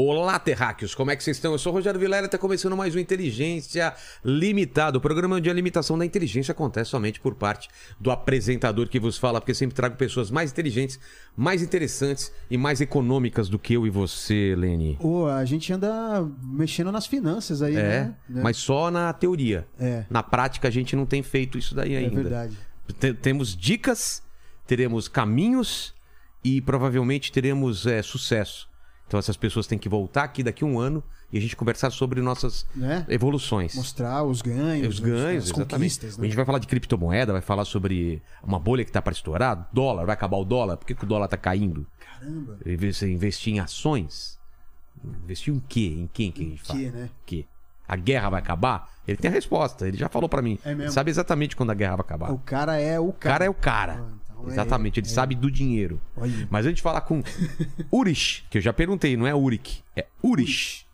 Olá, terráqueos, como é que vocês estão? Eu sou o Rogério Vilela e está começando mais um Inteligência Limitada. O programa onde a limitação da inteligência acontece somente por parte do apresentador que vos fala, porque sempre trago pessoas mais inteligentes, mais interessantes e mais econômicas do que eu e você, Lene. Ô, a gente anda mexendo nas finanças aí, É, né? mas só na teoria. É. Na prática, a gente não tem feito isso daí É ainda. verdade. Te- temos dicas, teremos caminhos e provavelmente teremos é, sucesso. Então essas pessoas têm que voltar aqui daqui a um ano e a gente conversar sobre nossas Né? evoluções. Mostrar os ganhos, Os ganhos, as exatamente. conquistas, A né? gente vai falar de criptomoeda, vai falar sobre uma bolha que tá para estourar, dólar, vai acabar o dólar, por que, que o dólar tá caindo? Caramba. Investir em ações, investir em quê? Em quem que a gente fala? Que, né? Que? A guerra vai acabar? Ele tem a resposta, ele já falou para mim. É sabe exatamente quando a guerra vai acabar. O cara é o O cara é o cara. Ah, Exatamente, ele sabe do dinheiro. Olha. Mas antes de falar com Urish, que eu já perguntei, não é Urik, é Urish.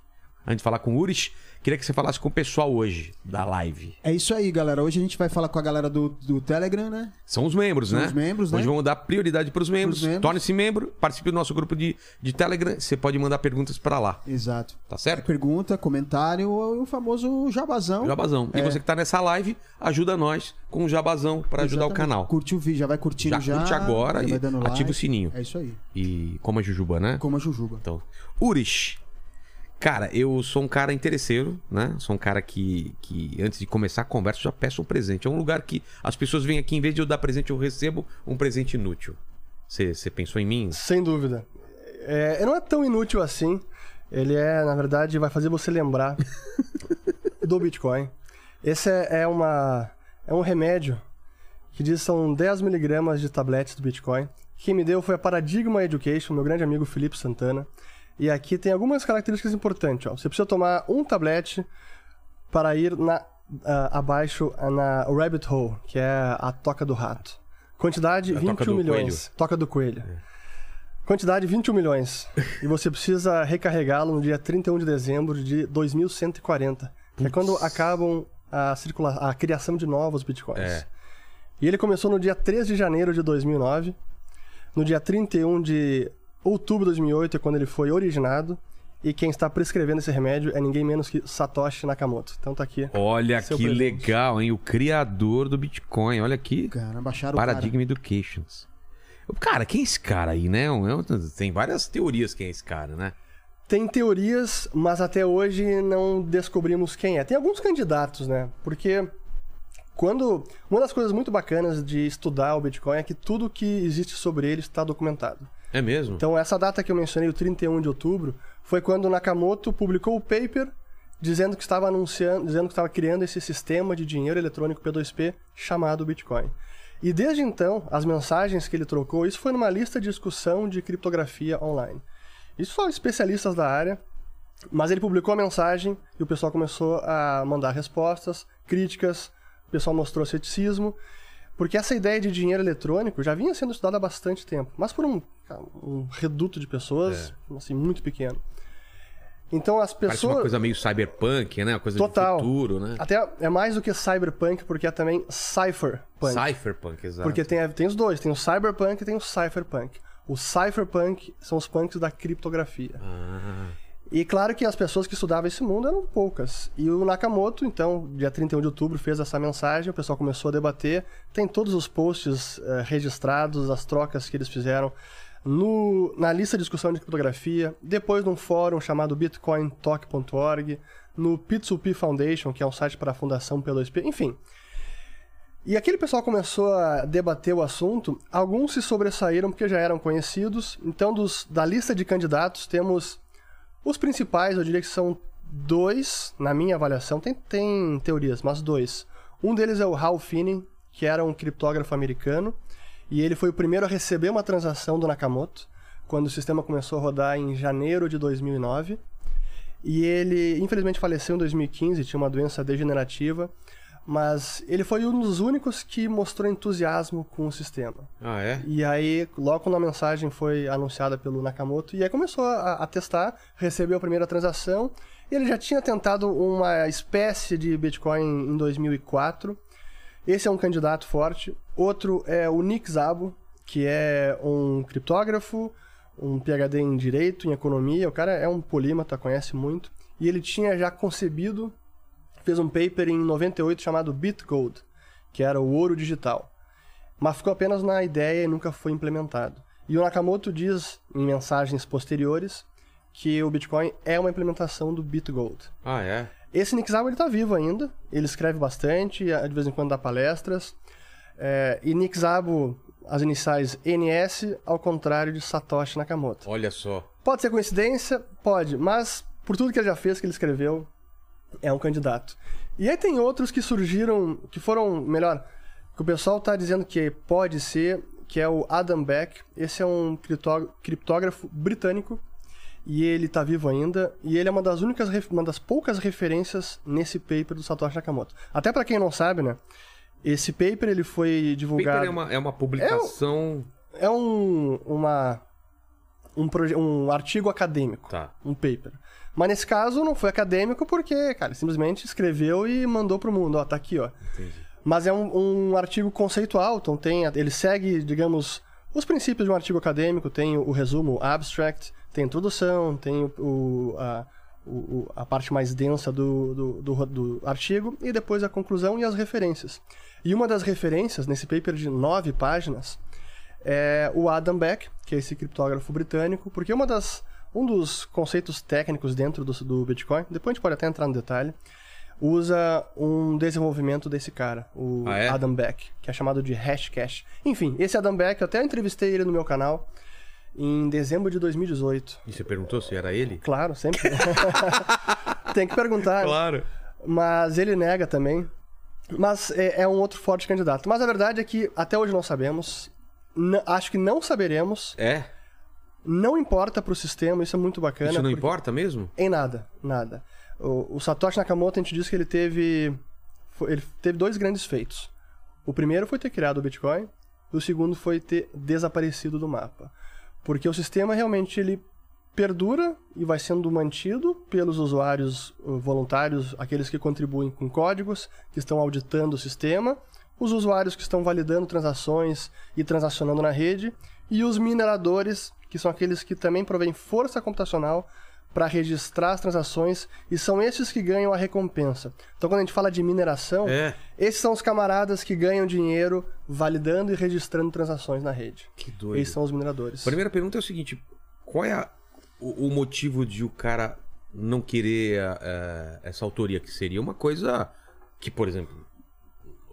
Antes de falar com Urish, queria que você falasse com o pessoal hoje da live. É isso aí, galera. Hoje a gente vai falar com a galera do, do Telegram, né? São os membros, São né? os membros, né? Hoje vamos dar prioridade para os membros. Membros. Torne-se membro, participe do nosso grupo de, de Telegram. Você pode mandar perguntas para lá, Exato. tá certo? Pergunta, comentário ou o famoso jabazão. Jabazão. E É. você que tá nessa live, ajuda nós com o jabazão para ajudar o canal. Curte o vídeo, já vai curtindo Já já. curte agora já e ativa like. o sininho. É isso aí. E como a Jujuba, né? Como a Jujuba. Então, Urish. Cara, eu sou um cara interesseiro, né? Sou um cara que, que antes de começar a conversa, já peço um presente. É um lugar que as pessoas vêm aqui, em vez de eu dar presente, eu recebo um presente inútil. Você pensou em mim? Sem dúvida. É, não é tão inútil assim. Ele é, na verdade, vai fazer você lembrar do Bitcoin. Esse é, é uma, é um remédio que diz que são 10 miligramas de tabletes do Bitcoin. Quem me deu foi a Paradigma Education, meu grande amigo Felipe Santana. E aqui tem algumas características importantes. Ó. Você precisa tomar um tablete para ir na, ah, abaixo ah, na rabbit hole, que é a toca do rato. Quantidade A toca 21 do milhões. Toca do coelho. Quantidade 21 milhões. e você precisa recarregá-lo no dia 31 de dezembro de 2140. Que é quando acabam a, circula a criação de novos bitcoins. É. E ele começou no dia 3 de janeiro de 2009. No dia 31 de outubro de 2008 é quando ele foi originado. E quem está prescrevendo esse remédio é ninguém menos que Satoshi Nakamoto. Então tá aqui. Olha que presente. legal, hein? O criador do Bitcoin. Olha aqui. Cara, baixaram Paradigma Educations. Cara, quem é esse cara aí, né? Tem várias teorias quem é esse cara, né? Tem teorias, mas até hoje não descobrimos quem é. Tem alguns candidatos, né? Porque quando uma das coisas muito bacanas de estudar o Bitcoin é que tudo que existe sobre ele está documentado. É mesmo? Então essa data que eu mencionei, o 31 de outubro, foi quando o Nakamoto publicou o paper dizendo que estava anunciando, dizendo que estava criando esse sistema de dinheiro eletrônico P2P chamado Bitcoin. E desde então, as mensagens que ele trocou, isso foi numa lista de discussão de criptografia online. Isso só especialistas da área, mas ele publicou a mensagem e o pessoal começou a mandar respostas, críticas, o pessoal mostrou ceticismo, porque essa ideia de dinheiro eletrônico já vinha sendo estudada há bastante tempo, mas por um, um reduto de pessoas, assim, muito pequeno. Então as Parece pessoas... uma coisa meio cyberpunk, né? Uma coisa Total. do futuro, né? Até é mais do que cyberpunk, porque é também cypherpunk. Cypherpunk, exato. Porque tem, tem os dois, tem o cyberpunk e tem o cypherpunk. O cypherpunk são os punks da criptografia. Ah, E claro que as pessoas que estudavam esse mundo eram poucas. E o Nakamoto, então, dia 31 de outubro, fez essa mensagem, o pessoal começou a debater. Tem todos os posts eh, registrados, as trocas que eles fizeram no, na lista de discussão de criptografia, depois num fórum chamado bitcointalk.org, no P2P Foundation, que é um site para a Fundação P2P, enfim. E aquele pessoal começou a debater o assunto, alguns se sobressaíram porque já eram conhecidos. Então, dos, da lista de candidatos, temos os principais, eu diria que são dois, na minha avaliação, tem, tem teorias, mas dois. Um deles é o Hal Finney, que era um criptógrafo americano, e ele foi o primeiro a receber uma transação do Nakamoto, quando o sistema começou a rodar em janeiro de 2009. E ele, infelizmente, faleceu em 2015, tinha uma doença degenerativa, Mas ele foi um dos únicos que mostrou entusiasmo com o sistema. Ah, é? E aí, logo quando a mensagem foi anunciada pelo Nakamoto, e aí começou a, a testar, recebeu a primeira transação. Ele já tinha tentado uma espécie de Bitcoin em 2004. Esse é um candidato forte. Outro é o Nick Szabo, que é um criptógrafo, um PhD em Direito, em Economia. O cara é um polímata, conhece muito. E ele tinha já concebido, fez um paper em 98 chamado BitGold, que era o ouro digital. Mas ficou apenas na ideia e nunca foi implementado. E o Nakamoto diz em mensagens posteriores que o Bitcoin é uma implementação do BitGold. Ah, é? Esse Nick Szabo, ele tá vivo ainda, ele escreve bastante, de vez em quando dá palestras. É, e Nick Szabo, as iniciais NS, ao contrário de Satoshi Nakamoto. Olha só. Pode ser coincidência? Pode, mas por tudo que ele já fez, que ele escreveu, é um candidato. E aí tem outros que surgiram, que foram, melhor, que o pessoal tá dizendo que pode ser, que é o Adam Beck. Esse é um criptó- criptógrafo britânico e ele tá vivo ainda, e ele é uma das únicas, uma das poucas referências nesse paper do Satoshi Nakamoto. Até para quem não sabe, né? Esse paper ele foi divulgado. Paper é uma, é uma publicação. É um, uma, um, proje- um artigo acadêmico, Tá. um paper. Mas nesse caso não foi acadêmico porque, cara, ele simplesmente escreveu e mandou pro mundo, ó, tá aqui, ó. Entendi. Mas é um, um artigo conceitual, então tem, ele segue, digamos, os princípios de um artigo acadêmico, tem o resumo, o abstract, tem a introdução, tem o, a, o- o- a parte mais densa do, do, do, do artigo e depois a conclusão e as referências. E uma das referências nesse paper de nove páginas é o Adam Beck, que é esse criptógrafo britânico, porque uma das, um dos conceitos técnicos dentro do, do Bitcoin, depois a gente pode até entrar no detalhe, usa um desenvolvimento desse cara, o Ah, é? Adam Beck, que é chamado de Hashcash. Enfim, esse Adam Beck, eu até entrevistei ele no meu canal em dezembro de 2018. E você perguntou se era ele? Claro, sempre. Tem que perguntar. né? Claro. Mas ele nega também. Mas é, é um outro forte candidato. Mas a verdade é que até hoje não sabemos. N- acho que não saberemos. É? Não importa pro sistema, isso é muito bacana. Isso não importa mesmo? Em nada, nada. O, o Satoshi Nakamoto, a gente diz que ele teve. ele teve dois grandes feitos. O primeiro foi ter criado o Bitcoin, e o segundo foi ter desaparecido do mapa. Porque o sistema realmente ele perdura e vai sendo mantido pelos usuários uh, voluntários, aqueles que contribuem com códigos, que estão auditando o sistema, os usuários que estão validando transações e transacionando na rede, e os mineradores, que são aqueles que também provêm força computacional para registrar as transações e são esses que ganham a recompensa. Então, quando a gente fala de mineração, É. esses são os camaradas que ganham dinheiro validando e registrando transações na rede. Que doido. Esses são os mineradores. A primeira pergunta é o seguinte: qual é a- o, o motivo de o cara não querer eh, essa autoria? Que seria uma coisa que, por exemplo,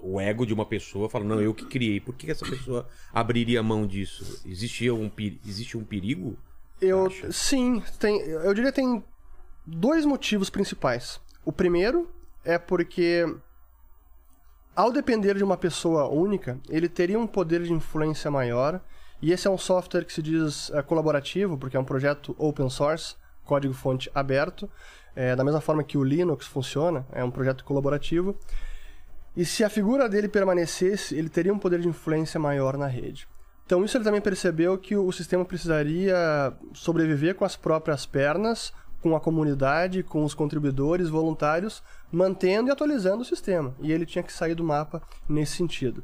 o ego de uma pessoa fala, não, eu que criei. Por que essa pessoa abriria mão disso? Existia um, existe um perigo? Eu acha? sim, tem, eu diria que tem dois motivos principais. O primeiro é porque ao depender de uma pessoa única, ele teria um poder de influência maior, e esse é um software que se diz é, colaborativo, porque é um projeto open source, código-fonte aberto, é, da mesma forma que o Linux funciona, é um projeto colaborativo. E se a figura dele permanecesse, ele teria um poder de influência maior na rede. Então, isso ele também percebeu que o sistema precisaria sobreviver com as próprias pernas, com a comunidade, com os contribuidores voluntários, mantendo e atualizando o sistema. E ele tinha que sair do mapa nesse sentido.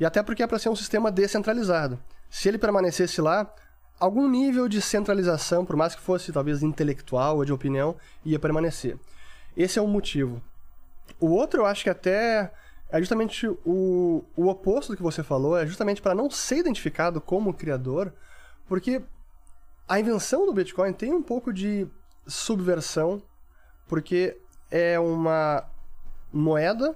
E até porque é para ser um sistema descentralizado. Se ele permanecesse lá, algum nível de centralização, por mais que fosse talvez intelectual ou de opinião, ia permanecer. Esse é um motivo. O outro, eu acho que até é justamente o, o oposto do que você falou, é justamente para não ser identificado como criador, porque a invenção do Bitcoin tem um pouco de subversão, porque é uma moeda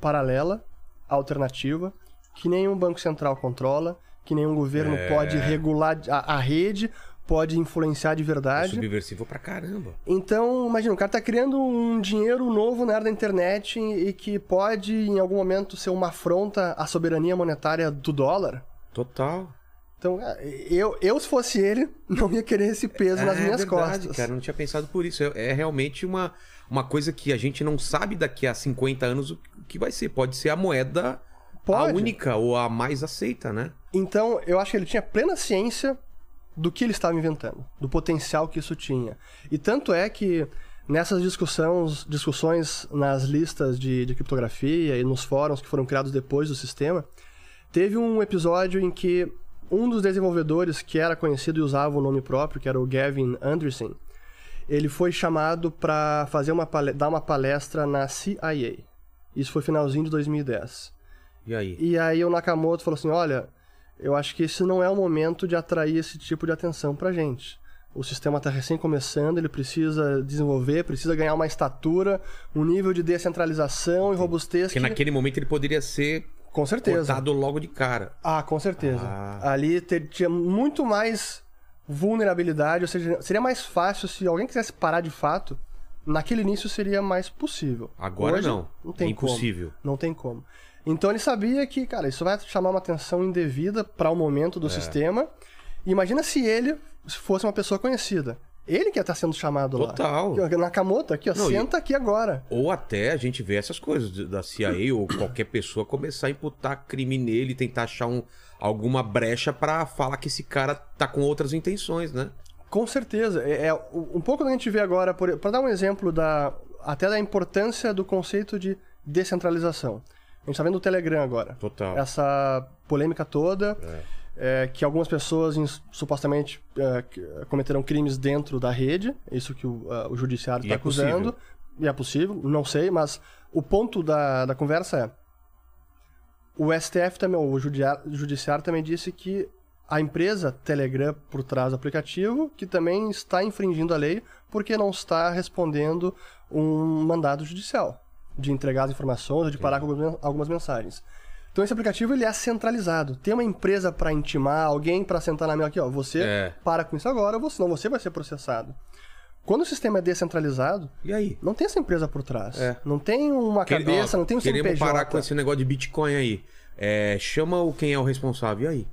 paralela, alternativa, que nenhum banco central controla, que nenhum governo É. pode regular a, a rede, pode influenciar de É verdade. subversivo pra caramba. Então, imagina, o cara tá criando um dinheiro novo na era da internet e que pode, em algum momento, ser uma afronta à soberania monetária do dólar. Total. Então, é, eu, eu, se fosse ele, não ia querer esse peso nas é minhas verdade, costas. cara, não tinha pensado por isso. É, é realmente uma, uma coisa que a gente não sabe daqui a 50 anos o que vai ser. Pode ser a moeda Pode. a única ou a mais aceita, né? Então, eu acho que ele tinha plena ciência do que ele estava inventando, do potencial que isso tinha. E tanto é que nessas discussões, discussões nas listas de, de criptografia e nos fóruns que foram criados depois do sistema, teve um episódio em que um dos desenvolvedores que era conhecido e usava o nome próprio, que era o Gavin Anderson, ele foi chamado para fazer uma dar uma palestra na CIA. Isso foi finalzinho de 2010. E aí? E aí o Nakamoto falou assim: olha, eu acho que esse não é o momento de atrair esse tipo de atenção pra gente. O sistema está recém começando, ele precisa desenvolver, precisa ganhar uma estatura, um nível de descentralização e robustez Porque que... naquele momento ele poderia ser Com certeza. cortado logo de cara. Ah, com certeza. Ah. Ali ter- tinha muito mais vulnerabilidade, ou seja, seria mais fácil se alguém quisesse parar de fato, naquele início seria mais possível. Agora Hoje, não. Não tem é impossível. Como. Não tem como. Então ele sabia que, cara, isso vai chamar uma atenção indevida para o momento do É. sistema. E imagina se ele fosse uma pessoa conhecida. Ele que ia estar sendo chamado Total. lá. Ó, Nakamoto, aqui, ó, Não, e- senta aqui agora. Ou até a gente vê essas coisas da CIA ou qualquer pessoa começar a imputar crime nele, tentar achar um, alguma brecha pra falar que esse cara tá com outras intenções, né? Com certeza. É, é um pouco do que a gente vê agora, para dar um exemplo da até da importância do conceito de descentralização. A gente está vendo o Telegram agora. Total. Essa polêmica toda, é, que algumas pessoas supostamente é, cometeram crimes dentro da rede, isso que o, o judiciário está é possível. acusando. E é possível, não sei, mas o ponto da, da conversa é: o STF também, o judiciário também disse que a empresa Telegram por trás do aplicativo, que também está infringindo a lei porque não está respondendo um mandado judicial de entregar as informações ou de parar com algumas men- algumas mensagens. Então esse aplicativo ele é centralizado. Tem uma empresa para intimar, alguém para sentar na mesa aqui, ó, você É. para com isso agora, ou senão você vai ser processado. Quando o sistema é descentralizado, E aí? não tem essa empresa por trás. É. Não tem uma Quere- cabeça, ó, não tem um Queremos CNPJ. parar com esse negócio de Bitcoin aí. É, chama o quem é o responsável. E aí?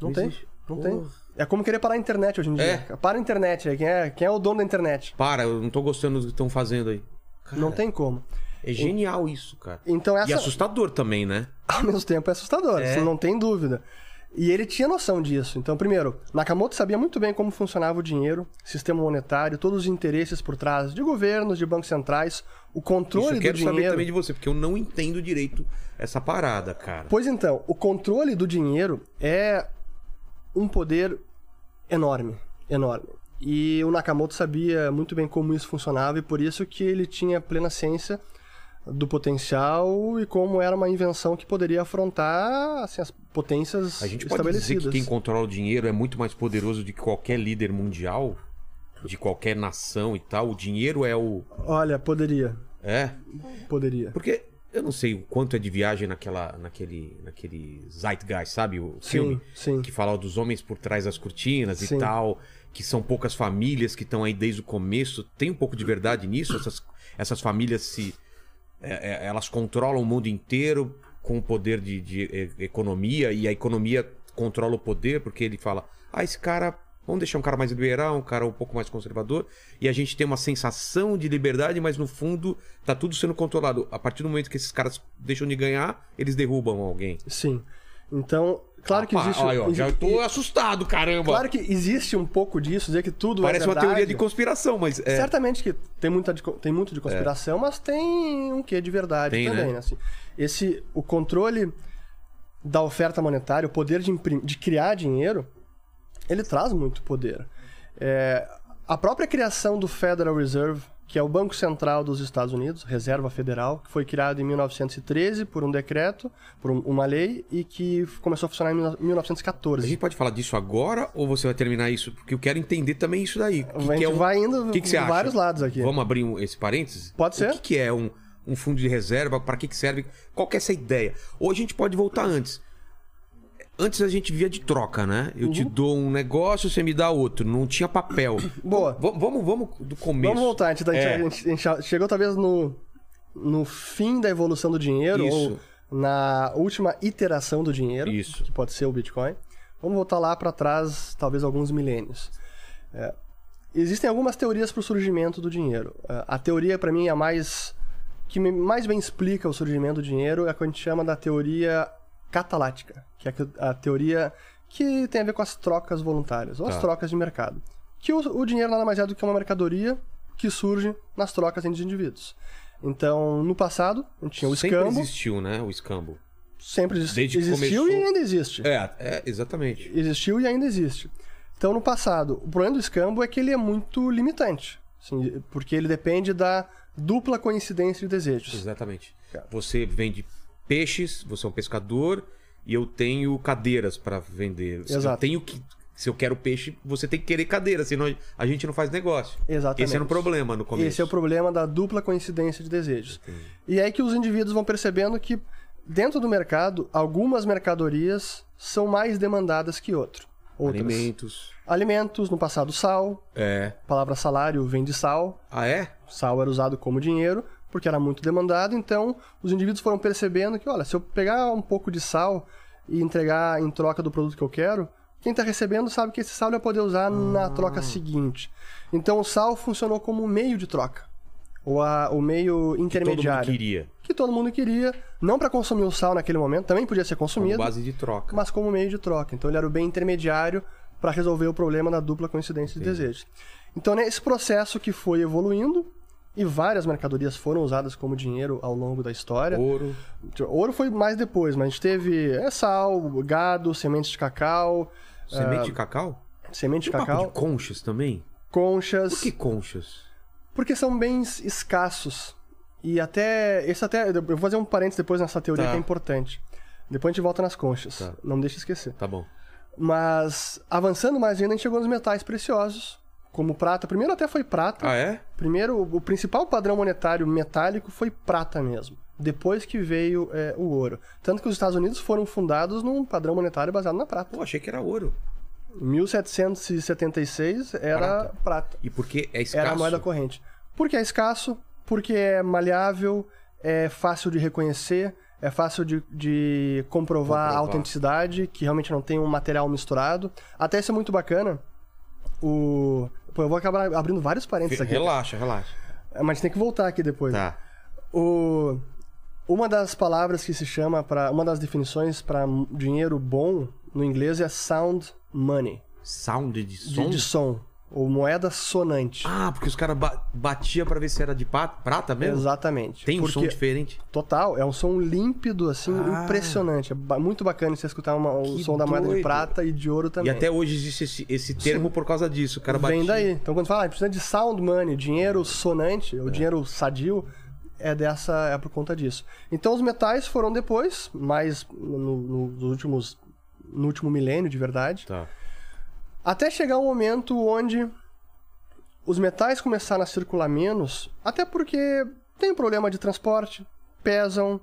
Não tem. existe. Não Porra. tem. É como querer parar a internet hoje em dia. É. Para a internet, aí. quem é, quem é o dono da internet? Para, eu não tô gostando do que estão fazendo aí. Cara, Não tem como. É genial isso, cara. Então essa, E assustador também, né? ao mesmo tempo, é assustador, É. isso não tem dúvida. E ele tinha noção disso. Então, primeiro, Nakamoto sabia muito bem como funcionava o dinheiro, sistema monetário, todos os interesses por trás de governos, de bancos centrais, o Isso controle eu quero do saber dinheiro. também de você, porque eu não entendo direito essa parada, cara. Pois então, o controle do dinheiro é um poder enorme, enorme. E o Nakamoto sabia muito bem como isso funcionava e por isso que ele tinha plena ciência do potencial e como era uma invenção que poderia afrontar assim, as potências A gente pode dizer que quem controla o dinheiro é muito mais poderoso do que qualquer líder mundial, de qualquer nação e tal. O dinheiro é o. Olha, poderia, É. poderia. Porque eu não sei o quanto é de viagem naquela, naquele, naquele Zeitgeist, sabe? O filme sim. que fala dos homens por trás das cortinas Sim. e tal, que são poucas famílias que estão aí desde o começo. Tem um pouco de verdade nisso? Essas, essas famílias se. É, é, elas controlam o mundo inteiro com o poder de, de e- economia e a economia controla o poder porque ele fala: ah, esse cara. Vamos deixar um cara mais liberal, um cara um pouco mais conservador. E a gente tem uma sensação de liberdade, mas no fundo tá tudo sendo controlado. A partir do momento que esses caras deixam de ganhar, eles derrubam alguém. Sim. Então, claro que Rapaz, existe. ó, já tô assustado, caramba. Claro que existe um pouco disso, dizer que tudo Parece é uma teoria de conspiração, mas é. Certamente que tem, muita de tem muito de conspiração, mas tem um quê de verdade Tem, também, né? né? Assim, esse, o controle da oferta monetária, o poder de, de criar dinheiro, ele traz muito poder. É, a própria criação do Federal Reserve, que é o Banco Central dos Estados Unidos, Reserva Federal, que foi criado em 1913 por um decreto, por um- uma lei, e que começou a funcionar em 19- A 1914. gente pode falar disso agora ou você vai terminar isso? Porque eu quero entender também isso daí. Que a que gente é um- vai indo que que acha? vários lados aqui. Vamos abrir um- esse parênteses? Pode ser. O que, que é um, um fundo de reserva? Para que, que serve? Qual que é essa ideia? Ou a gente pode voltar antes. Antes a gente via de troca, né? Eu Uhum. te dou um negócio, você me dá outro. Não tinha papel. Boa. V- vamos, vamos do começo. Vamos voltar, a gente, É. a gente- a gente chegou talvez no, no fim da evolução do dinheiro, Isso. ou na última iteração do dinheiro, Isso. que pode ser o Bitcoin. Vamos voltar lá para trás, talvez alguns milênios. É, existem algumas teorias para o surgimento do dinheiro. É, a teoria, para mim, é a mais que mais bem explica o surgimento do dinheiro é a que a gente chama da teoria catalática, que é a teoria que tem a ver com as trocas voluntárias, ou tá. as trocas de mercado. Que o, o dinheiro nada mais é do que uma mercadoria que surge nas trocas entre os indivíduos. Então, no passado, a gente tinha o Sempre escambo. Sempre existiu, né, o escambo. Sempre existiu. Desde existiu começou... e ainda existe. É, é, exatamente. Existiu e ainda existe. Então, no passado, o problema do escambo é que ele é muito limitante. Assim, porque ele depende da dupla coincidência de desejos. Exatamente. Você vende peixes, você é um pescador e eu tenho cadeiras para vender. Exato. Eu tenho que se eu quero peixe, você tem que querer cadeira, senão a gente não faz negócio. Exatamente. Esse era o problema no começo. Esse é o problema da dupla coincidência de desejos. Entendi. E é aí que os indivíduos vão percebendo que dentro do mercado, algumas mercadorias são mais demandadas que outro. outras. Alimentos. Alimentos, no passado sal. É. A palavra salário vem de sal. Ah, é? Sal era usado como dinheiro porque era muito demandado, então os indivíduos foram percebendo que, olha, se eu pegar um pouco de sal e entregar em troca do produto que eu quero, quem está recebendo sabe que esse sal vai poder usar na troca seguinte. Então o sal funcionou como um meio de troca. Ou a, o meio intermediário. Que todo mundo queria. Que todo mundo queria. Não para consumir o sal naquele momento, também podia ser consumido. Como base de troca. Mas como meio de troca. Então ele era o bem intermediário para resolver o problema da dupla coincidência de desejos. Então, nesse processo que foi evoluindo, e várias mercadorias foram usadas como dinheiro ao longo da história. Ouro. Ouro foi mais depois, mas a gente teve é, sal, gado, sementes de cacau. Semente uh, de cacau? Semente de cacau. Papo de conchas também? Conchas. Por que conchas? Porque são bens escassos. E até. Esse até. Eu vou fazer um parênteses depois nessa teoria tá. que é importante. Depois a gente volta nas conchas. Tá. Não me deixe esquecer. Tá bom. Mas, avançando mais ainda, a gente chegou nos metais preciosos, como prata. Primeiro até foi prata. Ah, é? Primeiro, o principal padrão monetário metálico foi prata mesmo. Depois que veio é, o ouro. Tanto que os Estados Unidos foram fundados num padrão monetário baseado na prata. Pô, achei que era ouro. 1776 era prata. prata. E por que é escasso? Era a moeda corrente. Porque é escasso, porque é maleável, é fácil de reconhecer, é fácil de, de comprovar, comprovar, a autenticidade, que realmente não tem um material misturado. Até isso é muito bacana. O... Pô, eu vou acabar abrindo vários parênteses aqui. Relaxa, relaxa. É, mas tem que voltar aqui depois. Tá. O... Uma das palavras que se chama para uma das definições para dinheiro bom no inglês é sound money. Sound de som? De, de som. Ou moeda sonante. Ah, porque os caras ba batiam para ver se era de prata mesmo? Exatamente. Tem um som diferente? Total, é um som límpido, assim, ah. impressionante. É muito bacana você escutar uma, o som doido. da moeda de prata e de ouro também. E até hoje existe esse, esse termo Sim. por causa disso. O cara batia. Vem daí. Então quando fala, ah, precisa de sound money, dinheiro sonante, ou é. dinheiro sadio, é dessa é por conta disso. Então os metais foram depois, mais no, no, nos últimos no último milênio de verdade. Tá. Até chegar um momento onde os metais começaram a circular menos, até porque tem problema de transporte, pesam.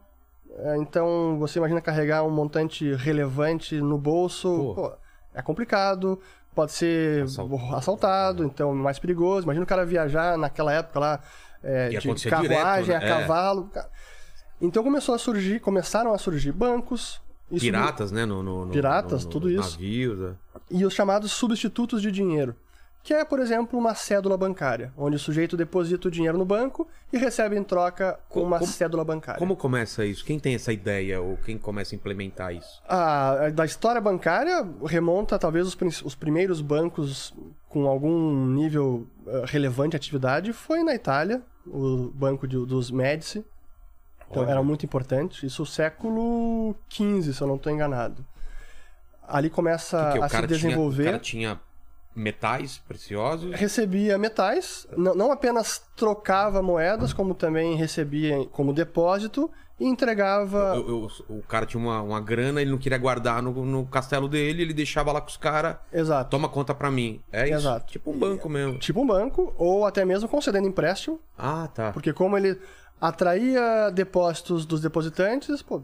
É, então você imagina carregar um montante relevante no bolso, pô, é complicado, pode ser assaltado. assaltado, então é mais perigoso. Imagina o cara viajar naquela época lá é, de carruagem direto, né? a é. cavalo. Então começou a surgir, começaram a surgir bancos. Piratas, né? No, no, piratas, no, tudo isso. Navios, né? E os chamados substitutos de dinheiro. Que é, por exemplo, uma cédula bancária, onde o sujeito deposita o dinheiro no banco e recebe em troca com uma como, cédula bancária. Como começa isso? Quem tem essa ideia ou quem começa a implementar isso? Ah, da história bancária remonta talvez os, os primeiros bancos com algum nível uh, relevante de atividade foi na Itália, o banco de, dos Médici. Então, era muito importante. Isso século XV, se eu não estou enganado. Ali começa que que a se desenvolver. Tinha, o cara tinha metais preciosos? Recebia metais, não, não apenas trocava moedas, como também recebia como depósito e entregava. Eu, eu, o cara tinha uma, uma grana, ele não queria guardar no, no castelo dele, ele deixava lá com os caras. Exato. Toma conta pra mim. É isso? Exato. Tipo um banco mesmo. Tipo um banco, ou até mesmo concedendo empréstimo. Ah, tá. Porque como ele atraía depósitos dos depositantes, pô,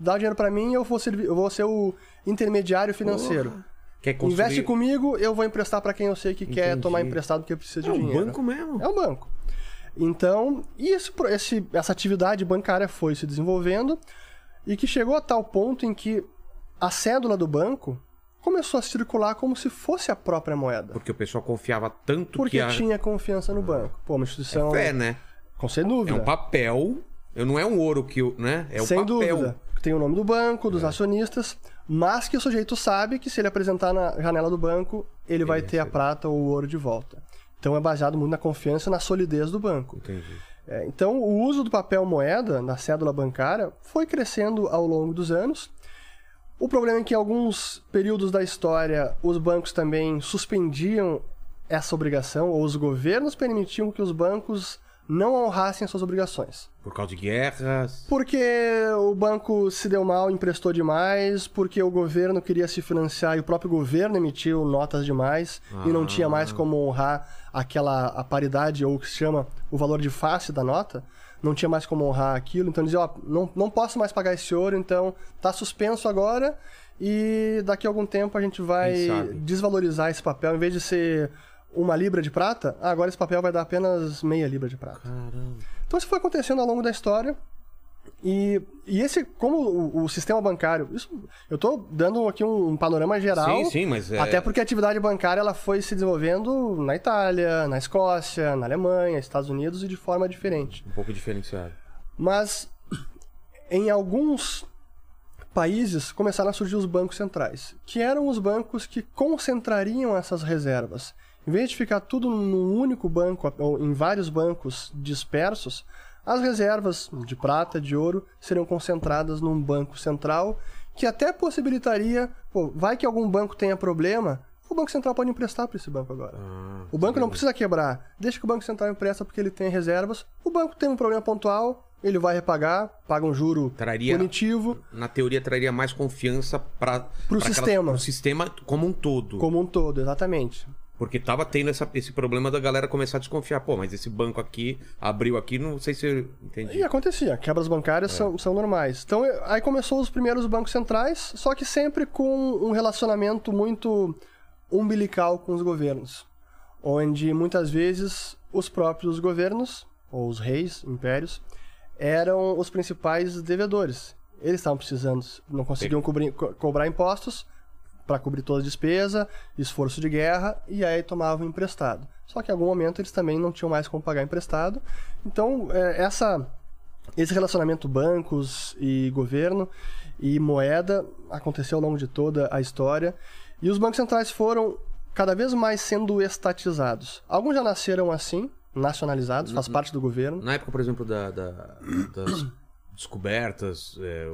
dá dinheiro para mim, eu vou, servir, eu vou ser o intermediário financeiro. Porra. Quer construir... Investe comigo, eu vou emprestar para quem eu sei que Entendi. quer tomar emprestado porque precisa de é dinheiro. É um banco mesmo. É um banco. Então, esse, esse, essa atividade bancária foi se desenvolvendo e que chegou a tal ponto em que a cédula do banco começou a circular como se fosse a própria moeda. Porque o pessoal confiava tanto Porque que a... tinha confiança no banco. Pô, uma instituição. É fé, né? Com sem É dúvida. um papel, eu não é um ouro que, o- né? É um sem papel. É. dúvida. Tem o nome do banco, dos acionistas, mas que o sujeito sabe que se ele apresentar na janela do banco, ele vai ter a prata ou o ouro de volta. Então é baseado muito na confiança e na solidez do banco. Entendi. É, então, o uso do papel moeda na cédula bancária foi crescendo ao longo dos anos. O problema é que em alguns períodos da história os bancos também suspendiam essa obrigação, ou os governos permitiam que os bancos não honrassem as suas obrigações. Por causa de guerras. Porque o banco se deu mal, emprestou demais, porque o governo queria se financiar e o próprio governo emitiu notas demais e não tinha mais como honrar aquela a paridade ou o que se chama o valor de face da nota, não tinha mais como honrar aquilo, então dizia, ó, não, não posso mais pagar esse ouro, então tá suspenso agora e daqui a algum tempo a gente vai desvalorizar esse papel, em vez de ser uma libra de prata, ah, agora esse papel vai dar apenas meia libra de prata. Caramba. Então isso foi acontecendo ao longo da história. E, e esse, como o, o sistema bancário, isso, eu estou dando aqui um, um panorama geral. Sim, sim, mas é... Até porque a atividade bancária ela foi se desenvolvendo na Itália, na Escócia, na Alemanha, Estados Unidos e de forma diferente. Um pouco diferenciado. Mas em alguns países começaram a surgir os bancos centrais, que eram os bancos que concentrariam essas reservas. Em vez de ficar tudo num único banco ou em vários bancos dispersos, as reservas de prata, de ouro, seriam concentradas num banco central, que até possibilitaria, pô, vai que algum banco tenha problema, o Banco Central pode emprestar para esse banco agora. Ah, O banco não precisa quebrar. Deixa que o Banco Central empresta porque ele tem reservas. O banco tem um problema pontual, ele vai repagar, paga um juro Traria- punitivo, na teoria traria mais confiança para Pro sistema. o sistema como um todo. como um todo, exatamente. Porque tava tendo essa- esse problema da galera começar a desconfiar. Pô, mas esse banco aqui abriu aqui, não sei se eu entendi. E acontecia, quebras bancárias são, são normais. Então, aí começou os primeiros bancos centrais, só que sempre com um relacionamento muito umbilical com os governos. Onde muitas vezes os próprios governos, ou os reis, impérios, eram os principais devedores. Eles estavam precisando, não conseguiam cobrir- co- cobrar impostos para cobrir toda a despesa, esforço de guerra, e aí tomavam emprestado. Só que em algum momento eles também não tinham mais como pagar emprestado. Então, eh, essa esse relacionamento bancos e governo e moeda aconteceu ao longo de toda a história. E os bancos centrais foram cada vez mais sendo estatizados. Alguns já nasceram assim, nacionalizados, faz parte do governo. Na época, por exemplo, da, da- das descobertas, é,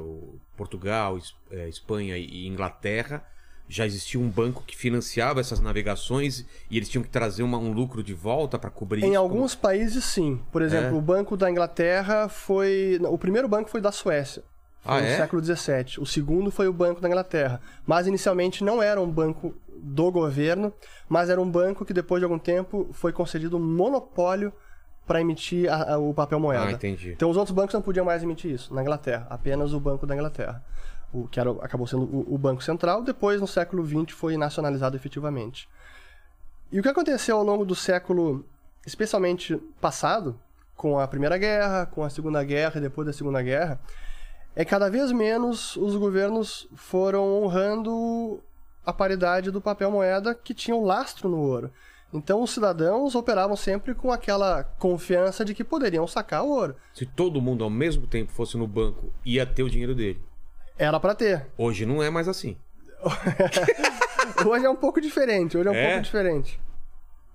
Portugal, é, Espanha e Inglaterra, já existia um banco que financiava essas navegações e eles tinham que trazer uma- um lucro de volta para cobrir Em isso? alguns países, sim. Por exemplo, É? o Banco da Inglaterra foi. O primeiro banco foi da Suécia. Foi Ah, no é? século XVII. O segundo foi o Banco da Inglaterra. Mas inicialmente não era um banco do governo, mas era um banco que depois de algum tempo foi concedido um monopólio para emitir a- a- o papel moeda. Ah, entendi. Então os outros bancos não podiam mais emitir isso na Inglaterra, apenas o Banco da Inglaterra. O que era, acabou sendo o, o Banco Central, depois no século XX foi nacionalizado efetivamente. E o que aconteceu ao longo do século, especialmente passado, com a Primeira Guerra, com a Segunda Guerra e depois da Segunda Guerra, é que cada vez menos os governos foram honrando a paridade do papel moeda que tinha o lastro no ouro. Então os cidadãos operavam sempre com aquela confiança de que poderiam sacar o ouro. Se todo mundo ao mesmo tempo fosse no banco, ia ter o dinheiro dele. Era para ter. Hoje não é mais assim. Hoje é um pouco diferente, hoje é um É? pouco diferente.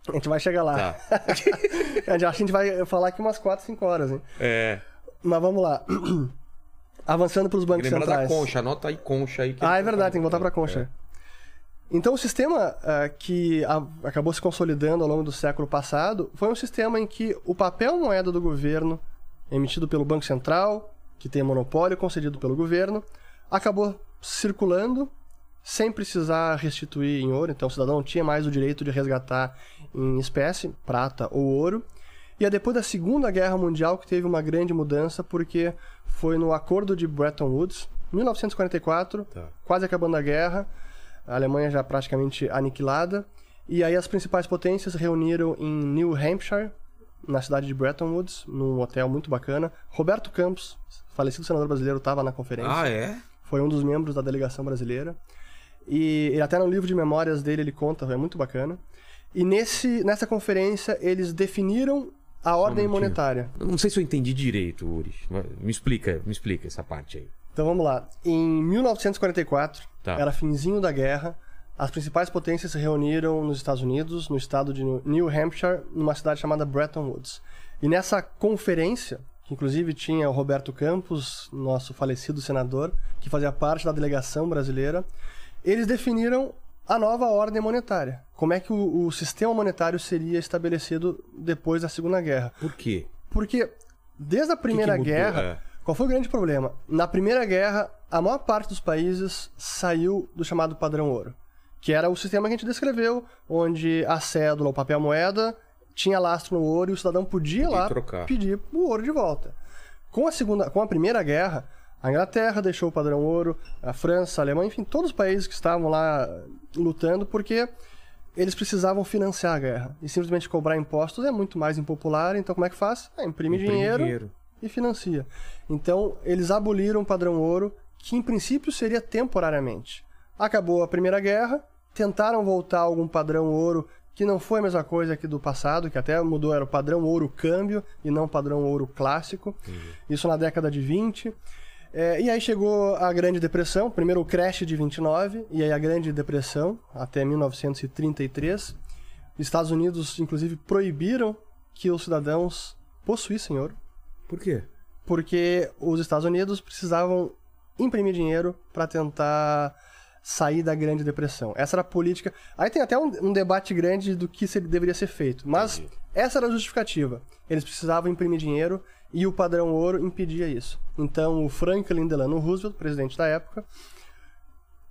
A gente vai chegar lá. Tá. A gente- acho que a gente vai falar aqui umas 4, 5 horas, hein? É. Mas vamos lá. Avançando para os bancos Lembra da centrais. concha, anota aí concha aí. Ah, é verdade, tem que voltar para a concha. Então, o sistema ah, que a- acabou se consolidando ao longo do século passado foi um sistema em que o papel moeda do governo, emitido pelo Banco Central, que tem monopólio concedido pelo governo, acabou circulando sem precisar restituir em ouro. Então, o cidadão não tinha mais o direito de resgatar em espécie, prata ou ouro. E é depois da Segunda Guerra Mundial que teve uma grande mudança, porque foi no Acordo de Bretton Woods, 1944, Tá. quase acabando a guerra, a Alemanha já praticamente aniquilada, e aí as principais potências reuniram em New Hampshire, na cidade de Bretton Woods, num hotel muito bacana. Roberto Campos, falecido senador brasileiro, estava na conferência Ah, é? Foi um dos membros da delegação brasileira. E ele, até no livro de memórias dele ele conta, é muito bacana. E nesse, nessa conferência eles definiram a ordem minutinho. monetária. Não sei se eu entendi direito, Uri. Me explica, me explica essa parte aí. Então vamos lá. Em 1944, Tá. era finzinho da guerra, as principais potências se reuniram nos Estados Unidos, no estado de New Hampshire, numa cidade chamada Bretton Woods. E nessa conferência, que inclusive tinha o Roberto Campos, nosso falecido senador, que fazia parte da delegação brasileira, eles definiram a nova ordem monetária. Como é que o, o sistema monetário seria estabelecido depois da Segunda Guerra? Por quê? Porque desde a Primeira mudou? Guerra, É. qual foi o grande problema? Na Primeira Guerra, a maior parte dos países saiu do chamado padrão ouro, que era o sistema que a gente descreveu, onde a cédula, o papel moeda, tinha lastro no ouro e o cidadão podia lá trocar. pedir o ouro de volta. Com a segunda, com a Primeira Guerra, a Inglaterra deixou o padrão ouro, a França, a Alemanha, enfim, todos os países que estavam lá lutando porque eles precisavam financiar a guerra. E simplesmente cobrar impostos é muito mais impopular, então como é que faz? Ah, imprime, Imprime dinheiro, dinheiro. e financia. Então, eles aboliram o padrão ouro, que em princípio seria temporariamente. Acabou a Primeira Guerra, tentaram voltar a algum padrão ouro que não foi a mesma coisa que do passado, que até mudou, era o padrão ouro câmbio e não o padrão ouro clássico. Isso na década de 20. É, e aí chegou a Grande Depressão, primeiro o crash de 29, e aí a Grande Depressão, até 1933. Os Estados Unidos, inclusive, proibiram que os cidadãos possuíssem ouro Por quê? porque os Estados Unidos precisavam imprimir dinheiro para tentar sair da Grande Depressão. Essa era a política. Aí tem até um, um debate grande do que se- deveria ser feito, mas Entendi. essa era a justificativa. Eles precisavam imprimir dinheiro e o padrão ouro impedia isso. Então o Franklin Delano Roosevelt, presidente da época,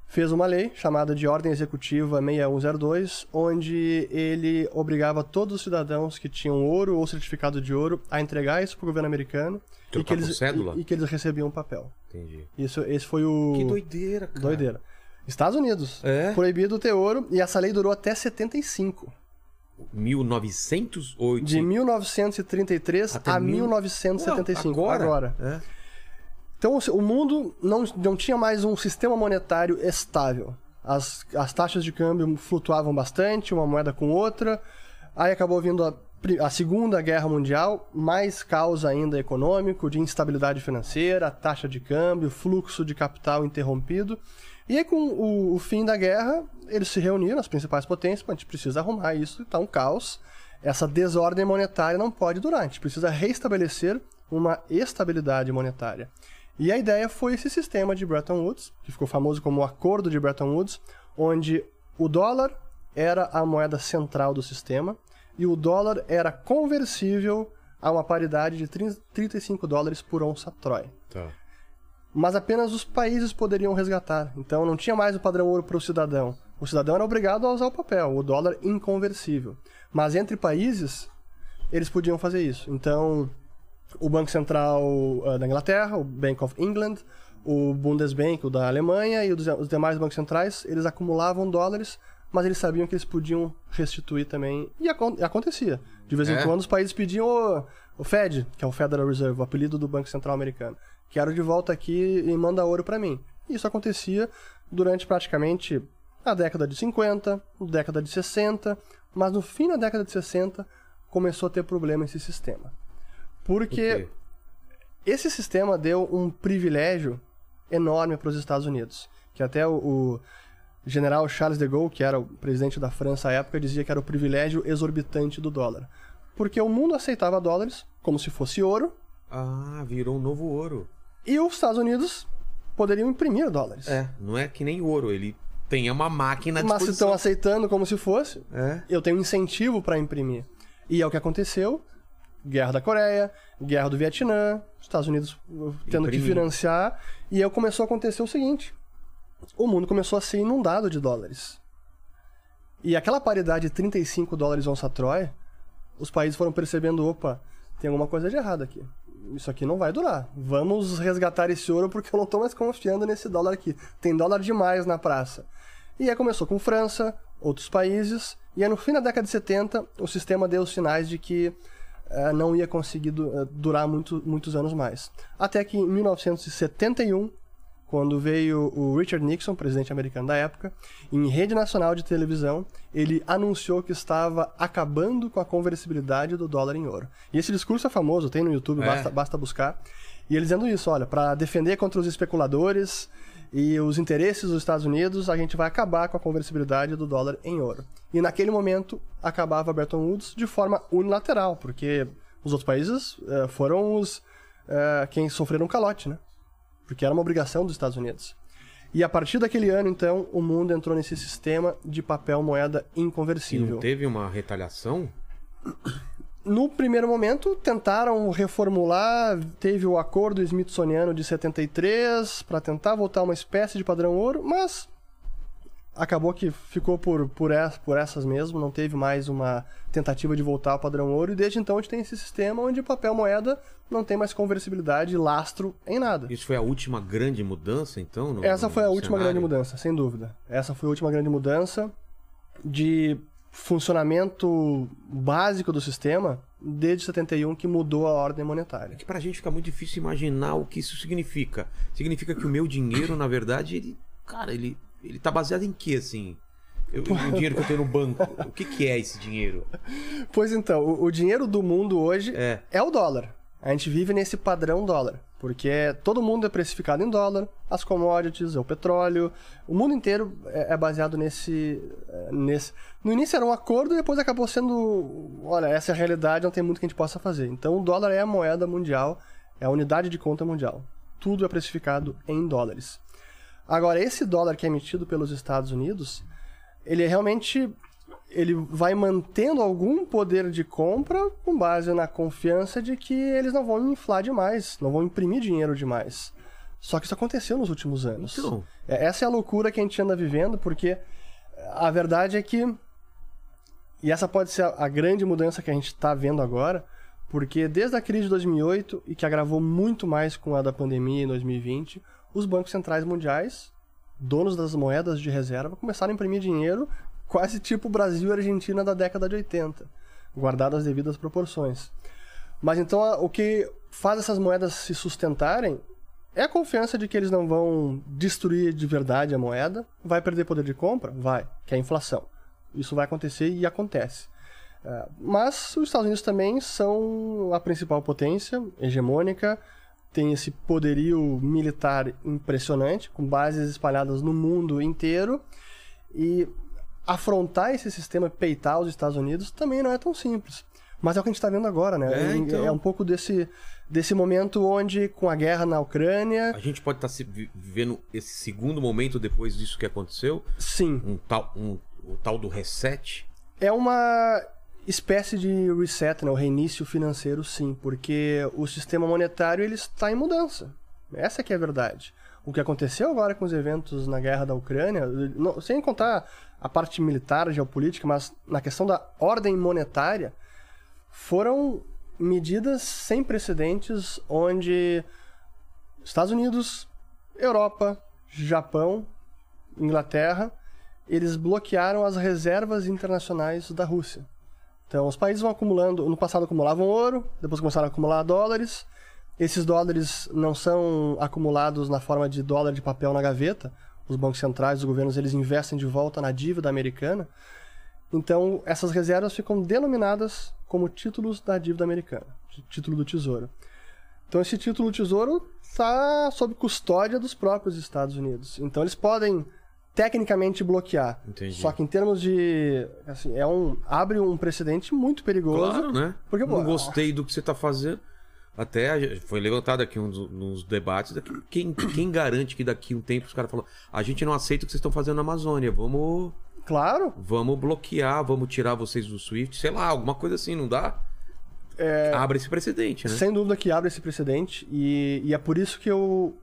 fez uma lei chamada de Ordem Executiva 6102, onde ele obrigava todos os cidadãos que tinham ouro ou certificado de ouro a entregar isso para o governo americano e que, eles, cédula? e, e que eles recebiam um papel. Entendi. Isso, esse foi o... Que doideira, cara. Doideira. Estados Unidos. É? Proibido ter ouro e essa lei durou até 75. 1908. De 1933 Até a mil- 1975. Ué, agora? Agora. É. Então o mundo não, não tinha mais um sistema monetário estável. As, as taxas de câmbio flutuavam bastante, uma moeda com outra. Aí acabou vindo a, a Segunda Guerra Mundial, mais caos ainda econômico, de instabilidade financeira, taxa de câmbio, fluxo de capital interrompido. E aí, com o, o fim da guerra, eles se reuniram, as principais potências, "Pô, a gente precisa arrumar isso, tá um caos. Essa desordem monetária não pode durar, a gente precisa restabelecer uma estabilidade monetária. E a ideia foi esse sistema de Bretton Woods, que ficou famoso como o Acordo de Bretton Woods, onde o dólar era a moeda central do sistema e o dólar era conversível a uma paridade de 30 35 dólares por onça Troy. Tá. Mas apenas os países poderiam resgatar. Então não tinha mais o padrão ouro para o cidadão. O cidadão era obrigado a usar o papel, o dólar inconversível. Mas entre países, eles podiam fazer isso. Então, o Banco Central ah, da Inglaterra, o Bank of England, o Bundesbank, o da Alemanha e os demais bancos centrais, eles acumulavam dólares, mas eles sabiam que eles podiam restituir também. E e acontecia. De vez em É? quando os países pediam o, o Fed, que é o Federal Reserve, o apelido do Banco Central Americano. Quero de volta aqui e manda ouro para mim. Isso acontecia durante praticamente a década de 50, a década de 60, mas no fim da década de 60 começou a ter problema esse sistema. Por Porque esse sistema deu um privilégio enorme para os Estados Unidos. Que até o, o general Charles de Gaulle, que era o presidente da França à época, dizia que era o privilégio exorbitante do dólar. Porque o mundo aceitava dólares como se fosse ouro, Ah, virou um novo ouro. E os Estados Unidos poderiam imprimir dólares. É, não é que nem ouro, ele tem uma máquina à Mas se estão aceitando como se fosse, É. eu tenho incentivo para imprimir. E é o que aconteceu. Guerra da Coreia, Guerra do Vietnã, os Estados Unidos tendo que Imprimir. financiar. E aí começou a acontecer o seguinte: o mundo começou a ser inundado de dólares. E aquela paridade de 35 dólares onça Troy, os países foram percebendo: opa, tem alguma coisa de errado aqui. Isso aqui não vai durar. Vamos resgatar esse ouro porque eu não estou mais confiando nesse dólar aqui. Tem dólar demais na praça. E aí começou com França, outros países, e aí no fim da década de 70 o sistema deu sinais de que eh, não ia conseguir du- eh, durar muito, muitos anos mais. Até que em 1971, quando veio o Richard Nixon, presidente americano da época, em rede nacional de televisão, ele anunciou que estava acabando com a conversibilidade do dólar em ouro. E esse discurso é famoso, tem no YouTube, É. basta, basta buscar. E ele dizendo isso, olha, para defender contra os especuladores e os interesses dos Estados Unidos, a gente vai acabar com a conversibilidade do dólar em ouro. E naquele momento acabava Bretton Woods de forma unilateral, porque os outros países eh, foram os eh, quem sofreram um calote, né? Porque era uma obrigação dos Estados Unidos. E a partir daquele ano, então, o mundo entrou nesse sistema de papel moeda E inconversível. não teve uma retaliação? No primeiro momento, tentaram reformular, teve o acordo Smithsoniano de 73 para tentar voltar a uma espécie de padrão ouro, mas acabou que ficou por, por, es- por essas mesmo, não teve mais uma tentativa de voltar ao padrão ouro, e desde então a gente tem esse sistema onde papel moeda não tem mais conversibilidade lastro em nada. Isso foi a última grande mudança, então? no- Essa no foi a última cenário? grande mudança, sem dúvida. Essa foi a última grande mudança de funcionamento básico do sistema desde 71 que mudou a ordem monetária. É que pra gente fica muito difícil imaginar o que isso significa. Significa que o meu dinheiro, na verdade, ele. Cara, ele, ele tá baseado em quê, assim? Eu- o dinheiro que eu tenho no banco. O que, que é esse dinheiro? Pois então, o, o dinheiro do mundo hoje É. é o dólar. A gente vive nesse padrão dólar, porque todo mundo é precificado em dólar, as commodities, é o petróleo, o mundo inteiro é, é baseado nesse, é, nesse. No início era um acordo e depois acabou sendo, olha, essa é a realidade, não tem muito que a gente possa fazer. Então o dólar é a moeda mundial, é a unidade de conta mundial. Tudo é precificado em dólares. Agora esse dólar que é emitido pelos Estados Unidos, ele é realmente ele vai mantendo algum poder de compra com base na confiança de que eles não vão inflar demais, não vão imprimir dinheiro demais. Só que isso aconteceu nos últimos anos. Então. É, Essa é a loucura que a gente anda vivendo, porque a verdade é que. E essa pode ser a, a grande mudança que a gente está vendo agora, porque desde a crise de 2008, e que agravou muito mais com a da pandemia em 2020, os bancos centrais mundiais, donos das moedas de reserva, começaram a imprimir dinheiro quase tipo Brasil e Argentina da década de 80, guardado as devidas proporções. Mas então o que faz essas moedas se sustentarem é a confiança de que eles não vão destruir de verdade a moeda. Vai perder poder de compra? Vai, que é a inflação. Isso vai acontecer e acontece. É, Mas os Estados Unidos também são a principal potência hegemônica, tem esse poderio militar impressionante, com bases espalhadas no mundo inteiro, e afrontar esse sistema, peitar os Estados Unidos, também não é tão simples. Mas é o que a gente está vendo agora, né? É, então. é um pouco desse, desse momento onde, com a guerra na Ucrânia, A gente pode estar vivendo esse segundo momento depois disso que aconteceu? sim, Um tal, um, o tal do reset? É uma espécie de reset, né? o reinício financeiro, sim, porque o sistema monetário ele está em mudança. Essa que é a verdade. O que aconteceu agora com os eventos na guerra da Ucrânia, não- sem contar a parte militar, geopolítica, mas na questão da ordem monetária, foram medidas sem precedentes onde Estados Unidos, Europa, Japão, Inglaterra, eles bloquearam as reservas internacionais da Rússia. Então, os países vão acumulando, no passado acumulavam ouro, depois começaram a acumular dólares. Esses dólares não são acumulados na forma de dólar de papel na gaveta. Os bancos centrais, os governos, eles investem de volta na dívida americana. Então, essas reservas ficam denominadas como títulos da dívida americana, título do tesouro. Então, esse título do tesouro está sob custódia dos próprios Estados Unidos. Então, eles podem tecnicamente bloquear. Entendi. Só que em termos de. Assim, é um, abre um precedente muito perigoso. Claro, né? Porque, pô, não gostei do que você tá fazendo. Até foi levantado aqui uns, nos debates. Daqui, quem, quem garante que daqui um tempo os caras falam: a gente não aceita o que vocês estão fazendo na Amazônia, vamos, Claro, vamos bloquear, vamos tirar vocês do Swift, sei lá, alguma coisa assim, não dá? Abre esse precedente, né? sem dúvida que abre esse precedente. E, e é por isso que eu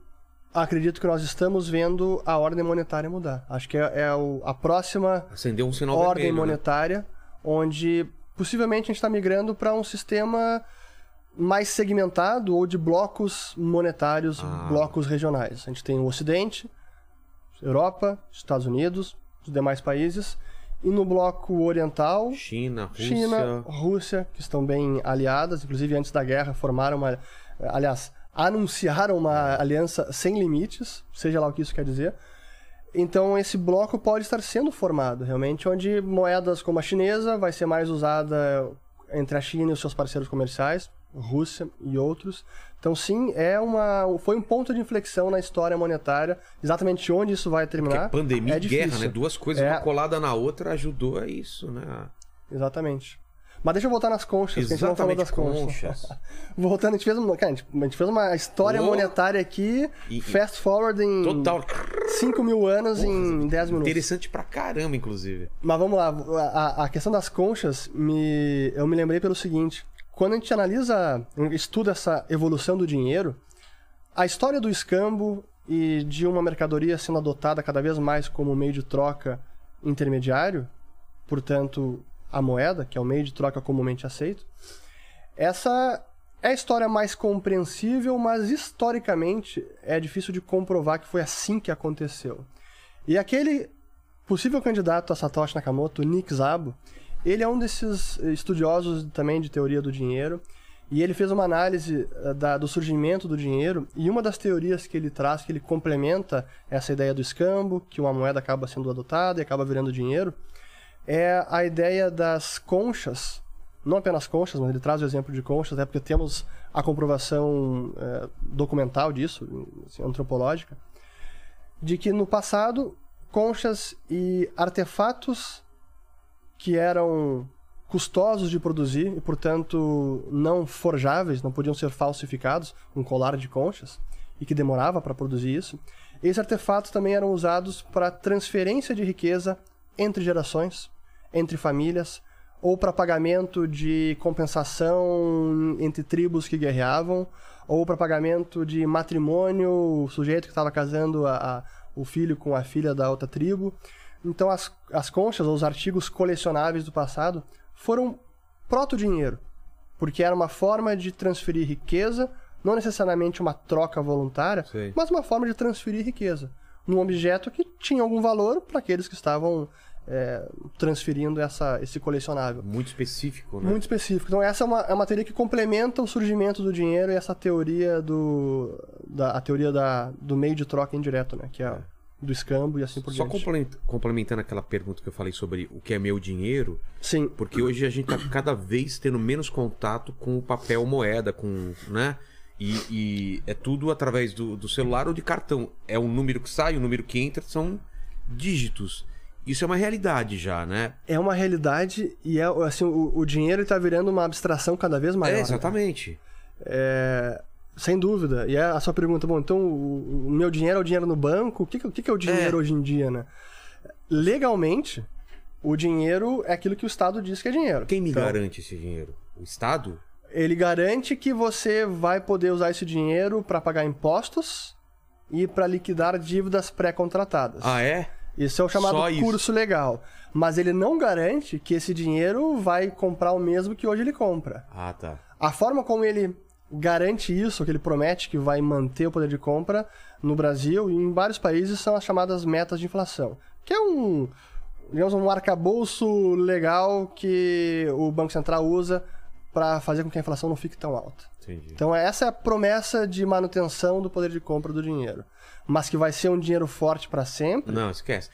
acredito que nós estamos vendo a ordem monetária mudar. Acho que é, é o- a próxima Acendeu um sinal ordem vermelho. né? monetária, onde possivelmente a gente está migrando para um sistema mais segmentado ou de blocos monetários, Ah. blocos regionais. A gente tem o Ocidente, Europa, Estados Unidos, os demais países, e no bloco oriental, China, Rússia. China, Rússia, que estão bem aliadas, inclusive antes da guerra formaram uma. Aliás, anunciaram uma aliança sem limites, seja lá o que isso quer dizer. Então esse bloco pode estar sendo formado realmente, onde moedas como a chinesa vai ser mais usada entre a China e os seus parceiros comerciais, Rússia e outros. Então sim, é uma foi um ponto de inflexão na história monetária, exatamente onde isso vai terminar. Porque pandemia é e guerra, né? Duas coisas, É. uma colada na outra, ajudou a isso, né? Exatamente. Mas deixa eu voltar nas conchas, que a gente não falou Exatamente, das conchas. conchas. Voltando, a gente fez uma, cara, a gente, fez uma história Oh. monetária aqui, E- fast forward em Total. 5 mil anos em 10 minutos. Interessante pra caramba, inclusive. Mas vamos lá, a, a questão das conchas, me, eu me lembrei pelo seguinte: quando a gente analisa, estuda essa evolução do dinheiro, a história do escambo e de uma mercadoria sendo adotada cada vez mais como meio de troca intermediário, portanto, a moeda, que é o meio de troca comumente aceito, essa é a história mais compreensível, mas historicamente é difícil de comprovar que foi assim que aconteceu. E aquele possível candidato a Satoshi Nakamoto, Nick Szabo, ele é um desses estudiosos também de teoria do dinheiro, e ele fez uma análise eh, da- do surgimento do dinheiro, e uma das teorias que ele traz, que ele complementa essa ideia do escambo, que uma moeda acaba sendo adotada e acaba virando dinheiro, é a ideia das conchas, não apenas conchas, mas ele traz o exemplo de conchas, é porque temos a comprovação eh, documental disso, assim, antropológica, de que no passado conchas e artefatos que eram custosos de produzir e, portanto, não forjáveis, não podiam ser falsificados, um colar de conchas, e que demorava para produzir isso. Esses artefatos também eram usados para transferência de riqueza entre gerações, entre famílias, ou para pagamento de compensação entre tribos que guerreavam, ou para pagamento de matrimônio, o sujeito que estava casando a- a- o filho com a filha da outra tribo. Então as, as conchas, ou os artigos colecionáveis do passado, foram proto-dinheiro, porque era uma forma de transferir riqueza, não necessariamente uma troca voluntária, Sei. mas uma forma de transferir riqueza num objeto que tinha algum valor para aqueles que estavam é, transferindo essa, esse colecionável. Muito específico, né? Muito específico. Então, essa é uma, é uma teoria que complementa o surgimento do dinheiro e essa teoria do. Da, a teoria da, do meio de troca indireto, né? Que é, do escambo e assim por Só diante. complement- complementando aquela pergunta que eu falei sobre o que é meu dinheiro, Sim. porque hoje a gente tá cada vez tendo menos contato com o papel moeda, com, né? E, e é tudo através do, do celular ou de cartão. É um número que sai, um número que entra, são dígitos. Isso é uma realidade já, né? É uma realidade e é assim, o, o dinheiro está virando uma abstração cada vez maior. é, né? exatamente. É, sem dúvida. E é a sua pergunta, bom, então o, o meu dinheiro é o dinheiro no banco? O que, o que é o dinheiro É. hoje em dia, né? Legalmente, o dinheiro é aquilo que o Estado diz que é dinheiro. Quem me Então, garante esse dinheiro? O Estado? Ele garante que você vai poder usar esse dinheiro para pagar impostos e para liquidar dívidas pré-contratadas. Ah, é? Isso é o chamado Só isso. curso legal. Mas ele não garante que esse dinheiro vai comprar o mesmo que hoje ele compra. Ah, tá. A forma como ele garante isso, que ele promete que vai manter o poder de compra no Brasil e em vários países são as chamadas metas de inflação, que é um, digamos, um arcabouço legal que o Banco Central usa para fazer com que a inflação não fique tão alta. Entendi. Então essa é a promessa de manutenção do poder de compra do dinheiro, mas que vai ser um dinheiro forte para sempre. Não, esquece.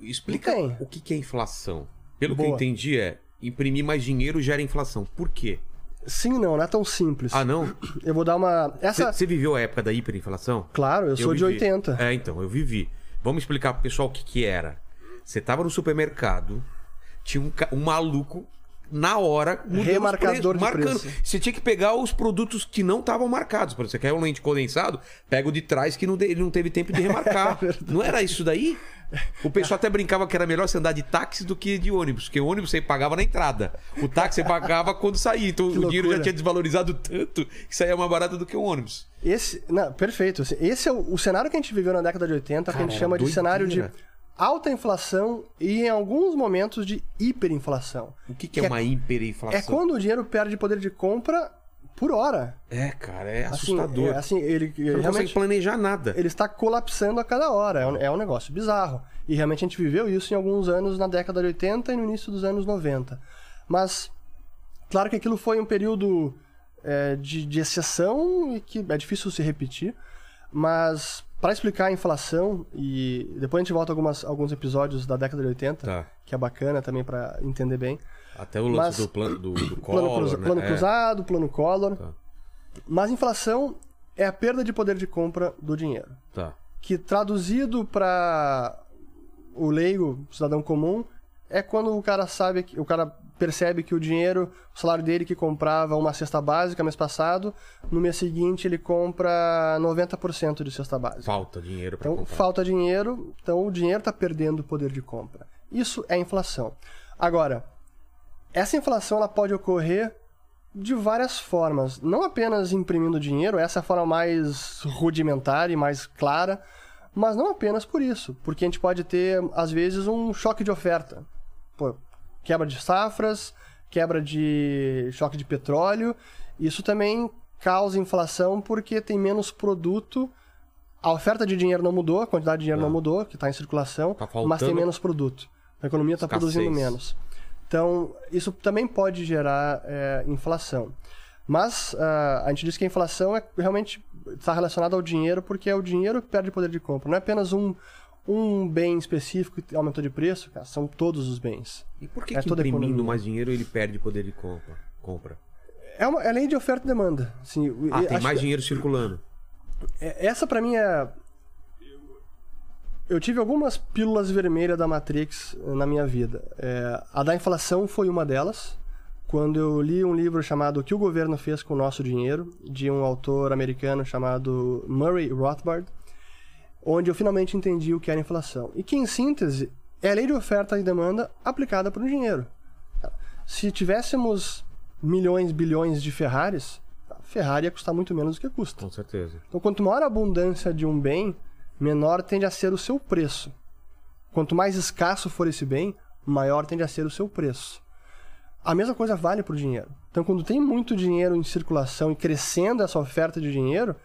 Explica Tem. o que é inflação. Pelo que eu Boa. entendi é imprimir mais dinheiro gera inflação. Por quê? Sim, não, não é tão simples. Ah, não? Eu vou dar uma essa, Você viveu a época da hiperinflação? claro, eu sou de vivi. 80. É, então, eu vivi. Vamos explicar pro pessoal o que que era. Você tava no supermercado, tinha um, ca- um maluco na hora Remarcador os de preços, marcando. preço. Você tinha que pegar os produtos que não estavam marcados. Por exemplo, você quer um lente condensado, pega o de trás que não ele não teve tempo de remarcar. não era isso daí? O pessoal até brincava que era melhor você andar de táxi do que de ônibus, porque o ônibus você pagava na entrada. O táxi você pagava quando saía. Então o dinheiro já loucura. tinha desvalorizado tanto que saía mais barato do que o ônibus. Esse, não, perfeito. Esse é o, o cenário que a gente viveu na década de 80, que a Cara, gente chama de doideira. cenário de alta inflação e em alguns momentos de hiperinflação. O que, que é uma hiperinflação? É quando o dinheiro perde poder de compra por hora. É, cara, é Assim, assustador. é, assim, ele, Você não consegue planejar nada. ele está colapsando a cada hora. É um, é um negócio bizarro. E realmente a gente viveu isso em alguns anos na década de 80 e no início dos anos 90. Mas, claro que aquilo foi um período é, de, de exceção e que é difícil se repetir, mas para explicar a inflação, e depois a gente volta a algumas, alguns episódios da década de 80, Tá. que é bacana também para entender bem. Até o lance Mas- do plano do, do plano, Collor, cruza- né? plano É. cruzado, plano Collor. Tá. Mas inflação é a perda de poder de compra do dinheiro. Tá. Que traduzido para o leigo, cidadão comum, é quando o cara sabe que o cara percebe que o dinheiro, o salário dele que comprava uma cesta básica mês passado, no mês seguinte ele compra 90% de cesta básica. Falta dinheiro pra Então, comprar. falta dinheiro, então o dinheiro está perdendo o poder de compra. Isso é inflação. Agora, essa inflação ela pode ocorrer de várias formas. Não apenas imprimindo dinheiro, essa é a forma mais rudimentar e mais clara, mas não apenas por isso. Porque a gente pode ter, às vezes, um choque de oferta. Pô, quebra de safras, quebra de choque de petróleo. Isso também causa inflação porque tem menos produto. A oferta de dinheiro não mudou, a quantidade de dinheiro não mudou, que está em circulação, Tá mas tem menos produto. A economia está produzindo menos. Então, isso também pode gerar é, inflação. Mas ah, a gente diz que a inflação é realmente está relacionada ao dinheiro, porque é o dinheiro que perde poder de compra. Não é apenas um, um bem específico que aumentou de preço, cara, são todos os bens. E por que, É que imprimindo economia. mais dinheiro ele perde poder de compra? compra? É, uma, é lei de oferta e demanda. Assim, Ah, tem mais que- dinheiro circulando. É- Essa pra mim é. Eu tive algumas pílulas vermelhas da Matrix eh, na minha vida. É, a da inflação foi uma delas. Quando eu li um livro chamado O que o governo fez com o nosso dinheiro, de um autor americano chamado Murray Rothbard, onde eu finalmente entendi o que era inflação. E que, em síntese, é a lei de oferta e demanda aplicada para o dinheiro. Se tivéssemos milhões, bilhões de Ferraris, a Ferrari ia custar muito menos do que custa. Com certeza. Então, quanto maior a abundância de um bem, menor tende a ser o seu preço. Quanto mais escasso for esse bem, maior tende a ser o seu preço. A mesma coisa vale para o dinheiro. Então, quando tem muito dinheiro em circulação e crescendo essa oferta de dinheiro,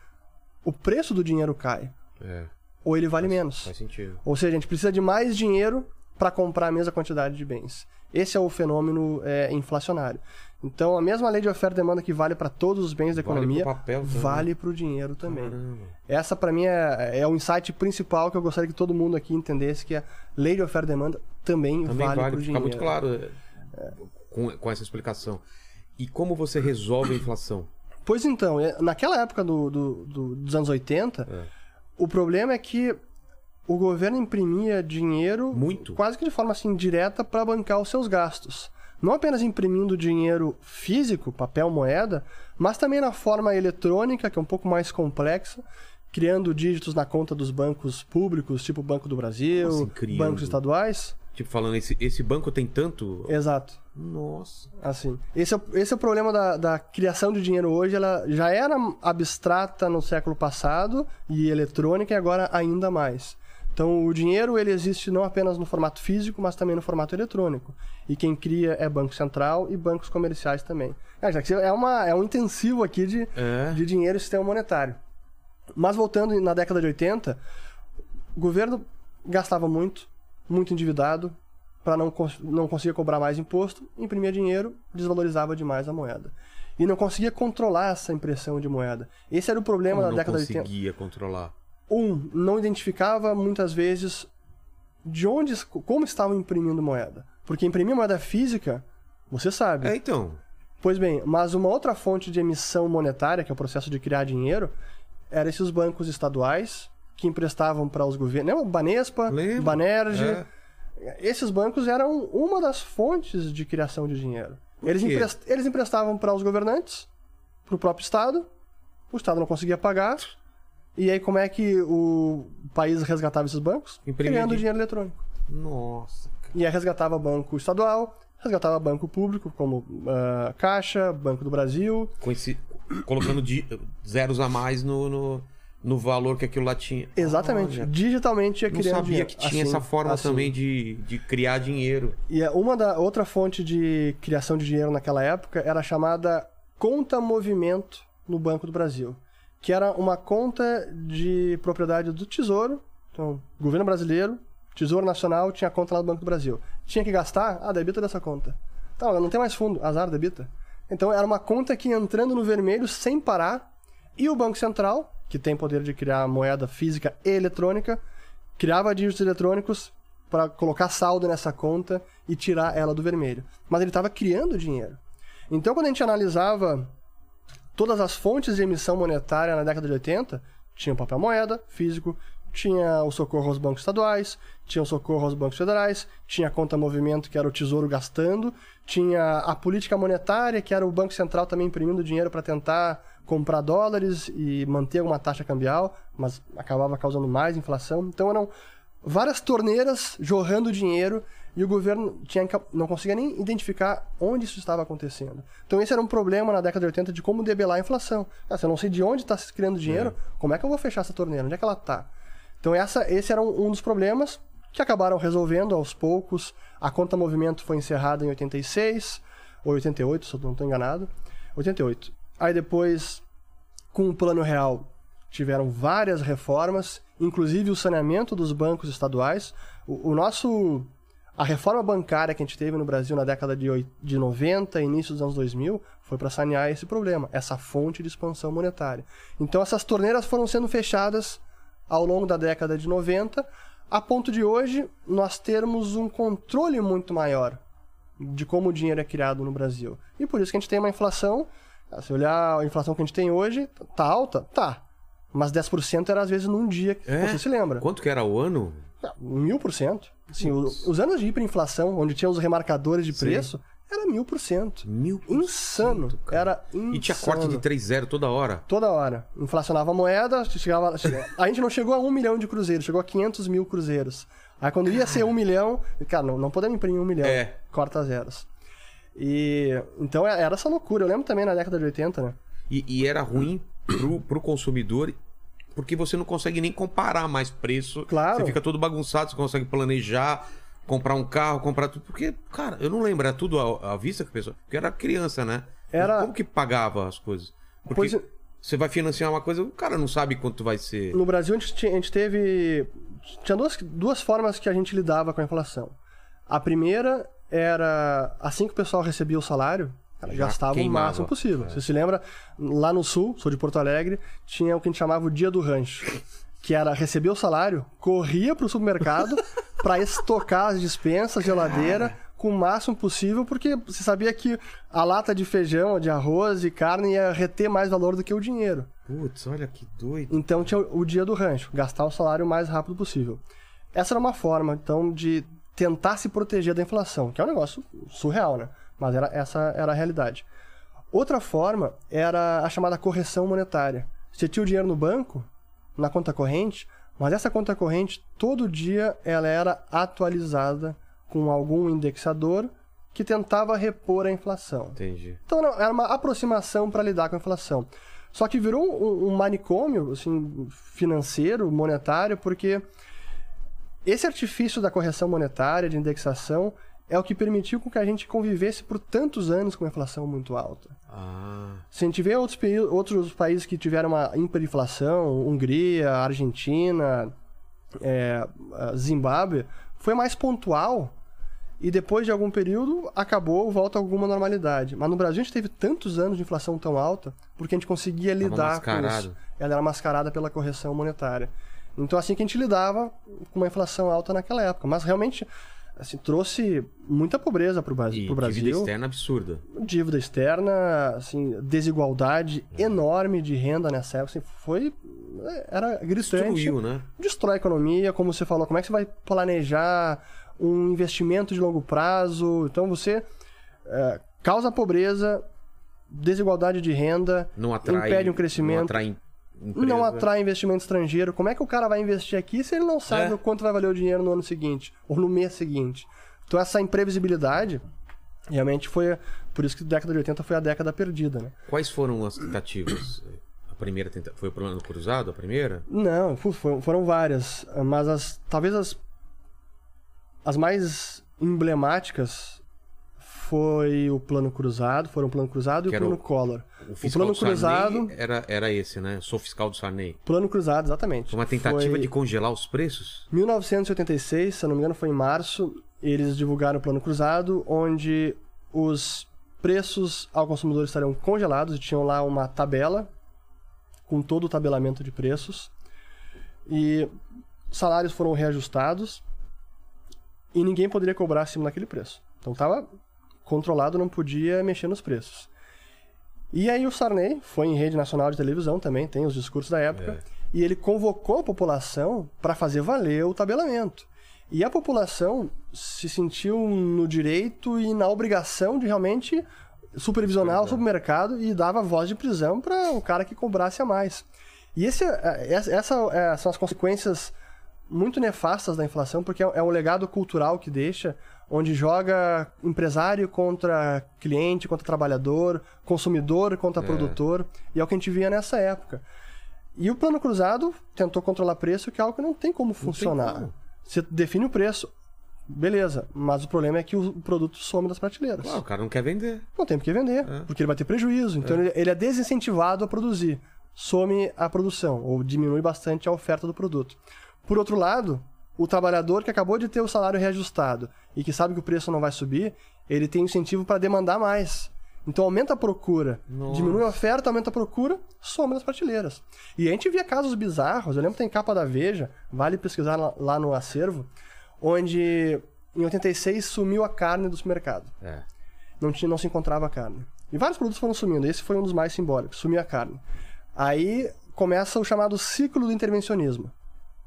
o preço do dinheiro cai. É, Ou ele vale menos. faz sentido. Ou seja, a gente precisa de mais dinheiro para comprar a mesma quantidade de bens. Esse é o fenômeno é, inflacionário. Então, a mesma lei de oferta e demanda que vale para todos os bens da Vale economia vale para o dinheiro também. Caramba. Essa, para mim, é, é o insight principal que eu gostaria que todo mundo aqui entendesse, que a lei de oferta e demanda também, Também vale, vale, para o dinheiro. muito claro é, com, com essa explicação. E como você resolve a inflação? Pois então, é, naquela época do, do- do- dos anos 80, É. o problema é que o governo imprimia dinheiro Muito. quase que de forma assim direta para bancar os seus gastos. Não apenas imprimindo dinheiro físico, papel, moeda, mas também na forma eletrônica, que é um pouco mais complexa, criando dígitos na conta dos bancos públicos, tipo o Banco do Brasil, assim, bancos estaduais. Tipo, falando, esse, esse banco tem tanto. Exato. Nossa. Assim, esse é, o- esse é o problema da, da criação de dinheiro hoje. Ela já era abstrata no século passado e eletrônica e agora ainda mais. Então, o dinheiro ele existe não apenas no formato físico, mas também no formato eletrônico. E quem cria é Banco Central e bancos comerciais também. É, que é, uma, é um intensivo aqui de, É. de dinheiro e sistema monetário. Mas voltando na década de 80, o governo gastava muito, muito endividado, para não, cons- não conseguir cobrar mais imposto, imprimia dinheiro, desvalorizava demais a moeda. E não conseguia controlar essa impressão de moeda. Esse era o problema Como da não década de 80. conseguia controlar. Um, não identificava muitas vezes de onde, como estavam imprimindo moeda. Porque imprimir moeda física, você sabe. É, então. Pois bem, mas uma outra fonte de emissão monetária, que é o processo de criar dinheiro, eram esses bancos estaduais que emprestavam para os governos. Lembra? Banespa, Lembro. Banerj. É. Esses bancos eram uma das fontes de criação de dinheiro. Eles, emprest- eles emprestavam para os governantes, para o próprio Estado, o Estado não conseguia pagar. E aí, como é que o país resgatava esses bancos? Imprimia Criando din- dinheiro eletrônico. Nossa. cara. E aí resgatava banco estadual, resgatava banco público, como ah, Caixa, Banco do Brasil. Esse, colocando zeros a mais no, no, no valor que aquilo lá tinha. Exatamente. Olha, Digitalmente ia não criando sabia dinheiro. que tinha Assim, essa forma assim. também de, de criar dinheiro. E é uma da outra fonte de criação de dinheiro naquela época era chamada conta movimento no Banco do Brasil, que era uma conta de propriedade do Tesouro, então, governo brasileiro, Tesouro Nacional tinha conta lá no Banco do Brasil. Tinha que gastar? Ah, debita dessa conta. Tá, não tem mais fundo, azar, debita. Então era uma conta que ia entrando no vermelho sem parar. E o Banco Central, que tem poder de criar moeda física e eletrônica, criava dígitos eletrônicos para colocar saldo nessa conta e tirar ela do vermelho. Mas ele estava criando dinheiro. Então, quando a gente analisava todas as fontes de emissão monetária na década de 80, tinha o papel moeda físico, tinha o socorro aos bancos estaduais, tinha o socorro aos bancos federais, tinha a conta movimento, que era o tesouro gastando, tinha a política monetária, que era o Banco Central também imprimindo dinheiro para tentar comprar dólares e manter uma taxa cambial, mas acabava causando mais inflação. Então eram várias torneiras jorrando dinheiro e o governo tinha, não conseguia nem identificar onde isso estava acontecendo. Então esse era um problema na década de 80 de como debelar a inflação. Ah, se eu não sei de onde está se criando dinheiro, é. como é que eu vou fechar essa torneira? Onde é que ela está? Então essa, esse era um, um dos problemas que acabaram resolvendo aos poucos. A conta movimento foi encerrada em 86 ou 88, se eu não estou enganado. 88. Aí depois, com o Plano Real, tiveram várias reformas, inclusive o saneamento dos bancos estaduais. O, o nosso a reforma bancária que a gente teve no Brasil na década de, de 90, início dos anos 2000, foi para sanear esse problema, essa fonte de expansão monetária. Então essas torneiras foram sendo fechadas ao longo da década de 90, a ponto de hoje nós termos um controle muito maior de como o dinheiro é criado no Brasil. E por isso que a gente tem uma inflação, se olhar a inflação que a gente tem hoje, tá alta? Tá. Mas 10% era às vezes num dia, que é? você se lembra. Quanto que era o ano? Mil por cento. Assim, os anos de hiperinflação, onde tinha os remarcadores de preço, Sim. Era mil por cento. Mil por Insano. Cento, era insano. E tinha corte de 3,0 toda hora. Toda hora. Inflacionava a moeda, chegava, a gente não chegou a um milhão de cruzeiros, chegou a 500 mil cruzeiros. Aí quando ia ser um milhão, cara, não, não podemos imprimir um milhão. É. Corta zeros. E então é, era essa loucura. Eu lembro também na década de 80, né? E, e era ruim pro, pro consumidor porque você não consegue nem comparar mais preço. Claro. Você fica todo bagunçado, você consegue planejar comprar um carro, comprar tudo. Porque, cara, eu não lembro, era tudo à, à vista que a pessoa. Porque era criança, né? Era... Como que pagava as coisas? Porque pois... É. você vai financiar uma coisa, o cara não sabe quanto vai ser. No Brasil, a gente, a gente teve. Tinha duas, duas formas que a gente lidava com a inflação. A primeira era assim que o pessoal recebia o salário, Cara, gastava queimava. o máximo possível. É. Você se lembra, lá no sul, sou de Porto Alegre, tinha o que a gente chamava o dia do rancho que era receber o salário, corria pro supermercado para estocar as dispensas, geladeira, com o máximo possível, porque você sabia que a lata de feijão, de arroz e carne ia reter mais valor do que o dinheiro. Putz, olha que doido. Então tinha o dia do rancho, gastar o salário o mais rápido possível. Essa era uma forma, então, de tentar se proteger da inflação, que é um negócio surreal, né? Mas era, essa era a realidade. Outra forma era a chamada correção monetária. Você tinha o dinheiro no banco, na conta corrente, mas essa conta corrente todo dia ela era atualizada com algum indexador que tentava repor a inflação. Entendi. Então era uma aproximação para lidar com a inflação. Só que virou um, um manicômio assim, financeiro, monetário, porque esse artifício da correção monetária, de indexação, é o que permitiu com que a gente convivesse por tantos anos com uma inflação muito alta. Ah. Se a gente vê outros, outros países que tiveram uma hiperinflação, Hungria, Argentina, é, Zimbábue, foi mais pontual e depois de algum período acabou, volta alguma normalidade. Mas no Brasil a gente teve tantos anos de inflação tão alta porque a gente conseguia lidar com isso. Ela era mascarada pela correção monetária. Então assim que a gente lidava com uma inflação alta naquela época. Mas realmente assim, trouxe muita pobreza para o Brasil. Dívida externa absurda. Dívida externa, assim, desigualdade é. enorme de renda nessa época. Assim, foi. Era gritante. Destruiu, né? Destrói a economia, como você falou. Como é que você vai planejar um investimento de longo prazo? Então você é, causa pobreza, desigualdade de renda, não atrai, impede um crescimento. Não atrai Empresa. não atrai investimento estrangeiro. Como é que o cara vai investir aqui se ele não sabe é. o quanto vai valer o dinheiro no ano seguinte ou no mês seguinte? Então essa imprevisibilidade realmente foi por isso que a década de 80 foi a década perdida, né? Quais foram as tentativas? A primeira tenta... foi o plano cruzado, a primeira? Não, foram várias, mas as talvez as as mais emblemáticas foi o plano cruzado, foram o plano cruzado e o plano Collor. O, o plano cruzado era, era esse, né? Sou fiscal do Sarney. Plano cruzado, exatamente. Uma tentativa foi... de congelar os preços? 1986, se não me engano, foi em março, eles divulgaram o plano cruzado, onde os preços ao consumidor estariam congelados e tinham lá uma tabela com todo o tabelamento de preços. E salários foram reajustados e ninguém poderia cobrar acima daquele preço. Então estava controlado, não podia mexer nos preços. E aí o Sarney foi em rede nacional de televisão também, tem os discursos da época, É. e ele convocou a população para fazer valer o tabelamento. E a população se sentiu no direito e na obrigação de realmente supervisionar o supermercado e dava voz de prisão para o cara que cobrasse a mais. E esse, é- essa, essa é, são as consequências muito nefastas da inflação, porque é, é um legado cultural que deixa, onde joga empresário contra cliente, contra trabalhador, consumidor contra É. produtor, e é o que a gente via nessa época. E o plano cruzado tentou controlar preço, que é algo que não tem como funcionar. como. Você define o preço, beleza, mas o problema é que o produto some das prateleiras. Claro, o cara não quer vender. Não tem por que vender, É. porque ele vai ter prejuízo. Então ele, ele é desincentivado a produzir. Some a produção, ou diminui bastante a oferta do produto. Por outro lado, o trabalhador que acabou de ter o salário reajustado e que sabe que o preço não vai subir, ele tem incentivo para demandar mais. Então aumenta a procura, Nossa. diminui a oferta, aumenta a procura, some nas prateleiras. E a gente via casos bizarros, eu lembro que tem capa da Veja, vale pesquisar lá, no acervo, onde em 86 sumiu a carne do supermercado É. não, tinha, não se encontrava carne. E vários produtos foram sumindo, esse foi um dos mais simbólicos, sumir a carne. Aí começa o chamado ciclo do intervencionismo.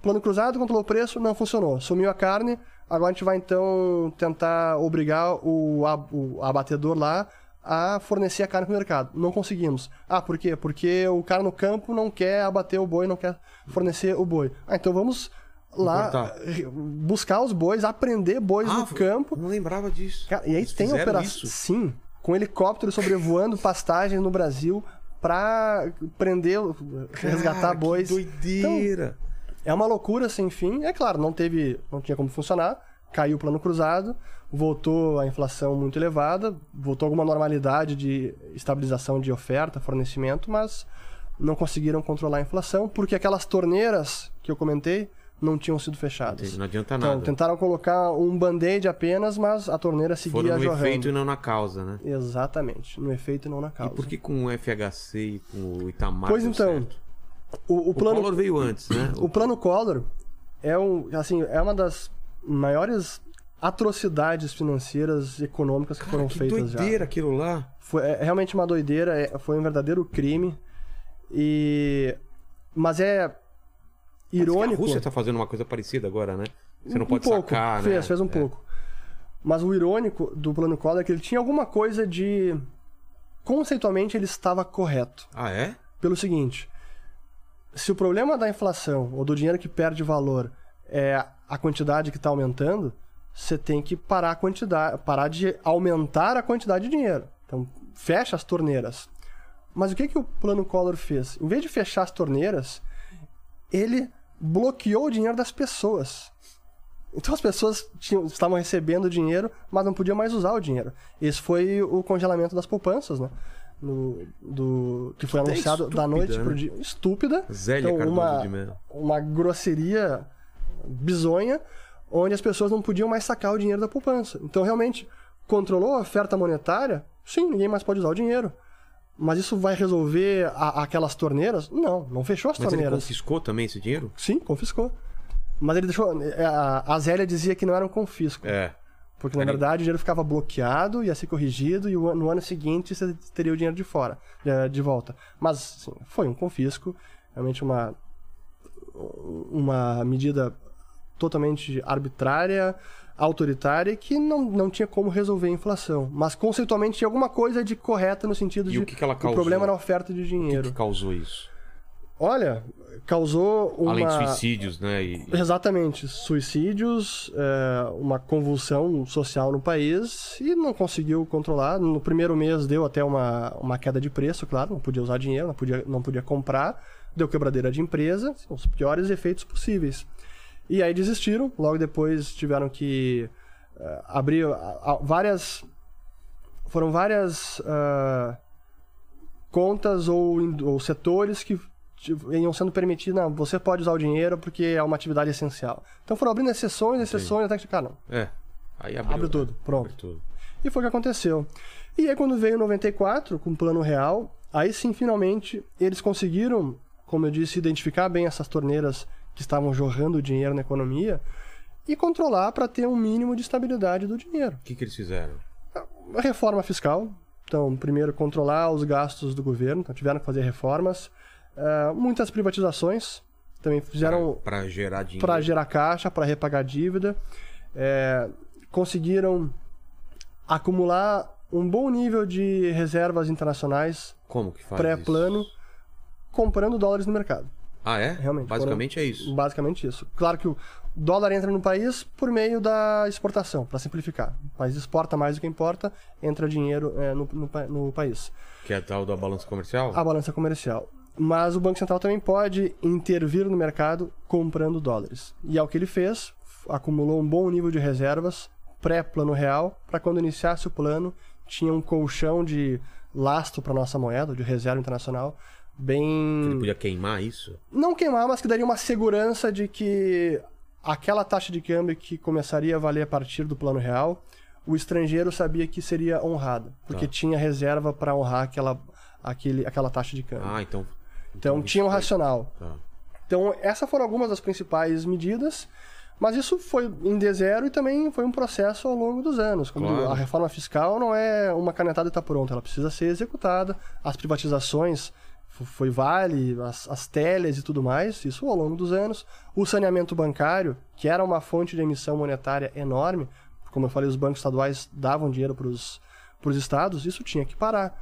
Plano cruzado controlou o preço, não funcionou. Sumiu a carne, agora a gente vai então tentar obrigar o, a- o abatedor lá a fornecer a carne para o mercado. Não conseguimos. Ah, por quê? Porque o cara no campo não quer abater o boi, não quer fornecer o boi. Ah, então vamos lá Importar. buscar os bois, aprender bois no foi- campo. Não lembrava disso. Cara, e aí Eles tem operação. Sim, com helicóptero sobrevoando pastagens no Brasil pra prender, resgatar Cara, bois. Que doideira. É uma loucura sem fim. É claro, não teve, não tinha como funcionar. Caiu o plano cruzado, voltou a inflação muito elevada, voltou alguma normalidade de estabilização de oferta, fornecimento, mas não conseguiram controlar a inflação porque aquelas torneiras que eu comentei não tinham sido fechadas. Não adianta Então, nada. tentaram colocar um band-aid apenas, mas a torneira seguia Foram no jorrando. efeito e não na causa, né? Exatamente, no efeito e não na E causa. por que com o FHC e com o Itamar Pois então, certo? O, o O plano, Collor veio antes, né? o plano Collor é um, assim, é uma das maiores atrocidades financeiras e econômicas que foram que feitas doideira já. aquilo lá. Foi é realmente uma doideira, é- foi um verdadeiro crime e mas é irônico. A Rússia tá fazendo uma coisa parecida agora, né? Você não um pode pouco, sacar, fez, né? fez um É. pouco. Mas o irônico do plano Collor é que ele tinha alguma coisa de conceitualmente ele estava correto. Ah, é? pelo seguinte: se o problema da inflação ou do dinheiro que perde valor é a quantidade que está aumentando, você tem que parar a quantidade, parar de aumentar a quantidade de dinheiro. Então, fecha as torneiras. Mas o que, que o plano Collor fez? Em vez de fechar as torneiras, ele bloqueou o dinheiro das pessoas. Então as pessoas tinham- estavam recebendo dinheiro, mas não podiam mais usar o dinheiro. Esse foi o congelamento das poupanças, né? No- do, que foi Ideia anunciado da estúpida, noite né? pro dia. Estúpida. Zélia Então, Cardoso uma, de Mello. uma grosseria bizonha, onde as pessoas não podiam mais sacar o dinheiro da poupança. Então, realmente, controlou a oferta monetária? Sim, ninguém mais pode usar o dinheiro. Mas isso vai resolver a- aquelas torneiras? Não, não fechou as Mas ele torneiras. confiscou também esse dinheiro? Sim, confiscou. Mas ele deixou. é, A, a Zélia dizia que não era um confisco. É. Porque, na verdade, o dinheiro ficava bloqueado, ia ser corrigido, e o no ano seguinte você teria o dinheiro de fora, de, volta. Mas, assim, foi um confisco, realmente uma, uma medida totalmente arbitrária, autoritária, que não, não tinha como resolver a inflação. Mas, conceitualmente, tinha alguma coisa de correta no sentido E de o que que ela o causou? problema era a oferta de O que, dinheiro. que causou isso? Olha, causou uma... Além de suicídios, né? E, Exatamente, suicídios, é, uma convulsão social no país e não conseguiu controlar. No primeiro mês deu até uma, uma queda de preço, claro, não podia usar dinheiro, não podia, não podia comprar, deu quebradeira de empresa, os piores efeitos possíveis. E aí desistiram, logo depois tiveram que é, abrir a- várias. Foram várias ah, contas ou, ou setores que tipo, iam sendo permitidos, não, você pode usar o dinheiro porque é uma atividade essencial. Então foram abrindo exceções, exceções, até que, cara, não, é. Aí abriu, abre tudo, pronto. Abre tudo. E foi o que aconteceu. E aí quando veio 94, com o plano real, aí sim, finalmente, eles conseguiram, como eu disse, identificar bem essas torneiras que estavam jorrando dinheiro na economia e controlar para ter um mínimo de estabilidade do dinheiro. O que, que eles fizeram? A reforma fiscal. Então, primeiro, controlar os gastos do governo. Então, tiveram que fazer reformas. Uh, muitas privatizações. Também fizeram. Para gerar dinheiro. Para gerar caixa, para repagar dívida. É, conseguiram acumular um bom nível de reservas internacionais. Como que faz Pré-plano, comprando dólares no mercado. Ah, é? Realmente. Basicamente foram, é isso. Basicamente isso. Claro que o dólar entra no país por meio da exportação, para simplificar. O país exporta mais do que importa, entra dinheiro é, no, no, no, país. Que é a tal da balança comercial? A balança comercial. Mas o Banco Central também pode intervir no mercado comprando dólares. E é o que ele fez, acumulou um bom nível de reservas pré-plano real, para quando iniciasse o plano, tinha um colchão de lastro para nossa moeda, de reserva internacional, bem. Ele podia queimar isso? Não queimar, mas que daria uma segurança de que aquela taxa de câmbio que começaria a valer a partir do plano real, o estrangeiro sabia que seria honrada, porque tá. tinha reserva para honrar aquela, aquele, aquela taxa de câmbio. Ah, então. Então, então tinha um racional. Tá. Então, essas foram algumas das principais medidas. Mas isso foi em D0 e também foi um processo ao longo dos anos. Claro. A reforma fiscal não é uma canetada e está pronta, ela precisa ser executada. As privatizações foi Vale, as, as teles e tudo mais, isso ao longo dos anos. O saneamento bancário, que era uma fonte de emissão monetária enorme, como eu falei, os bancos estaduais davam dinheiro para os estados, isso tinha que parar.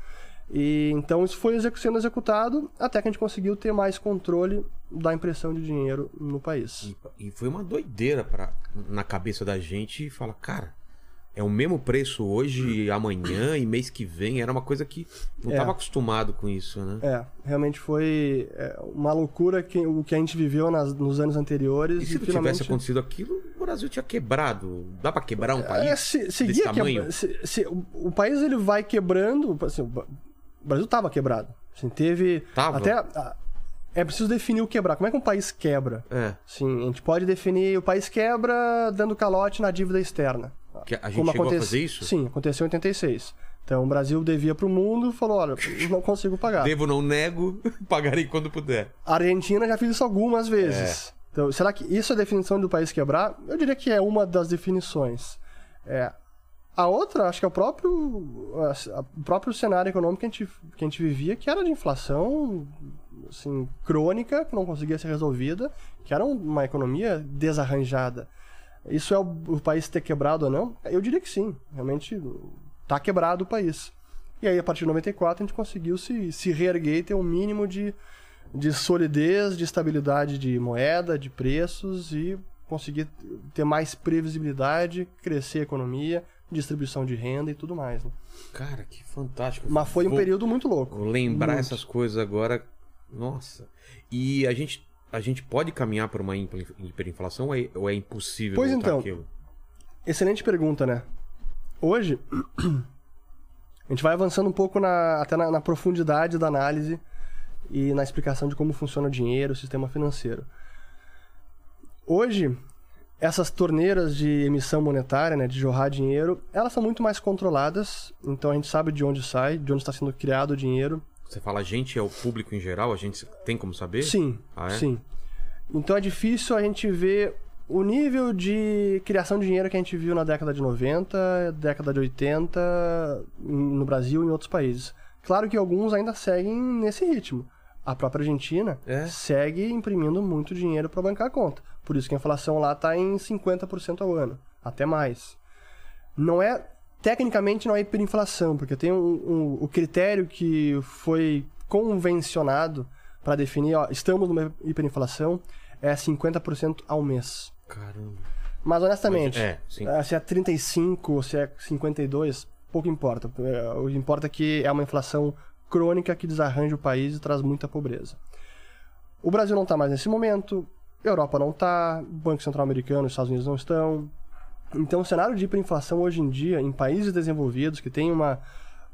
E então isso foi sendo executado até que a gente conseguiu ter mais controle da impressão de dinheiro no país. E, e foi uma doideira pra, na cabeça da gente e fala, cara, é o mesmo preço hoje, amanhã e mês que vem. Era uma coisa que não estava é. acostumado com isso, né? É, realmente foi é, uma loucura que, o que a gente viveu nas, nos anos anteriores. E se e não finalmente... tivesse acontecido aquilo, o Brasil tinha quebrado. Dá para quebrar um é, país é, se, desse tamanho? Que, se, se, o, o, país ele vai quebrando... Assim, o Brasil estava quebrado. Assim, teve... Tava. Até... A, é preciso definir o quebrar. Como é que um país quebra? É. Sim, a gente pode definir o país quebra dando calote na dívida externa. Que a gente Como chegou aconte... a fazer isso? Sim, aconteceu em 86. Então o Brasil devia para o mundo e falou: olha, não consigo pagar. Devo, não nego, pagarei quando puder. A Argentina já fez isso algumas vezes. É. Então, será que isso é a definição do país quebrar? Eu diria que é uma das definições. É, a outra, acho que é o próprio, o próprio cenário econômico que a, gente, que a gente vivia, que era de inflação assim, crônica, que não conseguia ser resolvida, que era uma economia desarranjada. Isso é o, o país ter quebrado ou não? Eu diria que sim. Realmente está quebrado o país. E aí, a partir de 94, a gente conseguiu se, se reerguer e ter um mínimo de, de solidez, de estabilidade de moeda, de preços e conseguir ter mais previsibilidade, crescer a economia, distribuição de renda e tudo mais. Né? Cara, que fantástico. Mas foi um Vou período muito louco. Lembrar muito. essas coisas agora nossa. E a gente, a gente pode caminhar para uma hiperinflação ou é, ou é impossível pois então, aquilo? Excelente pergunta, né? Hoje, a gente vai avançando um pouco na, até na, na profundidade da análise e na explicação de como funciona o dinheiro, o sistema financeiro. Hoje, essas torneiras de emissão monetária, né, de jorrar dinheiro, elas são muito mais controladas. Então a gente sabe de onde sai, de onde está sendo criado o dinheiro. Você fala a gente é o público em geral? A gente tem como saber? Sim. Ah, é? Sim. Então é difícil a gente ver o nível de criação de dinheiro que a gente viu na década de 90, década de 80, no Brasil e em outros países. Claro que alguns ainda seguem nesse ritmo. A própria Argentina é? segue imprimindo muito dinheiro para bancar a conta. Por isso que a inflação lá está em 50% ao ano, até mais. Não é tecnicamente não é hiperinflação, porque tem um, um, o critério que foi convencionado para definir, ó, estamos numa hiperinflação, é 50% ao mês. Caramba. Mas honestamente, é, é, se é 35 ou se é 52, pouco importa. É, o que importa é que é uma inflação crônica que desarranja o país e traz muita pobreza. O Brasil não está mais nesse momento, Europa não está, Banco Central Americano, os Estados Unidos não estão, então, o cenário de hiperinflação hoje em dia, em países desenvolvidos que têm uma,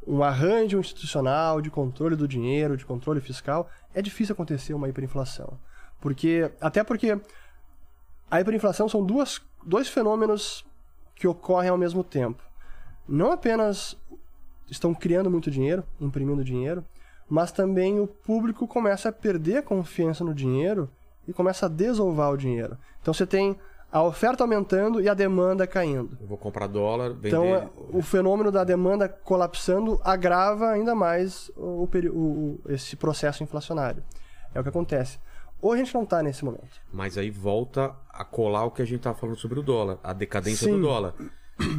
um arranjo institucional de controle do dinheiro, de controle fiscal, é difícil acontecer uma hiperinflação. Porque, até porque a hiperinflação são duas, dois fenômenos que ocorrem ao mesmo tempo. Não apenas estão criando muito dinheiro, imprimindo dinheiro, mas também o público começa a perder a confiança no dinheiro e começa a desovar o dinheiro. Então você tem a oferta aumentando e a demanda caindo. Eu vou comprar dólar, vender... Então é, o fenômeno da demanda colapsando agrava ainda mais o, o- esse processo inflacionário. É o que acontece. Hoje a gente não está nesse momento. Mas aí volta a colar o que a gente tava falando sobre o dólar, a decadência Sim. do dólar.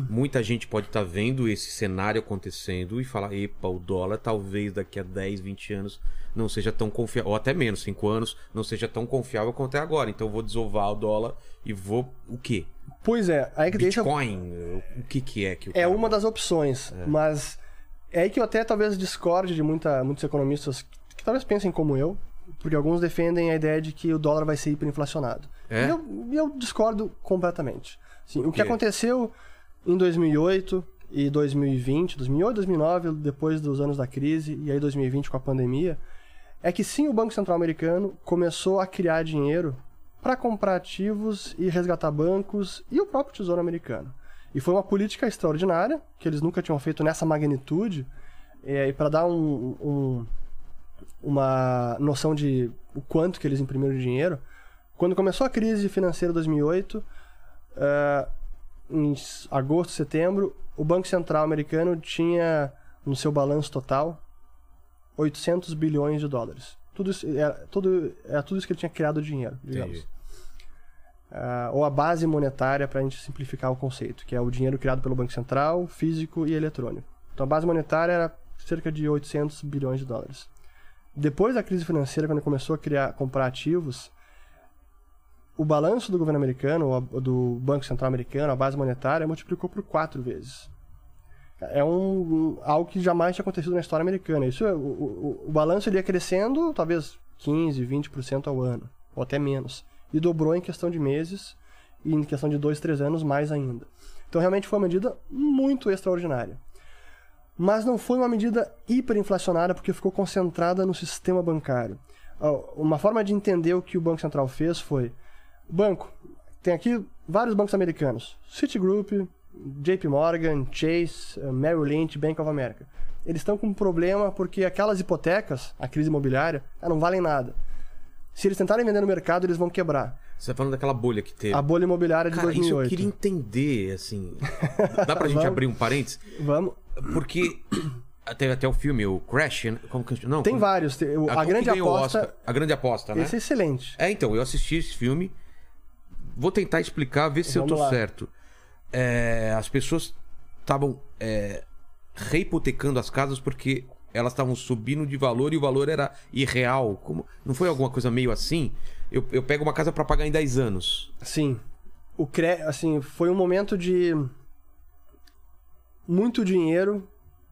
Muita gente pode estar vendo esse cenário acontecendo e falar, epa, o dólar talvez daqui a 10, 20 anos não seja tão confiável, ou até menos, 5 anos, não seja tão confiável quanto é agora. Então eu vou desovar o dólar e vou. O quê? Pois é, aí que deixa Bitcoin? O que, que é que É uma das opções, mas é aí que eu até talvez discorde de muita, muitos economistas que, que talvez pensem como eu, porque alguns defendem a ideia de que o dólar vai ser hiperinflacionado. É? E eu, eu discordo completamente. Sim, o que aconteceu em 2008 e 2020, 2008, 2009, depois dos anos da crise, e aí 2020 com a pandemia, é que sim, o Banco Central americano começou a criar dinheiro para comprar ativos e resgatar bancos e o próprio Tesouro americano. E foi uma política extraordinária, que eles nunca tinham feito nessa magnitude, é, e para dar um- um- uma noção de o quanto que eles imprimiram de dinheiro, quando começou a crise financeira de 2008, eh, em agosto, setembro, o Banco Central americano tinha no seu balanço total 800 bilhões de dólares. Tudo isso, era, tudo, era tudo isso que ele tinha criado de dinheiro, digamos. Ah, ou a base monetária, para a gente simplificar o conceito, que é o dinheiro criado pelo Banco Central, físico e eletrônico. Então a base monetária era cerca de 800 bilhões de dólares. Depois da crise financeira, quando começou a criar, comprar ativos, o balanço do governo americano, do Banco Central americano, a base monetária, multiplicou por quatro vezes. É um, algo que jamais tinha acontecido na história americana. Isso, é- o, o, o balanço ele ia crescendo, talvez 15, 20% ao ano, ou até menos. E dobrou em questão de meses, e em questão de dois, três anos, mais ainda. Então, realmente foi uma medida muito extraordinária. Mas não foi uma medida hiperinflacionária porque ficou concentrada no sistema bancário. Uma forma de entender o que o Banco Central fez foi: banco, tem aqui vários bancos americanos: Citigroup, JP Morgan, Chase, eh, Merrill Lynch, Bank of America. Eles estão com um problema porque aquelas hipotecas, a crise imobiliária, ah, não valem nada. Se eles tentarem vender no mercado, eles vão quebrar. Você tá falando daquela bolha que teve. A bolha imobiliária de Cara, isso eu 2008. queria entender, assim. Dá pra gente Vamos. abrir um parênteses? Vamos. Porque teve até o filme, o Crash, né? como que Não, Tem como- vários. A, como grande aposta. Oscar? A grande aposta, né? Esse é excelente. É, então, eu assisti esse filme. Vou tentar explicar, ver se eu Vamos tô lá. certo. É, as pessoas estavam é, reipotecando as casas porque elas estavam subindo de valor e o valor era irreal. Como, não foi alguma coisa meio assim? Eu, eu pego uma casa pra pagar em 10 anos. Sim. O cre... assim, foi um momento de muito dinheiro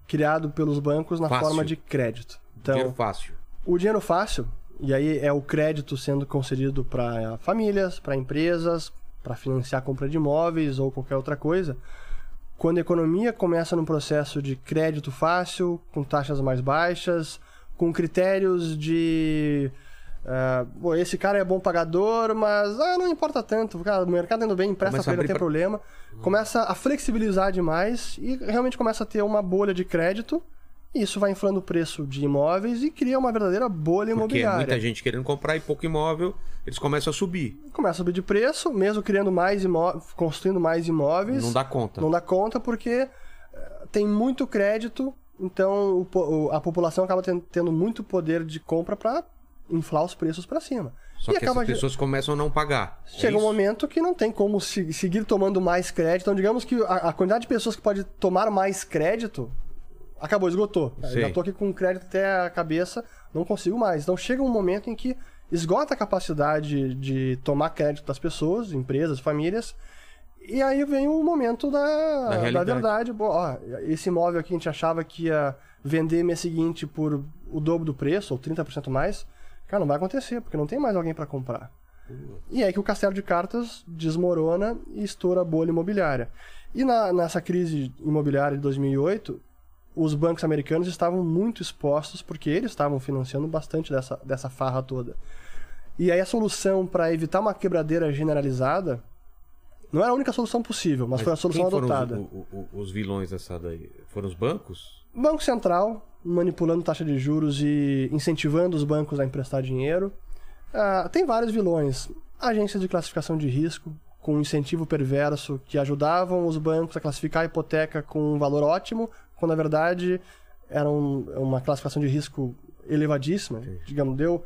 criado pelos bancos na Fácil. forma de crédito. Então, Dinheiro fácil. o dinheiro fácil, e aí é o crédito sendo concedido para famílias, para empresas, para financiar a compra de imóveis ou qualquer outra coisa. Quando a economia começa num processo de crédito fácil, com taxas mais baixas, com critérios de. pô, esse cara é bom pagador, mas ah, não importa tanto. Cara, o mercado indo bem, empresta Começa para a ele, não tem pra- problema. Começa a flexibilizar demais e realmente começa a ter uma bolha de crédito. Isso vai inflando o preço de imóveis e cria uma verdadeira bolha Porque é imobiliária. muita gente querendo comprar e pouco imóvel, eles começam a subir. Começa a subir de preço, mesmo criando mais imóveis, construindo mais imóveis. Não dá conta. Não dá conta porque eh, tem muito crédito, então a população acaba ten- tendo muito poder de compra para inflar os preços para cima. Só e que acaba essas pessoas começam a não pagar. É Chega um isso? momento que não tem como se- seguir tomando mais crédito. Então, digamos que a quantidade de pessoas que pode tomar mais crédito acabou, esgotou. Sei. já tô aqui com crédito até a cabeça, não consigo mais. Então chega um momento em que esgota a capacidade de tomar crédito das pessoas, empresas, famílias. E aí vem o momento da, da, realidade. verdade. Pô, ó, esse imóvel aqui a gente achava que ia vender mês seguinte por o dobro do preço, ou 30% mais. Cara, não vai acontecer, porque não tem mais alguém para comprar. E é aí que o castelo de cartas desmorona e estoura a bolha imobiliária. E na- nessa crise imobiliária de 2008, os bancos americanos estavam muito expostos porque eles estavam financiando bastante dessa, dessa farra toda. E aí a solução para evitar uma quebradeira generalizada não era a única solução possível, mas, foi a solução os- adotada. o- o- os vilões dessa daí? Foram os bancos? Banco Central manipulando taxa de juros e incentivando os bancos a emprestar dinheiro. Ah, tem vários vilões. Agências de classificação de risco, com um incentivo perverso, que ajudavam os bancos a classificar a hipoteca com um valor ótimo, quando na verdade era um- uma classificação de risco elevadíssima. Digamos, deu,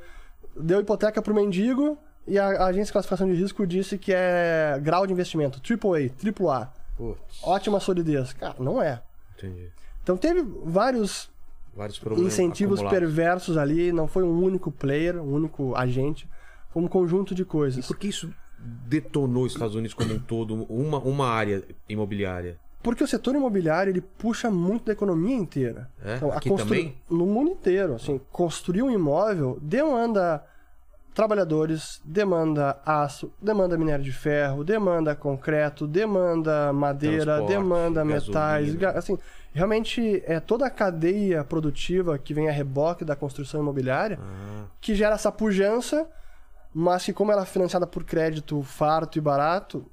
deu hipoteca para o mendigo e a, a agência de classificação de risco disse que é grau de investimento, AAA, AAA. Putz, Ótima solidez. Cara, não é. entendi. Então teve vários Vários incentivos acumulados. perversos ali, não foi um único player, um único agente, foi um conjunto de coisas. Por que isso detonou os Estados Unidos como um todo, uma, uma área imobiliária? Porque o setor imobiliário ele puxa muito da economia inteira. Então, É? Aqui também? No mundo inteiro. Assim, construir um imóvel demanda trabalhadores, demanda aço, demanda minério de ferro, demanda concreto, demanda madeira, Transporte, demanda metais. Assim, realmente é toda a cadeia produtiva que vem a reboque da construção imobiliária Ah, que gera essa pujança, mas que como ela é financiada por crédito farto e barato,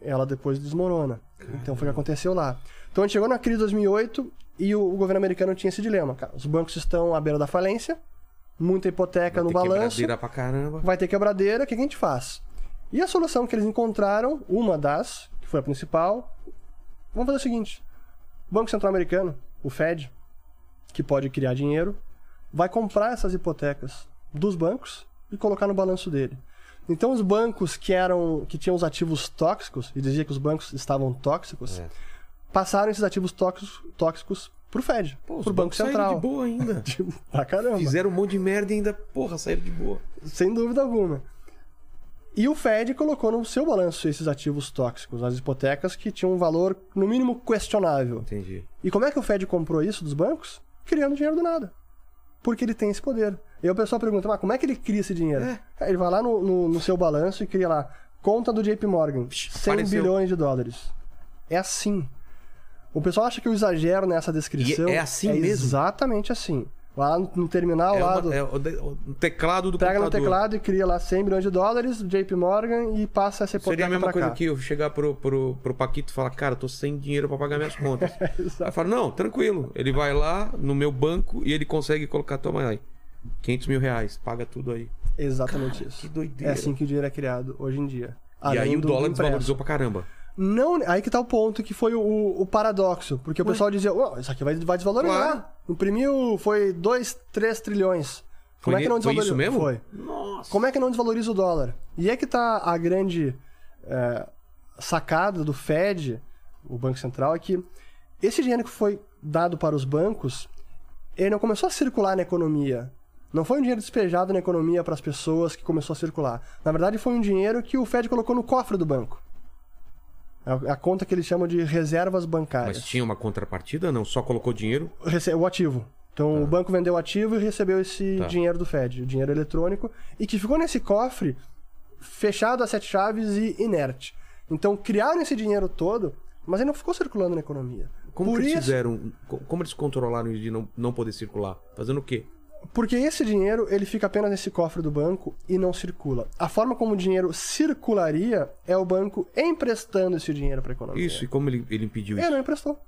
ela depois desmorona. Então foi o que aconteceu lá. Então a gente chegou na crise de 2008 e o, o governo americano tinha esse dilema. Cara, os bancos estão à beira da falência, muita hipoteca vai no ter balanço, quebradeira pra caramba. vai ter quebradeira, o que, que a gente faz? E a solução que eles encontraram, uma das, que foi a principal, vamos fazer o seguinte: o Banco Central Americano, o Fed, que pode criar dinheiro, vai comprar essas hipotecas dos bancos e colocar no balanço dele. Então os bancos que eram que tinham os ativos tóxicos e dizia que os bancos estavam tóxicos, É. passaram esses ativos tóxicos tóxicos pro Fed, Pô, pro Banco Central. de boa ainda. Tipo, pra caramba. Fizeram um monte de merda e ainda, porra, saíram de boa. Sem dúvida alguma. E o Fed colocou no seu balanço esses ativos tóxicos, as hipotecas que tinham um valor, no mínimo, questionável. Entendi. E como é que o Fed comprou isso dos bancos? Criando dinheiro do nada. Porque ele tem esse poder. E aí o pessoal pergunta, mas como é que ele cria esse dinheiro? É. Ele vai lá no, no- no seu balanço e cria lá, conta do JP Morgan, 100 apareceu. bilhões de dólares. É assim. O pessoal acha que eu exagero nessa descrição. E é assim é mesmo? Exatamente assim. Vai lá no, no terminal É, lá uma- do... é o, teclado do Pega no computador. teclado e cria lá 100 bilhões de dólares, JP Morgan, e passa essa hipoteca Seria a mesma coisa cá. que eu chegar pro, pro, pro Paquito e falar, cara, tô sem dinheiro pra pagar minhas contas. Exato. Aí eu falo, não, tranquilo. Ele vai lá no meu banco e ele consegue colocar, toma aí, 500 mil reais, paga tudo aí. Exatamente isso. Que É doideira. assim que o dinheiro é criado hoje em dia. e aí o dólar desvalorizou pra caramba. Não, aí que tá o ponto, que foi o, o paradoxo. Porque o pessoal dizia, "Ué, isso aqui vai, vai desvalorizar. Claro. Imprimiu, foi 2, 3 trilhões. Como Foi é que não foi desvaloriza? isso mesmo? Foi. Nossa. Como é que não desvaloriza o dólar? E é que tá a grande é, sacada do Fed, o Banco Central, é que esse dinheiro que foi dado para os bancos, ele não começou a circular na economia. Não foi um dinheiro despejado na economia para as pessoas que começou a circular. Na verdade, foi um dinheiro que o Fed colocou no cofre do banco. É a conta que eles chamam de reservas bancárias. Mas tinha uma contrapartida, não? Só colocou dinheiro? Rece- o ativo. Então o banco vendeu o ativo e recebeu esse Tá. dinheiro do Fed, o dinheiro eletrônico, e que ficou nesse cofre fechado a sete chaves e inerte. Então criaram esse dinheiro todo, mas ele não ficou circulando na economia. Como Por eles isso, fizeram? co- Como eles controlaram de não, não poder circular? Fazendo o quê? Porque esse dinheiro ele fica apenas nesse cofre do banco e não circula. A forma como o dinheiro circularia é o banco emprestando esse dinheiro para a economia. Isso, e como ele, ele impediu isso? Ele não emprestou.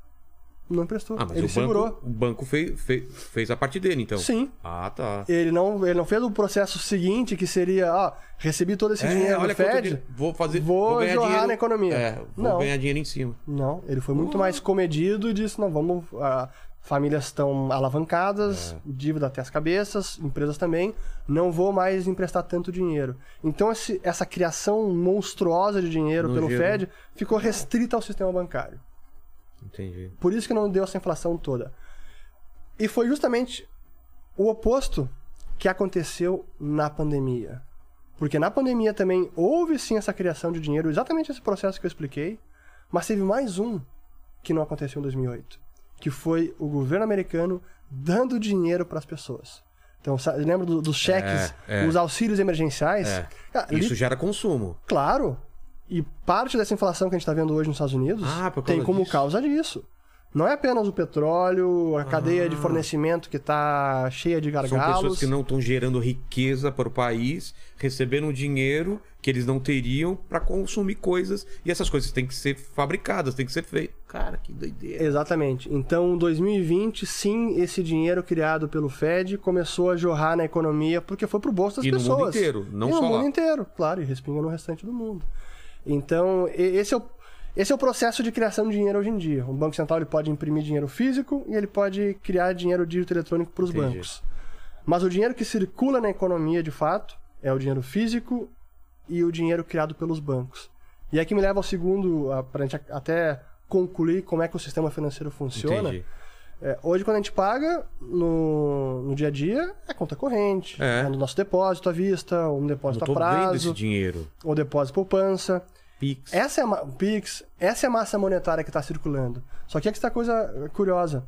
Não emprestou. Ah, mas ele o segurou. banco, o banco fez, fez, fez a parte dele, então. Sim. Ah, tá. Ele não, ele não fez o processo seguinte, que seria, ó, recebi todo esse É, dinheiro do olha quanto Fed, dinheiro- vou fazer, vou ganhar jorrar dinheiro, na economia. É, vou Não. ganhar dinheiro em cima. Não, ele foi muito mais comedido e disse, não, vamos... ah, famílias estão alavancadas, É. dívida até as cabeças, empresas também, não vou mais emprestar tanto dinheiro. Então esse- essa criação monstruosa de dinheiro Não pelo gerou. Fed ficou restrita ao sistema bancário. Entendi. Por isso que não deu essa inflação toda. E foi justamente o oposto que aconteceu na pandemia. Porque na pandemia também houve sim essa criação de dinheiro, exatamente esse processo que eu expliquei, mas teve mais um que não aconteceu em 2008, que foi o governo americano dando dinheiro para as pessoas. Então, sa- lembra do- dos cheques, É, é. os auxílios emergenciais? É. Cara, li- Isso gera consumo. Claro. E parte dessa inflação que a gente está vendo hoje nos Estados Unidos Ah, tem como disso. causa disso. Não é apenas o petróleo, a cadeia de fornecimento que está cheia de Ah. São gargalos. pessoas que não estão gerando riqueza para o país, recebendo dinheiro que eles não teriam para consumir coisas. E essas coisas têm que ser fabricadas, têm que ser feitas. Cara, que doideira. Exatamente. Então, 2020, sim, esse dinheiro criado pelo Fed começou a jorrar na economia porque foi pro bolso das E no pessoas. mundo inteiro, não e só no mundo lá. inteiro, claro, e respinga no restante do mundo. Então, esse é o esse é o processo de criação de dinheiro hoje em dia. O Banco Central ele pode imprimir dinheiro físico e ele pode criar dinheiro dígito eletrônico para os bancos. Mas o dinheiro que circula na economia, de fato, é o dinheiro físico e o dinheiro criado pelos bancos. E é que me leva ao segundo, para a gente até concluir como é que o sistema financeiro funciona. Entendi. É, hoje, quando a gente paga no, no dia a dia, é conta corrente, É. é no nosso depósito à vista, ou um Eu depósito a tô vendo esse prazo, dinheiro. ou depósito poupança. Pix. Essa é a Pix, essa é a massa monetária que está circulando. Só que aqui está a coisa curiosa.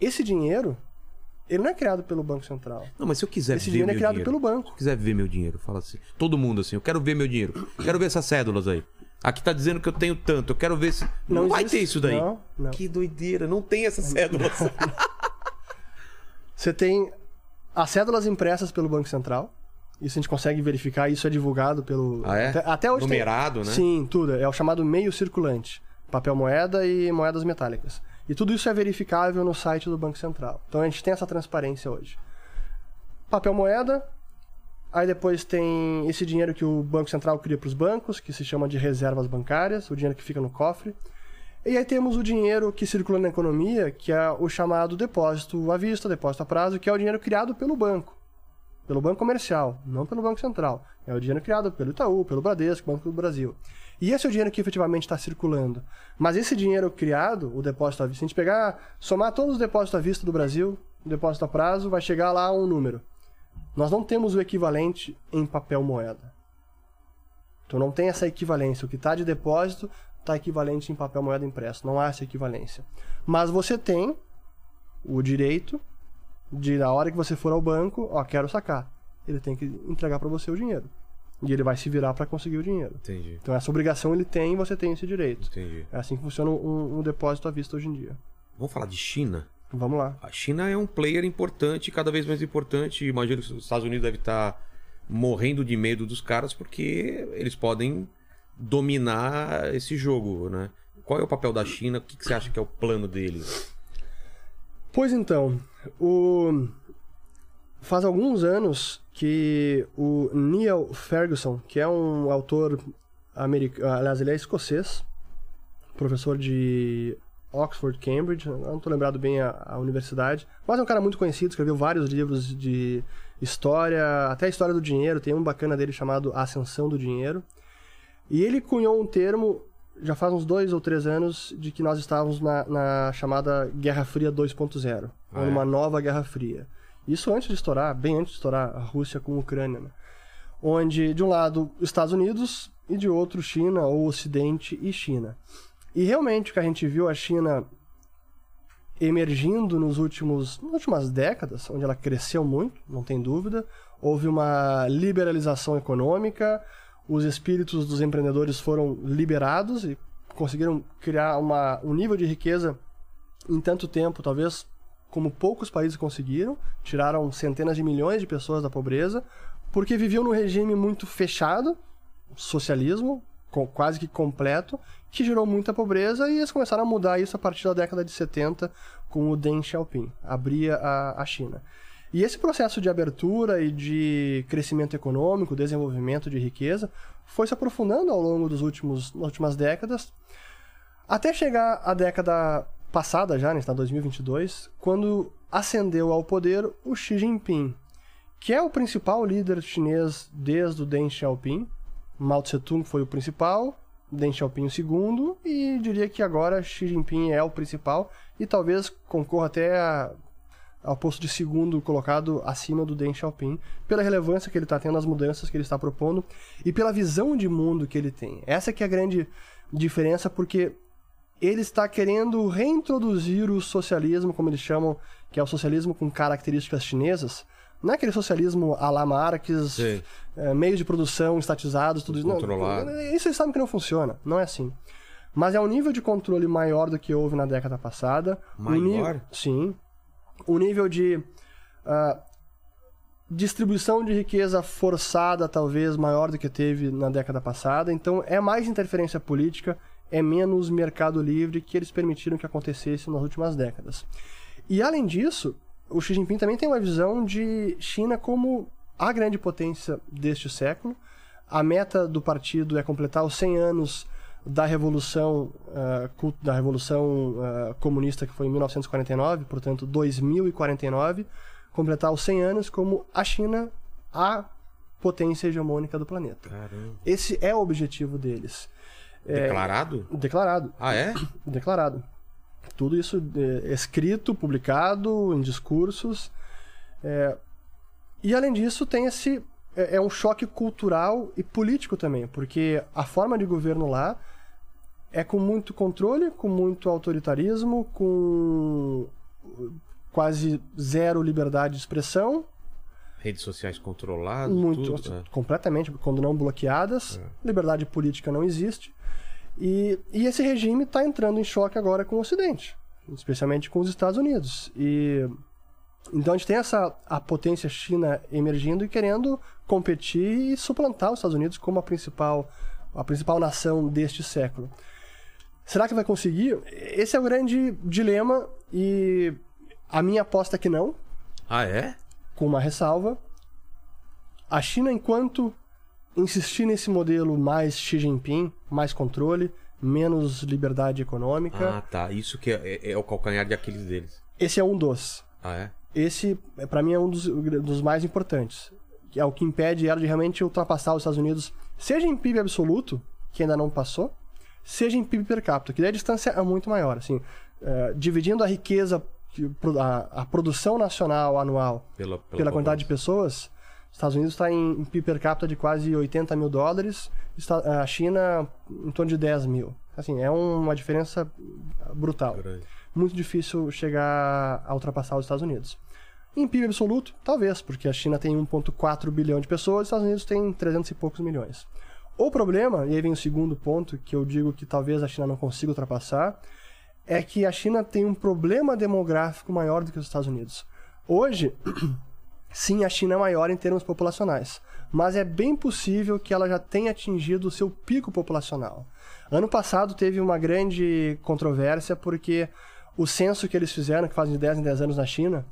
Esse dinheiro, ele não é criado pelo Banco Central. Não, mas se eu quiser Esse ver dinheiro meu é criado dinheiro, pelo banco. se eu quiser ver meu dinheiro, fala assim. Todo mundo assim, eu quero ver meu dinheiro. Quero ver essas cédulas aí. Aqui tá dizendo que eu tenho tanto, eu quero ver se. Não, Não vai existe. ter isso daí. Não, não. Que doideira, não tem essas cédulas. Você tem as cédulas impressas pelo Banco Central. Isso a gente consegue verificar, isso é divulgado pelo. Ah, é? Até, até hoje tem- Numerado, né? Sim, tudo. É o chamado meio circulante. Papel moeda e moedas metálicas. E tudo isso é verificável no site do Banco Central. Então a gente tem essa transparência hoje. Papel moeda, aí depois tem esse dinheiro que o Banco Central cria para os bancos, que se chama de reservas bancárias, o dinheiro que fica no cofre. E aí temos o dinheiro que circula na economia, que é o chamado depósito à vista, depósito a prazo, que é o dinheiro criado pelo banco. Pelo banco comercial, não pelo Banco Central. É o dinheiro criado pelo Itaú, pelo Bradesco, Banco do Brasil. E esse é o dinheiro que efetivamente está circulando. Mas esse dinheiro criado, o depósito à vista, se a gente pegar, somar todos os depósitos à vista do Brasil, depósito a prazo, vai chegar lá um número. Nós não temos o equivalente em papel moeda. Então não tem essa equivalência. O que está de depósito está equivalente em papel moeda impresso. Não há essa equivalência. Mas você tem o direito de, na hora que você for ao banco, ó, quero sacar. Ele tem que entregar para você o dinheiro. E ele vai se virar para conseguir o dinheiro. Entendi, Então essa obrigação ele tem e você tem esse direito. entendi. É assim que funciona um, um depósito à vista hoje em dia. Vamos falar de China. Vamos lá. A China é um player importante, cada vez mais importante. Imagino que os Estados Unidos deve estar morrendo de medo dos caras porque eles podem dominar esse jogo, né? Qual é o papel da China? O que que você acha que é o plano deles? Pois então, o... faz alguns anos que o Neil Ferguson, que é um autor americano, aliás, ele é escocês, professor de Oxford, Cambridge, não estou lembrado bem a, a universidade, mas é um cara muito conhecido, escreveu vários livros de história, até a história do dinheiro, tem um bacana dele chamado Ascensão do Dinheiro. E ele cunhou um termo, já faz uns dois ou três anos, de que nós estávamos na, na chamada Guerra Fria 2.0, Ah, ou é? numa nova Guerra Fria. Isso antes de estourar, bem antes de estourar a Rússia com a Ucrânia, né? Onde, de um lado, Estados Unidos e de outro, China, ou Ocidente e China. E realmente o que a gente viu a China emergindo nos últimos, nas últimas décadas, onde ela cresceu muito, não tem dúvida. Houve uma liberalização econômica, os espíritos dos empreendedores foram liberados e conseguiram criar uma, um nível de riqueza em tanto tempo, talvez como poucos países conseguiram, tiraram centenas de milhões de pessoas da pobreza, porque viviam num regime muito fechado, socialismo, quase que completo, que gerou muita pobreza e eles começaram a mudar isso a partir da década de 70 com o Deng Xiaoping, abria a, a China. E esse processo de abertura e de crescimento econômico, desenvolvimento de riqueza, foi se aprofundando ao longo dos últimos, das últimas décadas, até chegar à década passada já, né, está 2022, quando ascendeu ao poder o Xi Jinping, que é o principal líder chinês desde o Deng Xiaoping. Mao Tse-tung foi o principal, Deng Xiaoping o segundo, e diria que agora Xi Jinping é o principal, e talvez concorra até a- ao posto de segundo colocado acima do Deng Xiaoping, pela relevância que ele está tendo, as mudanças que ele está propondo, e pela visão de mundo que ele tem. Essa que é a grande diferença, porque ele está querendo reintroduzir o socialismo, como eles chamam, que é o socialismo com características chinesas. Não é aquele socialismo à la Marx, é, meios de produção estatizados, tudo isso. Não, Controlado. isso eles sabem que não funciona, não é assim. Mas é um nível de controle maior do que houve na década passada. Um Maior? Sim. O nível de ah, distribuição de riqueza forçada, talvez, maior do que teve na década passada. Então, é mais interferência política, é menos mercado livre que eles permitiram que acontecesse nas últimas décadas. E além disso, o Xi Jinping também tem uma visão de China como a grande potência deste século. A meta do partido é completar os 100 anos da revolução uh, da revolução uh, comunista que foi em 1949, portanto 2049, completar os 100 anos como a China a potência hegemônica do planeta. Caramba. Esse é o objetivo deles. Declarado? É, declarado. Ah, é? Declarado. Tudo isso é, escrito, publicado em discursos. É, e além disso, tem esse. É, é um choque cultural e político também, porque a forma de governo lá é com muito controle, com muito autoritarismo, com quase zero liberdade de expressão. Redes sociais controladas, muito, tudo, né? completamente, quando não bloqueadas. É. Liberdade política não existe. E, e esse regime está entrando em choque agora com o Ocidente, especialmente com os Estados Unidos. E então a gente tem essa a potência China emergindo e querendo competir e suplantar os Estados Unidos como a principal a principal nação deste século. Será que vai conseguir? Esse é o grande dilema e a minha aposta é que não, Ah, é? com uma ressalva. A China, enquanto insistir nesse modelo mais Xi Jinping, mais controle, menos liberdade econômica, Ah, tá. Isso que é, é- é o calcanhar de Aquiles deles. esse é um dos. Ah, é? Esse, para mim, é um dos, dos mais importantes. Que é o que impede ela de realmente ultrapassar os Estados Unidos, seja em PIB absoluto, que ainda não passou, seja em PIB per capita, que daí a distância é muito maior. Assim, é, dividindo a riqueza, que- a, a produção nacional anual Pela, pela quantidade de pessoas, Estados Unidos está em, em PIB per capita de quase 80 mil dólares, a China em torno de 10 mil. Assim, é uma diferença brutal. Grande. Muito difícil chegar a ultrapassar os Estados Unidos. Em PIB absoluto, talvez, porque a China tem 1,4 bilhão de pessoas, os Estados Unidos tem 300 e poucos milhões. O problema, e aí vem o segundo ponto, que eu digo que talvez a China não consiga ultrapassar, é que a China tem um problema demográfico maior do que os Estados Unidos. Hoje, sim, a China é maior em termos populacionais, mas é bem possível que ela já tenha atingido o seu pico populacional. Ano passado teve uma grande controvérsia porque o censo que eles fizeram, que fazem de 10 em 10 anos na China,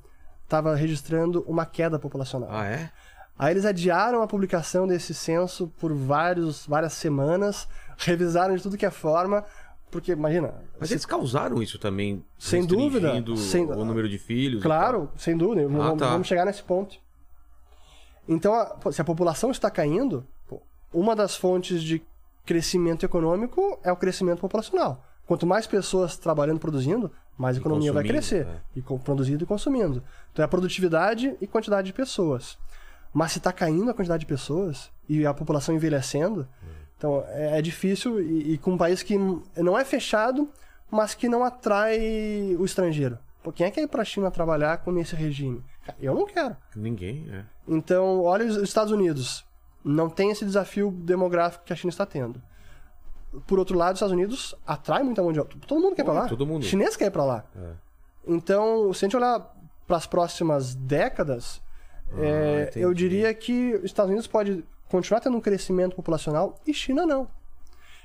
estava registrando uma queda populacional. Ah, é? Aí eles adiaram a publicação desse censo por vários, várias semanas, revisaram de tudo que é forma, porque imagina. Mas se- eles causaram isso também? Sem dúvida, sem- o número de filhos? Claro, sem dúvida, Ah, vamos, tá. vamos chegar nesse ponto. Então, a- se a população está caindo, uma das fontes de crescimento econômico é o crescimento populacional. Quanto mais pessoas trabalhando, produzindo, mais a economia vai crescer. é. E produzindo e consumindo. Então é a produtividade e quantidade de pessoas. Mas se está caindo a quantidade de pessoas e a população envelhecendo, então é, é difícil e, e com um país que não é fechado, mas que não atrai o estrangeiro. Pô, quem é que quer ir para a China trabalhar com esse regime? Eu não quero. Ninguém, é. Então, olha os Estados Unidos. Não tem esse desafio demográfico que a China está tendo. Por outro lado, os Estados Unidos atrai muita mão de obra. Todo mundo quer ir pra lá. todo mundo. Chinês quer ir pra lá. É. Então, se a gente olhar para as próximas décadas, é, entendi. eu diria que os Estados Unidos pode continuar tendo um crescimento populacional e China não.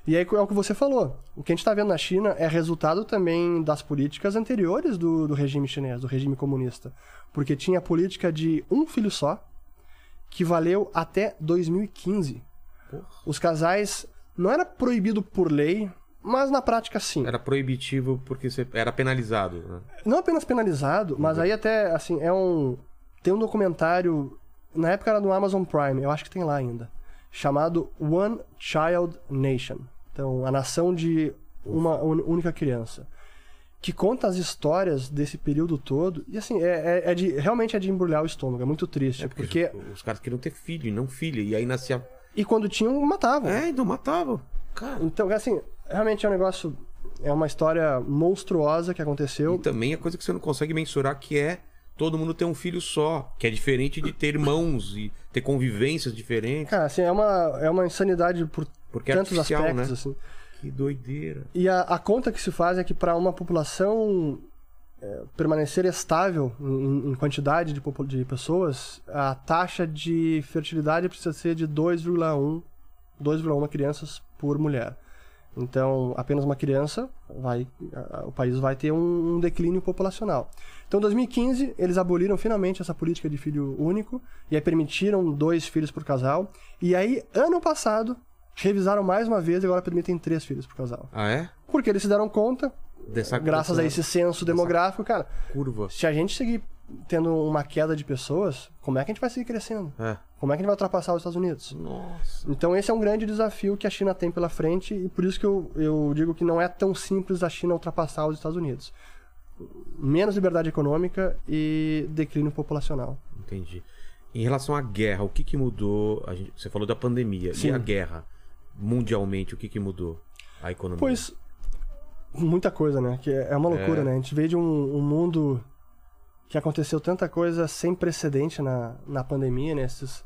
E aí é o que você falou. O que a gente está vendo na China é resultado também das políticas anteriores do, do regime chinês, do regime comunista. Porque tinha a política de um filho só, que valeu até 2015. Porra. Os casais não era proibido por lei, mas na prática sim. Era proibitivo porque você era penalizado. Né? não apenas penalizado, mas aí até, assim, é um... Tem um documentário, na época era no Amazon Prime, eu acho que tem lá ainda, chamado One Child Nation. Então, a nação de uma única criança. Que conta as histórias desse período todo. E assim, é, é- é de, realmente é de embrulhar o estômago, é muito triste. É porque... os, os caras queriam ter filho e não filha. E aí nascia. E quando tinham, matavam. É, então matava. Cara. Então, assim, realmente é um negócio... É uma história monstruosa que aconteceu. E também a coisa que você não consegue mensurar que é todo mundo ter um filho só. Que é diferente de ter irmãos e ter convivências diferentes. Cara, assim, é uma, é uma insanidade por Porque é tantos aspectos, né? assim. Que doideira. E a, a conta que se faz é que para uma população é, permanecer estável em, em quantidade de, de pessoas, a taxa de fertilidade precisa ser de 2,1 2,1 crianças por mulher. Então, apenas uma criança vai, o país vai ter um, um declínio populacional. Então, em 2015, eles aboliram finalmente essa política de filho único e aí permitiram dois filhos por casal. E aí, ano passado, revisaram mais uma vez e agora permitem três filhos por casal. Ah, é? Porque eles se deram conta, Dessa graças a dessa esse censo demográfico, cara, curva. se a gente seguir tendo uma queda de pessoas, como é que a gente vai seguir crescendo? É. Como é que a gente vai ultrapassar os Estados Unidos? Nossa. Então esse é um grande desafio que a China tem pela frente e por isso que eu, eu digo que não é tão simples a China ultrapassar os Estados Unidos. Menos liberdade econômica e declínio populacional. Entendi. Em relação à guerra, o que, que mudou? Gente- você falou da pandemia. Sim. E a guerra? Mundialmente, o que, que mudou? A economia? Pois, muita coisa, né? Que é uma loucura, É. né? A gente veio de um, um mundo que aconteceu tanta coisa sem precedente na, na pandemia, né? Esses,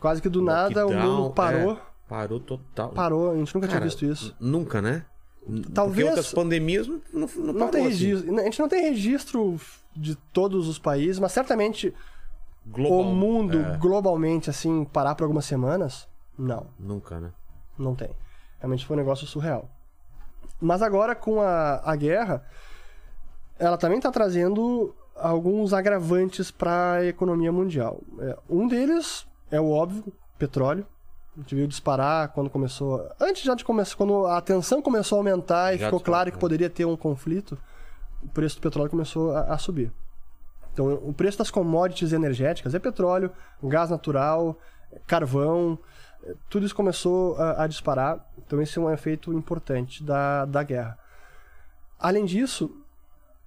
quase que do nada o mundo parou. é, parou total. Parou, a gente nunca Cara, tinha visto isso. Nunca, né? Talvez- Porque outras pandemias não, não, não, tem assim. registro. A gente não tem registro de todos os países, mas certamente Global, o mundo é, globalmente, assim, parar por algumas semanas, não, Nunca, né? não tem. Realmente foi um negócio surreal. Mas agora, com a, a guerra, ela também está trazendo alguns agravantes para a economia mundial. É, um deles é o óbvio, petróleo. A gente viu disparar quando começou. Antes já de começar, quando a tensão começou a aumentar e Já ficou claro que é. poderia ter um conflito, o preço do petróleo começou a, a subir. Então, o preço das commodities energéticas é petróleo, gás natural, carvão, eh, tudo isso começou a, a disparar. Então, esse é um efeito importante da, da guerra. Além disso,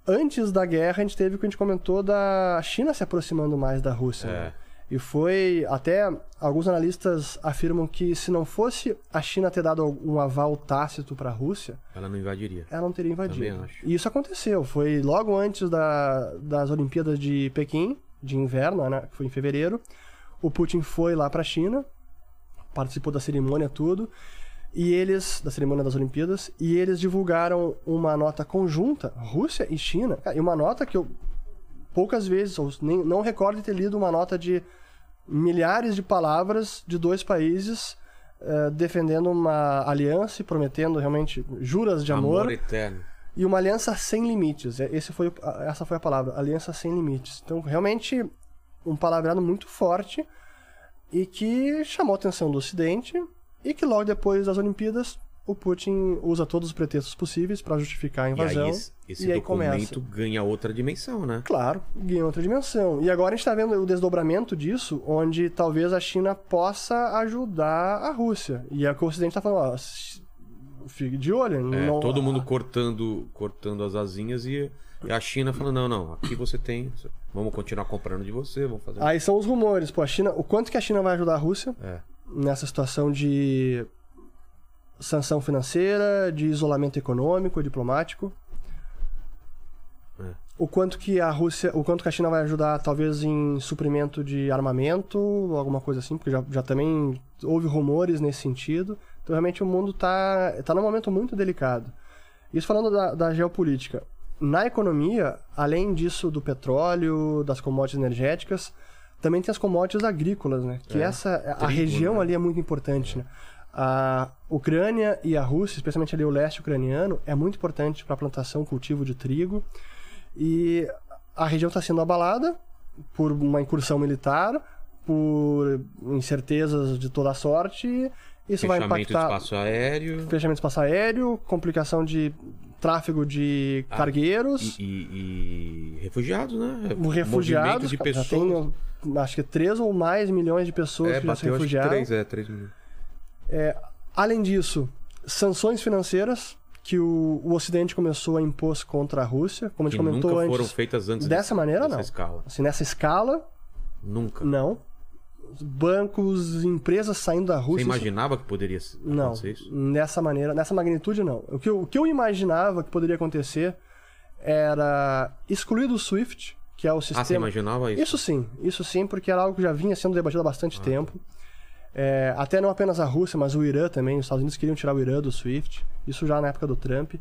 antes da guerra, a gente teve o que a gente comentou da China se aproximando mais da Rússia. É. né? E foi. Até alguns analistas afirmam que se não fosse a China ter dado um aval tácito para a Rússia, Ela não invadiria. ela não teria invadido. E isso aconteceu. Foi logo antes da- das Olimpíadas de Pequim, de inverno, né, que foi em fevereiro. O Putin foi lá para a China, participou da cerimônia, tudo. E eles, da cerimônia das Olimpíadas, e eles divulgaram uma nota conjunta, Rússia e China. E uma nota que eu poucas vezes, ou nem, não recordo ter lido uma nota de milhares de palavras de dois países eh, defendendo uma aliança e prometendo realmente juras de amor eterno. e uma aliança sem limites. É- Esse foi, essa foi a palavra, aliança sem limites. Então, realmente, um palavreado muito forte e que chamou a atenção do Ocidente e que logo depois das Olimpíadas o Putin usa todos os pretextos possíveis para justificar a E invasão. aí esse, e aí documento começa. ganha outra dimensão, né? Claro, ganha outra dimensão. E agora a gente está vendo o desdobramento disso, onde talvez a China possa ajudar a Rússia. E é o que o Ocidente está falando, ó, fique de olho. É, não- todo mundo cortando, cortando as asinhas e, e a China falando, não, não, aqui você tem, vamos continuar comprando de você, vamos fazer... Aí são os rumores, pô, a China, o quanto que a China vai ajudar a Rússia É. nessa situação de sanção financeira, de isolamento econômico, diplomático. É. O quanto que a Rússia, o quanto que a China vai ajudar talvez em suprimento de armamento, alguma coisa assim, porque já, já também houve rumores nesse sentido. Então realmente o mundo tá tá num momento muito delicado. Isso falando da, da geopolítica. Na economia, além disso do petróleo, das commodities energéticas, também tem as commodities agrícolas, né? Que É, essa a trigo, região né? ali é muito importante, né? A Ucrânia e a Rússia, especialmente ali o leste ucraniano, é muito importante para a plantação, cultivo de trigo. E a região está sendo abalada por uma incursão militar, por incertezas de toda sorte. Isso vai Fechamento de impactar espaço aéreo fechamento de espaço aéreo, complicação de tráfego de Ah, cargueiros, e, e- e refugiados, né? refugiados, de pessoas. tem acho que 3 ou mais milhões de pessoas é, que já se bateu acho que refugiaram. três, é, três milhões. Além disso, sanções financeiras que o, o Ocidente começou a impor contra a Rússia, como a Que gente comentou nunca antes. foram feitas antes Dessa maneira, dessa não. escala. Assim, nessa escala, Nunca. não. Bancos, empresas saindo da Você Rússia. isso- imaginava que poderia Não, acontecer isso? nessa maneira, nessa magnitude não. O que, eu, o que eu imaginava que poderia acontecer era excluir do SWIFT, que é o Ah, você sistema. imaginava isso? Isso sim, isso sim, porque era algo que já vinha sendo debatido há bastante Ah, tempo. É, até não apenas a Rússia, mas o Irã também. Os Estados Unidos queriam tirar o Irã do SWIFT. Isso já na época do Trump.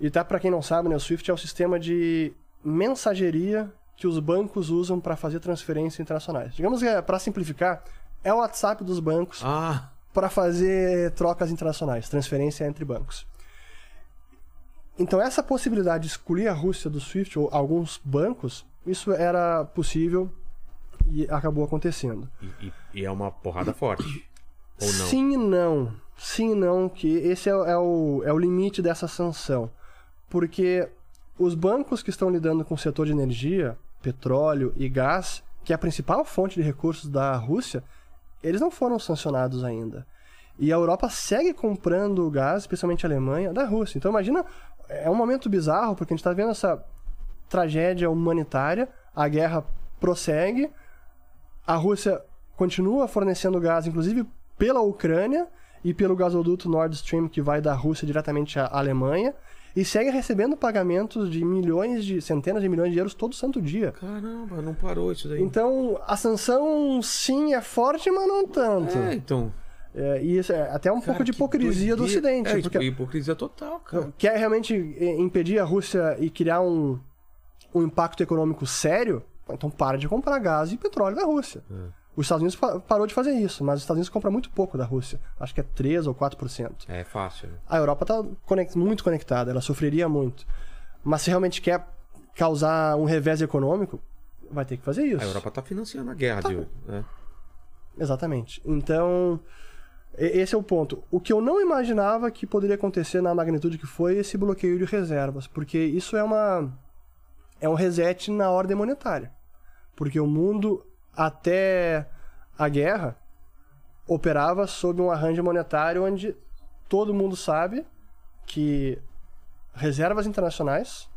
E até para quem não sabe, né, o SWIFT é o sistema de mensageria que os bancos usam para fazer transferências internacionais. Digamos que, para simplificar, é o WhatsApp dos bancos Ah, para fazer trocas internacionais, transferência entre bancos. Então, essa possibilidade de excluir a Rússia do SWIFT, ou alguns bancos, isso era possível e acabou acontecendo. E, e- e é uma porrada forte. Ou não? Sim e não. Sim e não, que esse é, é o, é o limite dessa sanção. Porque os bancos que estão lidando com o setor de energia, petróleo e gás, que é a principal fonte de recursos da Rússia, eles não foram sancionados ainda. E a Europa segue comprando gás, especialmente a Alemanha, da Rússia. Então imagina, é um momento bizarro, porque a gente está vendo essa tragédia humanitária, a guerra prossegue, a Rússia continua fornecendo gás, inclusive pela Ucrânia e pelo gasoduto Nord Stream que vai da Rússia diretamente à Alemanha e segue recebendo pagamentos de milhões de centenas de milhões de euros todo santo dia. Caramba, não parou isso daí. Então, a sanção sim é forte, mas não tanto. é, então. É, e isso é até um Cara, pouco de hipocrisia do. Ocidente. É, porque hipocrisia total, cara. quer realmente eh, impedir a Rússia e criar um, um impacto econômico sério, então para de comprar gás e petróleo da Rússia. É. Os Estados Unidos pa- parou de fazer isso, mas os Estados Unidos compram muito pouco da Rússia. Acho que é 3 ou 4%. É fácil. né? A Europa está muito conectada, ela sofreria muito. Mas se realmente quer causar um revés econômico, vai ter que fazer isso. A Europa tá financiando a guerra de. né? Exatamente. Então, esse é o ponto. O que eu não imaginava que poderia acontecer na magnitude que foi esse bloqueio de reservas, porque isso é uma é um reset na ordem monetária. Porque o mundo até a guerra operava sob um arranjo monetário onde todo mundo sabe que reservas internacionais,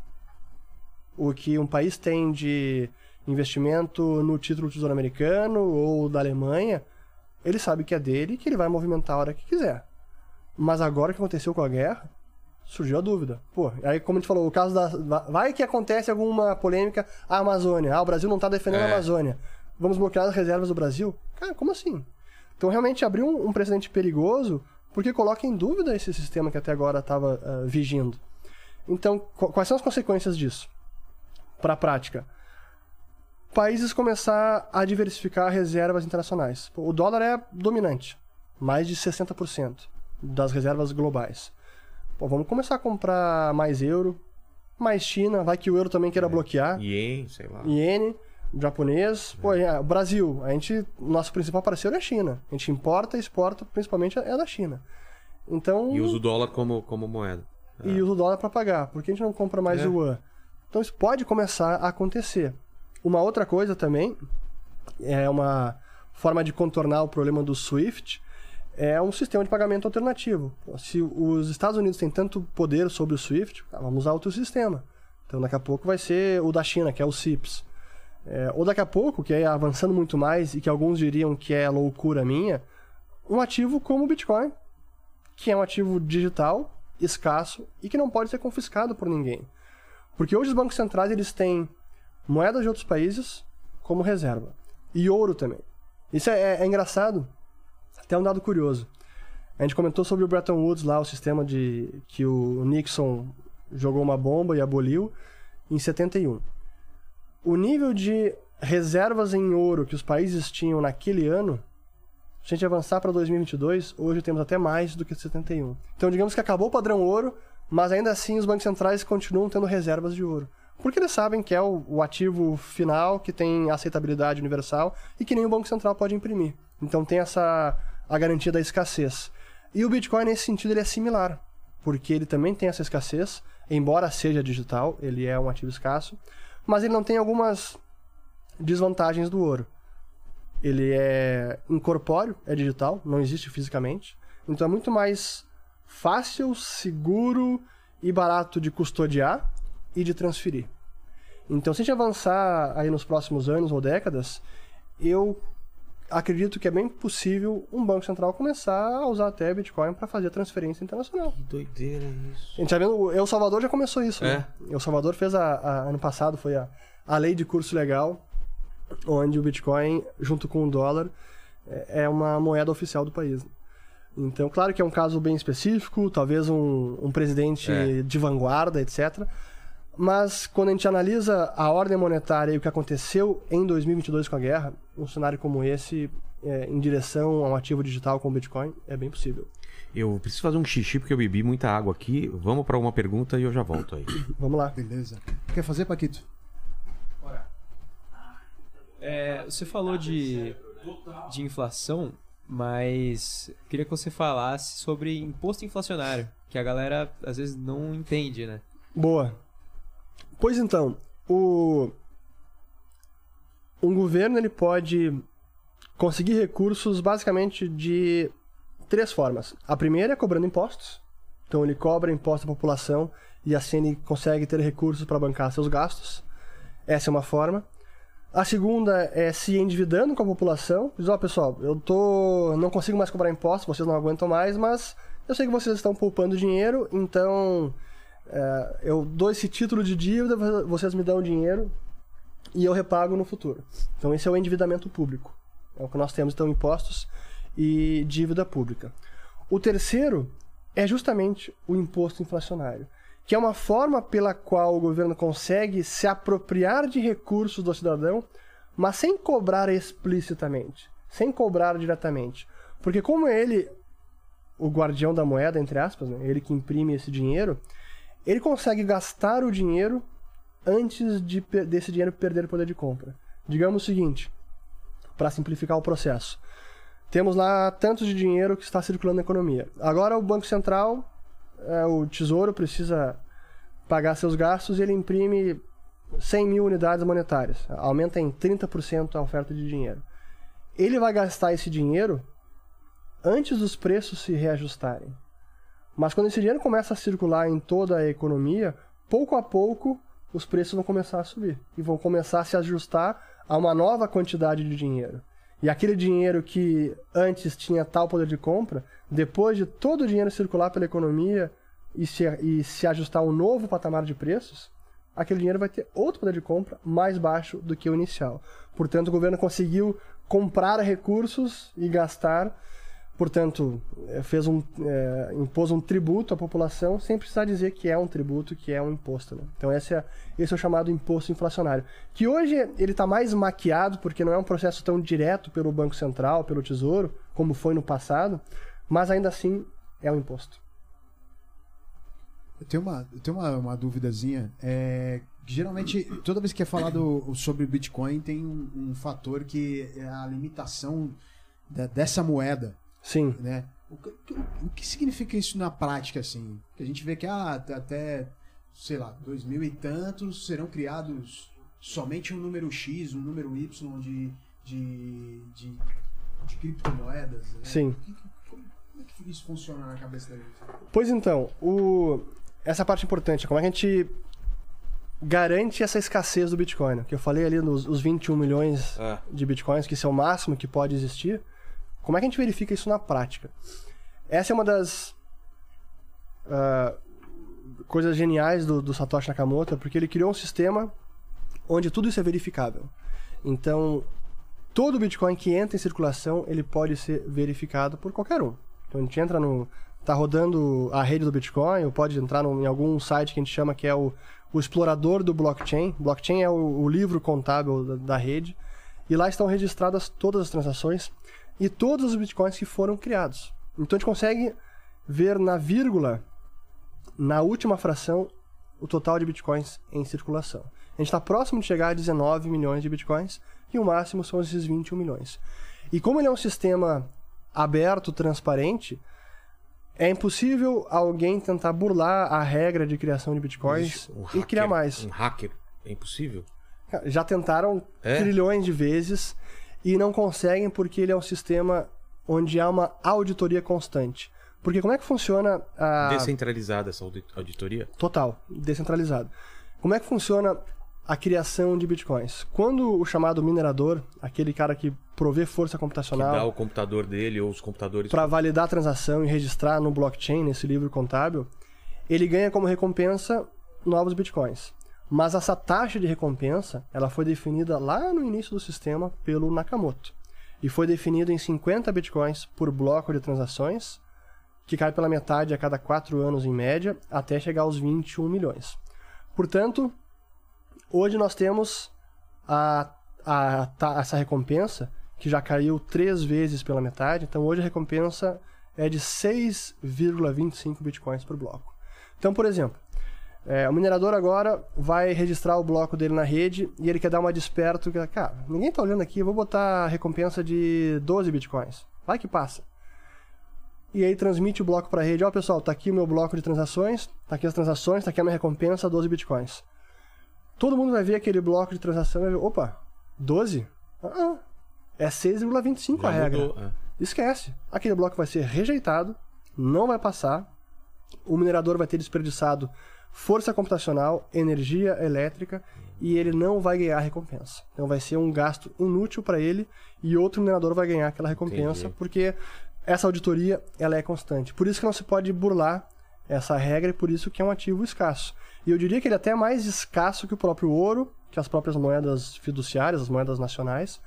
o que um país tem de investimento no título do Tesouro Americano ou da Alemanha, ele sabe que é dele e que ele vai movimentar a hora que quiser. Mas agora que aconteceu com a guerra, surgiu a dúvida. Pô, aí como a gente falou, o caso da. va- Vai que acontece alguma polêmica, a Amazônia. Ah, o Brasil não tá defendendo É. a Amazônia. Vamos bloquear as reservas do Brasil? Cara, como assim? Então realmente abriu um, um precedente perigoso porque coloca em dúvida esse sistema que até agora estava vigindo. Então, qu- quais são as consequências disso? Para a prática. Países começar a diversificar reservas internacionais. O dólar é dominante, mais de 60% das reservas globais. Pô, vamos começar a comprar mais euro, mais China, vai que o euro também queira bloquear, Ien, sei lá. iene, japonês. Pô, é, Brasil, a gente, nosso principal parceiro é a China. A gente importa e exporta, principalmente é da China. Então, E usa o dólar como, como moeda. e usa o dólar para pagar. Por que a gente não compra mais É. o yuan? Então isso pode começar a acontecer. Uma outra coisa também é uma forma de contornar o problema do SWIFT é um sistema de pagamento alternativo. Se os Estados Unidos têm tanto poder sobre o SWIFT, ah, vamos usar outro sistema. Então daqui a pouco vai ser o da China, que é o CIPS. É, ou daqui a pouco, que é avançando muito mais e que alguns diriam que é loucura minha, um ativo como o Bitcoin, que é um ativo digital, escasso e que não pode ser confiscado por ninguém. Porque hoje os bancos centrais eles têm moedas de outros países como reserva e ouro também. Isso é, é engraçado, até um dado curioso. A gente comentou sobre o Bretton Woods lá, o sistema de que o Nixon jogou uma bomba e aboliu em 71. O nível de reservas em ouro que os países tinham naquele ano se a gente avançar para 2022, hoje temos até mais do que 71. Então, digamos que acabou o padrão ouro, mas ainda assim os bancos centrais continuam tendo reservas de ouro. Porque eles sabem que é o, o ativo final, que tem aceitabilidade universal e que nenhum banco central pode imprimir. Então tem essa a garantia da escassez. E o Bitcoin, nesse sentido, ele é similar, porque ele também tem essa escassez, embora seja digital, ele é um ativo escasso, mas ele não tem algumas desvantagens do ouro ele é incorpóreo, é digital, não existe fisicamente. Então é muito mais fácil, seguro e barato de custodiar e de transferir. Então, se a gente avançar aí nos próximos anos ou décadas, eu acredito que é bem possível um banco central começar a usar até Bitcoin para fazer transferência internacional. Que doideira isso. A gente tá vendo, o El Salvador já começou isso, É. né? El Salvador fez a, a- ano passado foi a, a lei de curso legal, onde o Bitcoin, junto com o dólar, é é uma moeda oficial do país. Então, claro que é um caso bem específico, talvez um, um presidente É. de vanguarda, etc. Mas quando a gente analisa a ordem monetária e o que aconteceu em 2022 com a guerra, um cenário como esse é, em direção a um ativo digital como o Bitcoin, é bem possível. Eu preciso fazer um xixi porque eu bebi muita água aqui. Vamos para uma pergunta e eu já volto aí. Vamos lá. Beleza. Quer fazer, Paquito? É, você falou de, de inflação, mas queria que você falasse sobre imposto inflacionário, que a galera às vezes não entende, né? Boa. Pois então, o um governo ele pode conseguir recursos basicamente de três formas. A primeira é cobrando impostos. Então ele cobra imposto à população e assim ele consegue ter recursos para bancar seus gastos. Essa é uma forma. A segunda é se endividando com a população. Diz, ó, pessoal, eu tô não consigo mais cobrar impostos, vocês não aguentam mais, mas eu sei que vocês estão poupando dinheiro, então é, eu dou esse título de dívida, vocês me dão dinheiro e eu repago no futuro. Então esse é o endividamento público. É o que nós temos, então, impostos e dívida pública. O terceiro é justamente o imposto inflacionário, que é uma forma pela qual o governo consegue se apropriar de recursos do cidadão, mas sem cobrar explicitamente, sem cobrar diretamente. Porque como ele, o guardião da moeda, entre aspas, né, ele que imprime esse dinheiro, ele consegue gastar o dinheiro antes de, desse dinheiro perder o poder de compra. Digamos o seguinte, para simplificar o processo. Temos lá tanto de dinheiro que está circulando na economia. Agora o Banco Central, é, o Tesouro, precisa pagar seus gastos e ele imprime 100 mil unidades monetárias. Aumenta em 30% a oferta de dinheiro. Ele vai gastar esse dinheiro antes dos preços se reajustarem. Mas quando esse dinheiro começa a circular em toda a economia, pouco a pouco os preços vão começar a subir e vão começar a se ajustar a uma nova quantidade de dinheiro. E aquele dinheiro que antes tinha tal poder de compra, depois de todo o dinheiro circular pela economia e se, e se ajustar a um novo patamar de preços, aquele dinheiro vai ter outro poder de compra mais baixo do que o inicial. Portanto, o governo conseguiu comprar recursos e gastar portanto, eh, fez um, é, impôs um tributo à população sem precisar dizer que é um tributo, que é um imposto. Né? Então esse é, esse é o chamado imposto inflacionário, que hoje ele está mais maquiado porque não é um processo tão direto pelo Banco Central, pelo Tesouro, como foi no passado, mas ainda assim é um imposto. Eu tenho uma, eu tenho uma, uma duvidazinha. É, geralmente, toda vez que é falado sobre Bitcoin, tem um, um fator que é a limitação dessa moeda. Sim. Né? O, que, o que significa isso na prática, assim? Que a gente vê que ah, até, sei lá, dois mil e tantos serão criados somente um número X, um número Y de, de, de, de criptomoedas. Né? Sim. Como é que isso funciona na cabeça da gente? Pois então, o... essa parte importante, como é que a gente garante essa escassez do Bitcoin? Né? Que eu falei ali nos os 21 milhões Ah. de Bitcoins, que isso é o máximo que pode existir. Como é que a gente verifica isso na prática? Essa é uma das ah, coisas geniais do, do Satoshi Nakamoto, porque ele criou um sistema onde tudo isso é verificável. Então, todo Bitcoin que entra em circulação, ele pode ser verificado por qualquer um. Então, a gente entra no... Tá rodando a rede do Bitcoin, ou pode entrar no, em algum site que a gente chama que é o, o explorador do blockchain. Blockchain é o, o livro contábil da, da rede. E lá estão registradas todas as transações e todos os bitcoins que foram criados. Então a gente consegue ver na vírgula, na última fração, o total de bitcoins em circulação. A gente está próximo de chegar a 19 milhões de bitcoins e o máximo são esses 21 milhões. E como ele é um sistema aberto, transparente, é impossível alguém tentar burlar a regra de criação de bitcoins Um e hacker- criar mais. Um hacker. É impossível? Já tentaram É? trilhões de vezes e não conseguem porque ele é um sistema onde há uma auditoria constante. Porque como é que funciona a Descentralizada essa audi- auditoria? total, descentralizado? Como é que funciona a criação de bitcoins? Quando o chamado minerador, aquele cara que provê força Que computacional dá o computador dele ou os computadores. para validar a transação e registrar no blockchain, nesse livro contábil, ele ganha como recompensa novos bitcoins. Mas essa taxa de recompensa, ela foi definida lá no início do sistema pelo Nakamoto. E foi definido em 50 bitcoins por bloco de transações, que cai pela metade a cada 4 anos em média, até chegar aos 21 milhões. Portanto, hoje nós temos a, a, ta- essa recompensa que já caiu três vezes pela metade. Então hoje a recompensa é de 6,25 bitcoins por bloco. Então, por exemplo, é, o minerador agora vai registrar o bloco dele na rede e ele quer dar uma desperto. Que, cara, ninguém tá olhando aqui, eu vou botar a recompensa de 12 bitcoins. Vai que passa. E aí transmite o bloco para a rede. Ó, pessoal, tá aqui o meu bloco de transações, tá aqui as transações, tá aqui a minha recompensa, 12 bitcoins. Todo mundo vai ver aquele bloco de transação e vai ver, opa, 12? Ah, ah é 6,25 a regra. Mudou, é. Esquece. Aquele bloco vai ser rejeitado, não vai passar. O minerador vai ter desperdiçado força computacional, energia elétrica e ele não vai ganhar recompensa. Então vai ser um gasto inútil para ele e outro minerador vai ganhar aquela recompensa Entendi. porque essa auditoria ela é constante. Por isso que não se pode burlar essa regra e por isso que é um ativo escasso. E eu diria que ele é até mais escasso que o próprio ouro, que as próprias moedas fiduciárias, as moedas nacionais,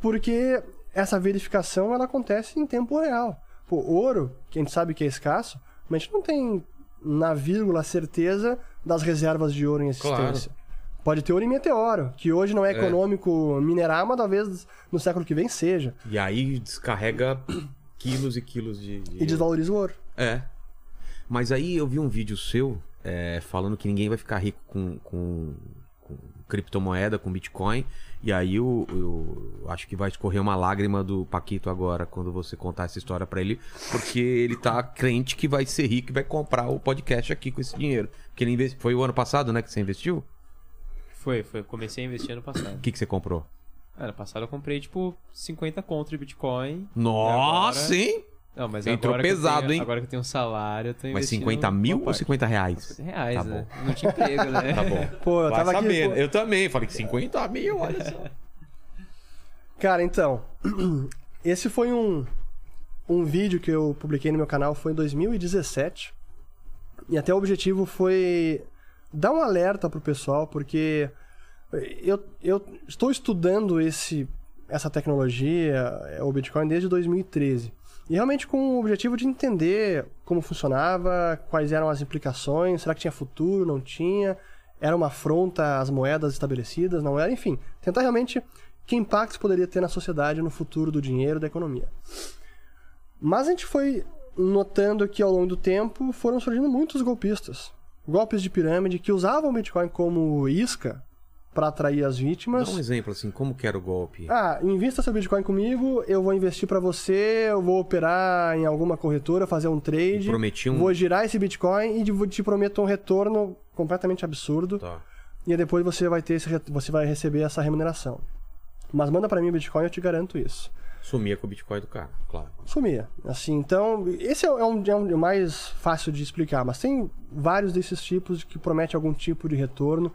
porque essa verificação ela acontece em tempo real. Pô, ouro, que a gente sabe que é escasso, mas a gente não tem na vírgula certeza das reservas de ouro em existência. Claro. Pode ter ouro em meteoro, que hoje não é, é econômico minerar, mas talvez no século que vem seja. E aí descarrega quilos e quilos de, de... E desvaloriza o ouro. É. Mas aí eu vi um vídeo seu é, falando que ninguém vai ficar rico com, com criptomoeda, com Bitcoin. E aí eu, eu, acho que vai escorrer uma lágrima do Paquito agora quando você contar essa história para ele, porque ele tá crente que vai ser rico e vai comprar o podcast aqui com esse dinheiro. Porque ele investi... foi o ano passado, né, que você investiu? Foi, foi. Comecei a investir ano passado. O que, que você comprou? Ano passado eu comprei, tipo, 50 conto de Bitcoin. Nossa, agora... hein? Não, mas Entrou pesado, tenho, hein? Agora que eu tenho um salário, eu tô Mas 50 mil ou 50 reais? 50 reais, tá né? Bom. Não tinha emprego, né? tá bom. Pô, eu Vai tava saber. aqui... Eu também. Falei que 50 mil, olha só. Cara, então... Esse foi um, um vídeo que eu publiquei no meu canal, foi em 2017. E até o objetivo foi dar um alerta pro pessoal, porque eu, eu estou estudando esse, essa tecnologia, é, o Bitcoin, desde 2013. E realmente com o objetivo de entender como funcionava, quais eram as implicações, será que tinha futuro, não tinha, era uma afronta às moedas estabelecidas, não era, enfim, tentar realmente que impactos poderia ter na sociedade no futuro do dinheiro, da economia. Mas a gente foi notando que ao longo do tempo foram surgindo muitos golpistas, golpes de pirâmide que usavam o Bitcoin como isca para atrair as vítimas. Dá um exemplo assim, como que era o golpe? Ah, invista seu Bitcoin comigo, eu vou investir para você, eu vou operar em alguma corretora, fazer um trade, Prometi um... vou girar esse Bitcoin e te prometo um retorno completamente absurdo. Tá. E depois você vai ter esse, você vai receber essa remuneração. Mas manda para mim o Bitcoin, eu te garanto isso. Sumia com o Bitcoin do cara, claro. Sumia. Assim, então, esse é um, é um mais fácil de explicar, mas tem vários desses tipos que prometem algum tipo de retorno.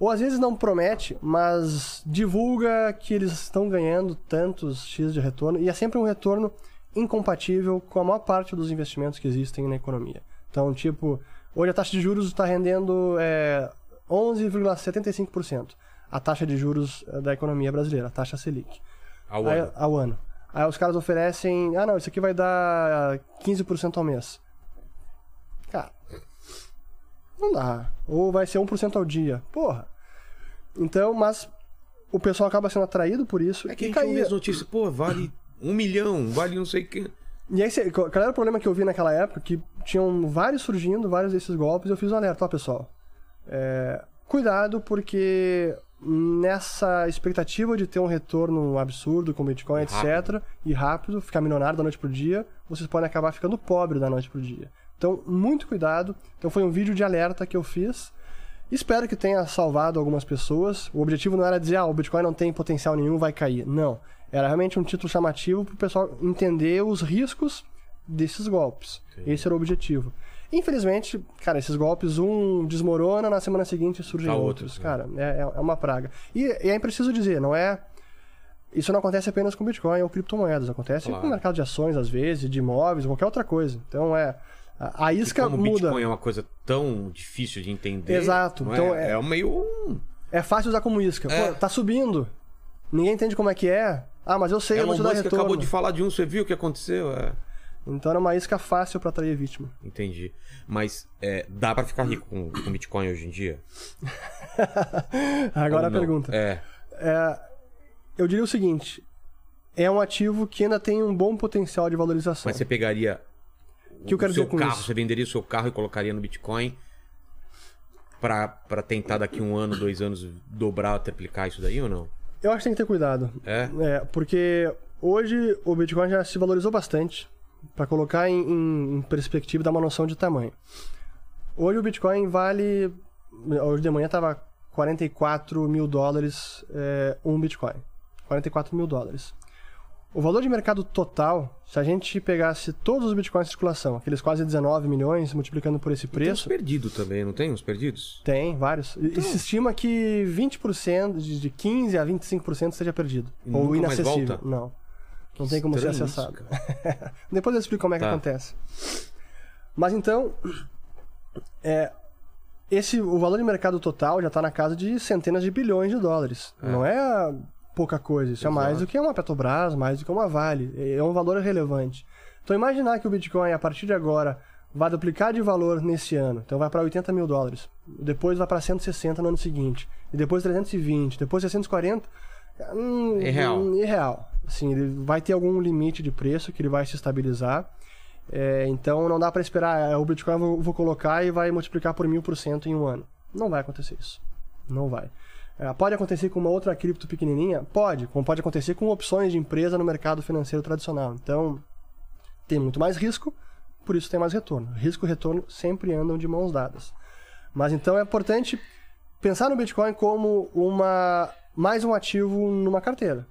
Ou às vezes não promete, mas divulga que eles estão ganhando tantos X de retorno e é sempre um retorno incompatível com a maior parte dos investimentos que existem na economia. Então, tipo, hoje a taxa de juros está rendendo é, 11,75%. A taxa de juros é, da economia brasileira, a taxa Selic. Ao Aí, ano. Ao ano. Aí os caras oferecem, ah não, isso aqui vai dar 15% ao mês. Não dá. Ou vai ser 1% ao dia. Porra. Então, mas o pessoal acaba sendo atraído por isso. É que a gente caía. as notícias, pô, vale um milhão, vale não sei o que. E aí, qual era o problema que eu vi naquela época? Que tinham vários surgindo, vários desses golpes, eu fiz um alerta, ó, pessoal. É, cuidado, porque nessa expectativa de ter um retorno absurdo com Bitcoin, etc., e rápido, ficar milionário da noite pro dia, vocês podem acabar ficando pobre da noite pro dia. Então, muito cuidado. Então, foi um vídeo de alerta que eu fiz. Espero que tenha salvado algumas pessoas. O objetivo não era dizer, ah, o Bitcoin não tem potencial nenhum, vai cair. Não. Era realmente um título chamativo para o pessoal entender os riscos desses golpes. Sim. Esse era o objetivo. Infelizmente, cara, esses golpes, um desmorona, na semana seguinte surgem tá outros. Outro, cara, é, é uma praga. E, e é preciso dizer, não é. Isso não acontece apenas com Bitcoin ou criptomoedas, acontece claro. com o mercado de ações, às vezes, de imóveis, qualquer outra coisa. Então é. A, isca como muda. Bitcoin é uma coisa tão difícil de entender. Exato. Então é, é, é meio. É fácil usar como isca. É. Pô, tá subindo. Ninguém entende como é que é. Ah, mas eu sei, é eu vou te dar retorno. acabou de falar de um, você viu o que aconteceu? É. Então era uma isca fácil para atrair vítima. Entendi. Mas é, dá para ficar rico com, com, Bitcoin hoje em dia? Agora a pergunta. É. é. Eu diria o seguinte: é um ativo que ainda tem um bom potencial de valorização. Mas você pegaria que eu quero seu dizer com carro, isso? você venderia o seu carro e colocaria no Bitcoin pra tentar daqui um ano, dois anos dobrar, triplicar isso daí ou não? Eu acho que tem que ter cuidado. É? É, porque hoje o Bitcoin já se valorizou bastante. Para colocar em, em- em perspectiva, dar uma noção de tamanho. Hoje o Bitcoin vale. Hoje de manhã estava 44 mil dólares é, um Bitcoin. 44 mil dólares. O valor de mercado total, se a gente pegasse todos os Bitcoins em circulação, aqueles quase 19 milhões, multiplicando por esse Tem uns preço, perdidos também, não tem uns perdidos? tem vários. E Então- Se estima que 20%, de de 15% a 25% seja perdido. E ou inacessível. Não. Não tem como ser Estranho isso, acessado. Depois eu explico como é que Tá. acontece. Mas então, é, esse, o valor de mercado total já está na casa de centenas de bilhões de dólares. É. Não é pouca coisa. Isso é mais Exato. do que uma Petrobras, mais do que uma Vale. É um valor relevante. Então imaginar que o Bitcoin, a partir de agora, vai duplicar de valor nesse ano. Então vai para 80 mil dólares. Depois vai para 160 no ano seguinte. E depois 320. Depois 640. Hum, Irreal. hum, irreal. Assim, ele vai ter algum limite de preço que ele vai se estabilizar. É, então não dá para esperar. O Bitcoin eu vou, vou colocar e vai multiplicar por mil por cento em um ano. Não vai acontecer isso. Não vai. É, pode acontecer com uma outra cripto pequenininha? Pode. Como pode acontecer com opções de empresa no mercado financeiro tradicional. Então, tem muito mais risco, por isso tem mais retorno. Risco e retorno sempre andam de mãos dadas. Mas então é importante pensar no Bitcoin como uma mais um ativo numa carteira.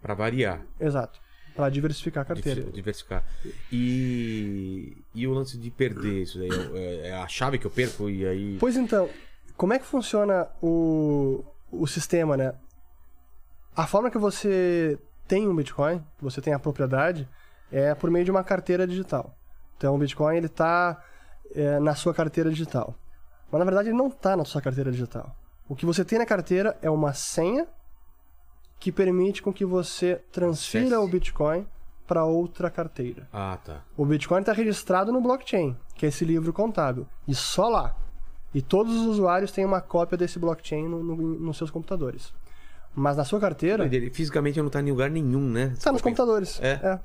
Pra variar. Exato. Para diversificar a carteira. Diver- Diversificar. E, e o lance de perder isso daí? É, é a chave que eu perco e aí. Pois então, como é que funciona o, o sistema, né? A forma que você tem um Bitcoin, você tem a propriedade, é por meio de uma carteira digital. Então o Bitcoin ele está na sua carteira digital. Mas na verdade ele não está na sua carteira digital. O que você tem na carteira é uma senha que permite com que você transfira Acesse. o Bitcoin para outra carteira. Ah, tá. O Bitcoin está registrado no blockchain, que é esse livro contábil. E só lá. E todos os usuários têm uma cópia desse blockchain no- no- nos seus computadores. Mas na sua carteira, Ele fisicamente não tá em lugar nenhum, né? está nos computadores. É? É.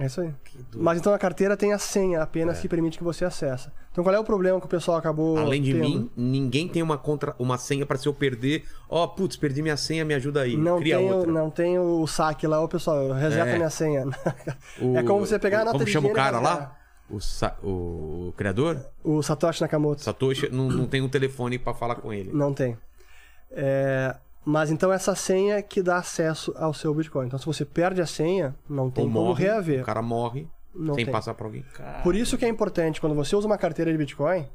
É isso aí. Mas então a carteira tem a senha apenas É. que permite que você acesse. Então qual é o problema que o pessoal acabou Além de tendo? mim, ninguém tem uma, contra... uma senha pra se eu perder. Ó, putz, perdi minha senha, me ajuda aí. Não Cria tem, o, outra. não tem o saque lá, o pessoal, reseta É. minha senha. O- É como você pegar a nota Como de chama o cara lá? O, Sa- o criador? O Satoshi Nakamoto. Satoshi não, não tem um telefone pra falar com ele. Não tem. É, Mas então essa senha que dá acesso ao seu Bitcoin. Então se você perde a senha, não tem Ou como morre, reaver. o cara morre Não sem tem. passar pra alguém. Cara, Por isso que é importante, quando você usa uma carteira de Bitcoin,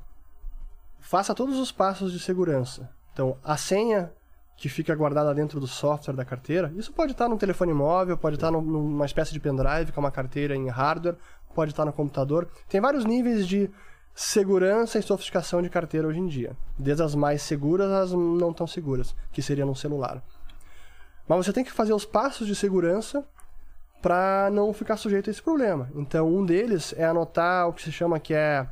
faça todos os passos de segurança. Então, a senha que fica guardada dentro do software da carteira, isso pode estar no telefone móvel, pode estar num- numa espécie de pendrive, que é uma carteira em hardware, pode estar no computador. Tem vários níveis de segurança e sofisticação de carteira hoje em dia. Desde as mais seguras às não tão seguras, que seria no celular. Mas você tem que fazer os passos de segurança para não ficar sujeito a esse problema. Então, um deles é anotar o que se chama que é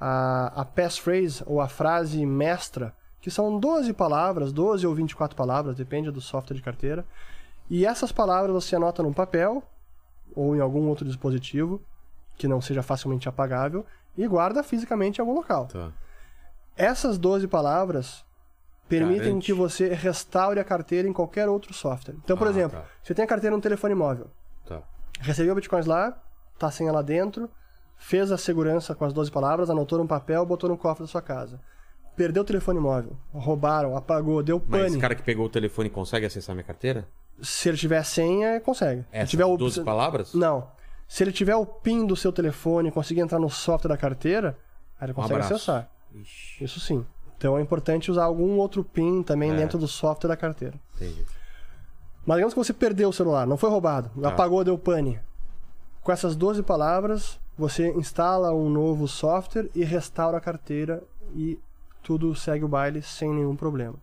a, a passphrase, ou a frase mestra, que são 12 palavras, 12 ou 24 palavras, depende do software de carteira. E essas palavras você anota num papel ou em algum outro dispositivo que não seja facilmente apagável e guarda fisicamente em algum local. Tá. Essas 12 palavras permitem Garante. que você restaure a carteira em qualquer outro software. Então, por Ah, exemplo, tá. você tem a carteira no telefone móvel. Tá. Recebeu bitcoins lá, tá a senha lá dentro, fez a segurança com as 12 palavras, anotou num papel, botou no cofre da sua casa. Perdeu o telefone móvel, roubaram, apagou, deu Mas pane. esse cara que pegou o telefone consegue acessar minha carteira? Se ele tiver senha, consegue. Se Essas tiver o 12 palavras? Não. Se ele tiver o PIN do seu telefone e conseguir entrar no software da carteira, aí ele consegue abraço. acessar. Ixi, Isso sim. Então é importante usar algum outro PIN também É. dentro do software da carteira. entendi. Mas digamos que você perdeu o celular, não foi roubado, Tá. apagou, deu pane. Com essas 12 palavras, você instala um novo software e restaura a carteira e tudo segue o baile sem nenhum problema.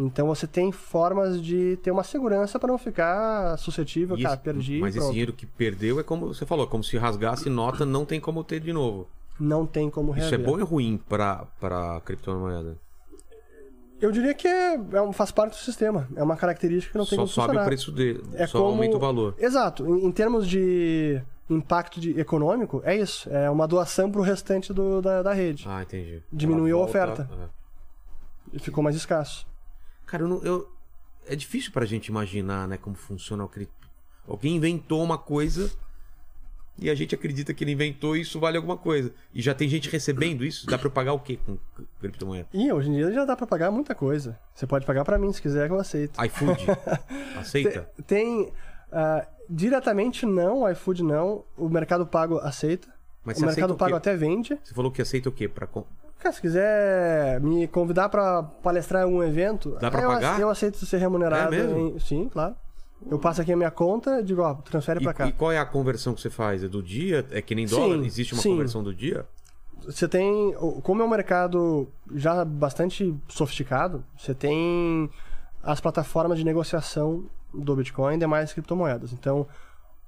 Então você tem formas de ter uma segurança para não ficar suscetível, E cara, esse- perdi, mas esse pronto. dinheiro que perdeu é como você falou, como se rasgasse nota, não tem como ter de novo. não tem como Isso reaver. é bom e ruim pra, pra criptomoeda? Eu diria que é, é faz parte do sistema. É uma característica que não tem Só como sobe o preço dele, É só como- aumenta o valor. Exato. Em, em termos de impacto de- econômico, é isso. É uma doação pro restante do- da, da rede. Ah, entendi. Diminuiu a oferta. é. E ficou mais escasso. Cara, eu não, eu- é difícil pra gente imaginar, né, como funciona o cripto. Alguém inventou uma coisa e a gente acredita que ele inventou e isso vale alguma coisa. E já tem gente recebendo isso? Dá pra eu pagar o quê com criptomoeda? E hoje em dia já dá pra pagar muita coisa. Você pode pagar pra mim se quiser que eu aceito. iFood? Aceita? Tem. ah, diretamente não, o iFood não. O Mercado Pago aceita. Mas o Mercado Pago até vende. Você falou que aceita o quê? Pra... Cara, se quiser me convidar pra palestrar em algum evento, Dá pra eu, pagar? eu aceito ser remunerado. É mesmo? em- Sim, claro. Eu passo aqui a minha conta e digo, ó, transfere pra cá. E, qual é a conversão que você faz? É do dia? É que nem dólar? Sim, Existe uma sim. conversão do dia? Você tem. Como é um mercado já bastante sofisticado, você tem as plataformas de negociação do Bitcoin e demais criptomoedas. Então,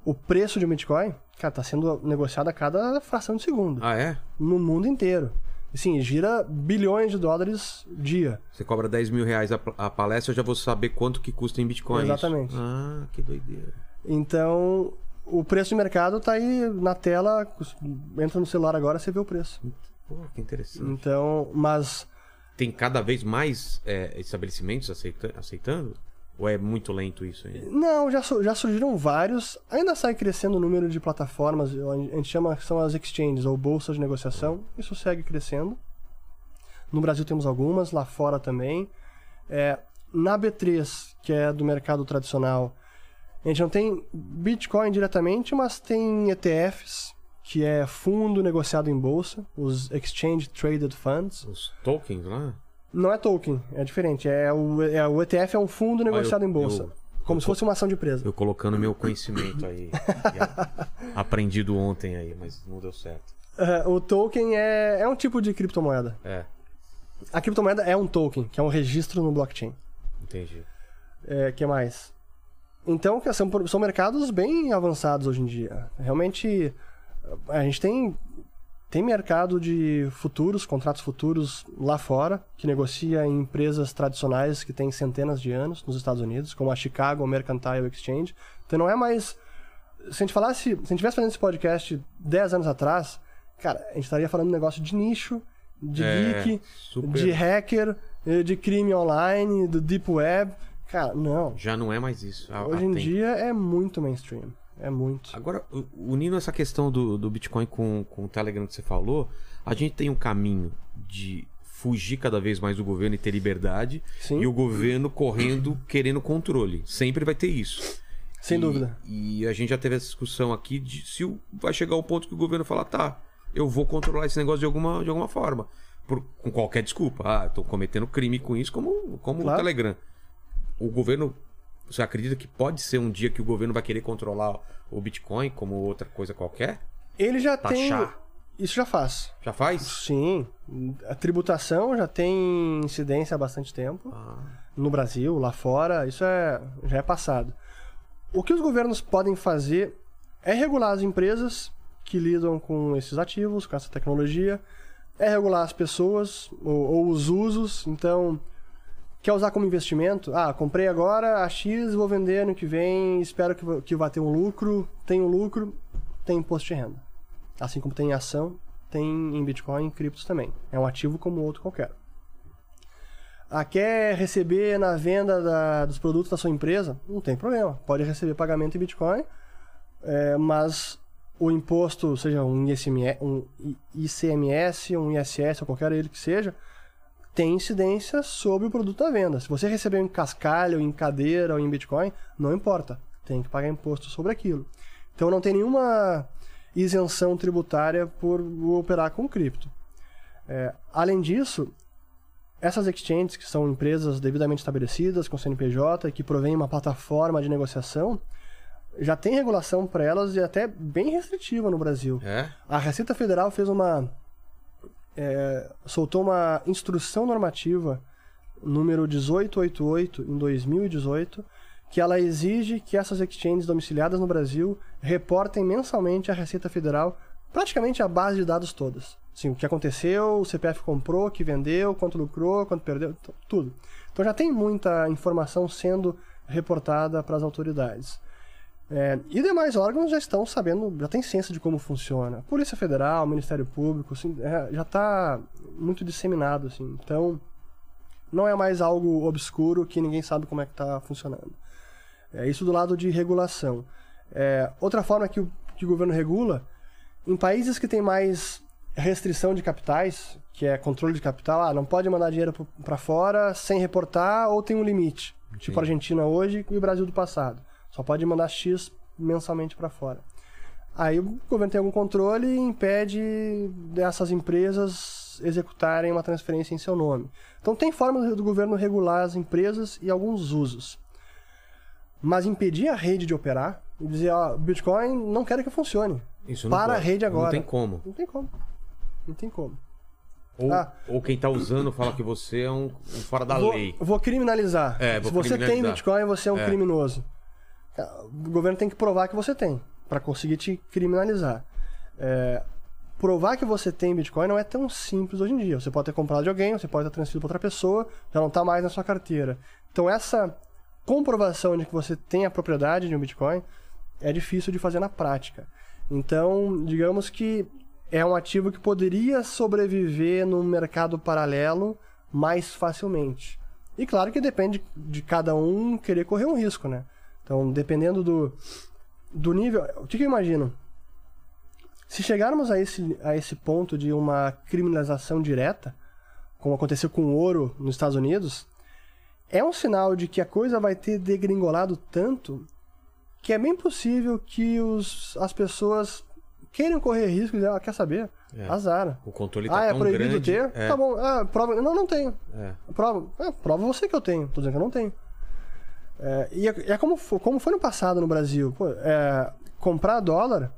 o preço de um Bitcoin, cara, tá sendo negociado a cada fração de segundo. Ah, é? No mundo inteiro. Sim, gira bilhões de dólares dia. Você cobra 10 mil reais a, a palestra, eu já vou saber quanto que custa em Bitcoin. isso. Exatamente. Ah, que doideira. Então, o preço de mercado tá aí na tela. Entra no celular agora, você vê o preço. Pô, que interessante. Então, mas Tem cada vez mais é, estabelecimentos aceita- aceitando? Ou é muito lento isso ainda? Não, já, já surgiram vários. Ainda sai crescendo o número de plataformas, a gente chama que são as exchanges ou bolsas de negociação. Isso segue crescendo. No Brasil temos algumas, lá fora também. É, na B3, que é do mercado tradicional, a gente não tem Bitcoin diretamente, mas tem ETFs, que é fundo negociado em bolsa, os Exchange Traded Funds. Os tokens lá? Não é token, é diferente. É o, é, o ETF é um fundo negociado eu- em bolsa. eu- como eu se fosse uma ação de empresa. Eu colocando meu conhecimento aí. a- aprendido ontem aí, mas não deu certo. É, o token é, é um tipo de criptomoeda. É, A criptomoeda é um token, que é um registro no blockchain. entendi. É, que mais? Então, que são, são mercados bem avançados hoje em dia. Realmente, a gente tem, tem mercado de futuros, contratos futuros lá fora, que negocia em empresas tradicionais que têm centenas de anos nos Estados Unidos, como a Chicago Mercantile Exchange. Então, não é mais. Se a gente falasse, se a gente estivesse fazendo esse podcast 10 anos atrás, cara, a gente estaria falando de negócio de nicho, de É, geek, super. de hacker, eh, de crime online, do deep web. Cara, não. Já não é mais isso. Há- Hoje há em tempo. dia é muito mainstream. É muito. Agora, unindo essa questão do, do Bitcoin com, com o Telegram que você falou, a gente tem um caminho de fugir cada vez mais do governo e ter liberdade, Sim. e o governo correndo, querendo controle. Sempre vai ter isso. Sem E- dúvida. E a gente já teve essa discussão aqui de se vai chegar o ponto que o governo fala, tá, eu vou controlar esse negócio de alguma, de alguma forma. Por- com qualquer desculpa. Ah, tô cometendo crime com isso, como, como Claro. o Telegram. O governo. Você acredita que pode ser um dia que o governo vai querer controlar o Bitcoin como outra coisa qualquer? Ele já tem. Taxar. Isso já faz. Já faz? Sim. A tributação já tem incidência há bastante tempo. Ah, No Brasil, lá fora, isso é, já é passado. O que os governos podem fazer é regular as empresas que lidam com esses ativos, com essa tecnologia, é regular as pessoas ou, ou os usos. Então, quer usar como investimento? Ah, comprei agora a X, vou vender ano que vem, espero que, que vá ter um lucro. Tem um lucro, tem imposto de renda. Assim como tem em ação, tem em Bitcoin e criptos também. É um ativo como outro qualquer. Ah, quer receber na venda da- dos produtos da sua empresa? Não tem problema. Pode receber pagamento em Bitcoin, é, mas o imposto, seja um, ISME, um ICMS, um ISS, ou qualquer ele que seja, tem incidência sobre o produto à venda. Se você recebeu em cascalho, em cadeira ou em Bitcoin, não importa. Tem que pagar imposto sobre aquilo. Então não tem nenhuma isenção tributária por operar com cripto. É, além disso, essas exchanges, que são empresas devidamente estabelecidas, com CNPJ, e que provêm uma plataforma de negociação, já tem regulação para elas e até bem restritiva no Brasil. é? A Receita Federal fez uma. É, soltou uma instrução normativa número 1888 em 2018, que ela exige que essas exchanges domiciliadas no Brasil reportem mensalmente à Receita Federal praticamente a base de dados todas. Assim, o que aconteceu, o CPF comprou, que vendeu, quanto lucrou, quanto perdeu, tudo. Então já tem muita informação sendo reportada para as autoridades. É, e demais órgãos já estão sabendo, já tem ciência de como funciona. Polícia Federal, Ministério Público, assim, é, já está muito disseminado. Assim. Então, não é mais algo obscuro que ninguém sabe como é que está funcionando. É isso do lado de regulação. É, outra forma que o, que o governo regula, em países que tem mais restrição de capitais, que é controle de capital, ah, não pode mandar dinheiro para fora sem reportar ou tem um limite. Tipo a Argentina hoje e o Brasil do passado. Só pode mandar X mensalmente para fora. Aí o governo tem algum controle e impede dessas empresas executarem uma transferência em seu nome. Então tem forma do governo regular as empresas e alguns usos. Mas impedir a rede de operar e dizer, ó, Bitcoin não quero que funcione. Isso não Para a pode. rede agora. Não tem como. Não tem como. Não tem como. Ou, Ah. ou quem tá usando fala que você é um, um fora da vou, lei. vou criminalizar. É, vou Se você tem criminalizar. Bitcoin, você é um É. criminoso. O governo tem que provar que você tem, para conseguir te criminalizar. É, provar que você tem Bitcoin não é tão simples hoje em dia. Você pode ter comprado de alguém, você pode ter transferido para outra pessoa, já não está mais na sua carteira. Então essa comprovação de que você tem a propriedade de um Bitcoin é difícil de fazer na prática. Então, digamos que é um ativo que poderia sobreviver num mercado paralelo mais facilmente. E claro que depende de cada um querer correr um risco, né? Então, dependendo do, do nível. O que, que eu imagino? Se chegarmos a esse, a esse ponto de uma criminalização direta, como aconteceu com o ouro nos Estados Unidos, é um sinal de que a coisa vai ter degringolado tanto que é bem possível que os, as pessoas queiram correr risco e ah, quer saber? É. Azar. O controle tá Ah, é proibido grande. ter? É, Tá bom. Ah, prova. Não, não tenho. é. Prova. É, prova você que eu tenho. Tô dizendo que eu não tenho. É, e é, é como, fo- como foi no passado no Brasil. Pô, é, comprar dólar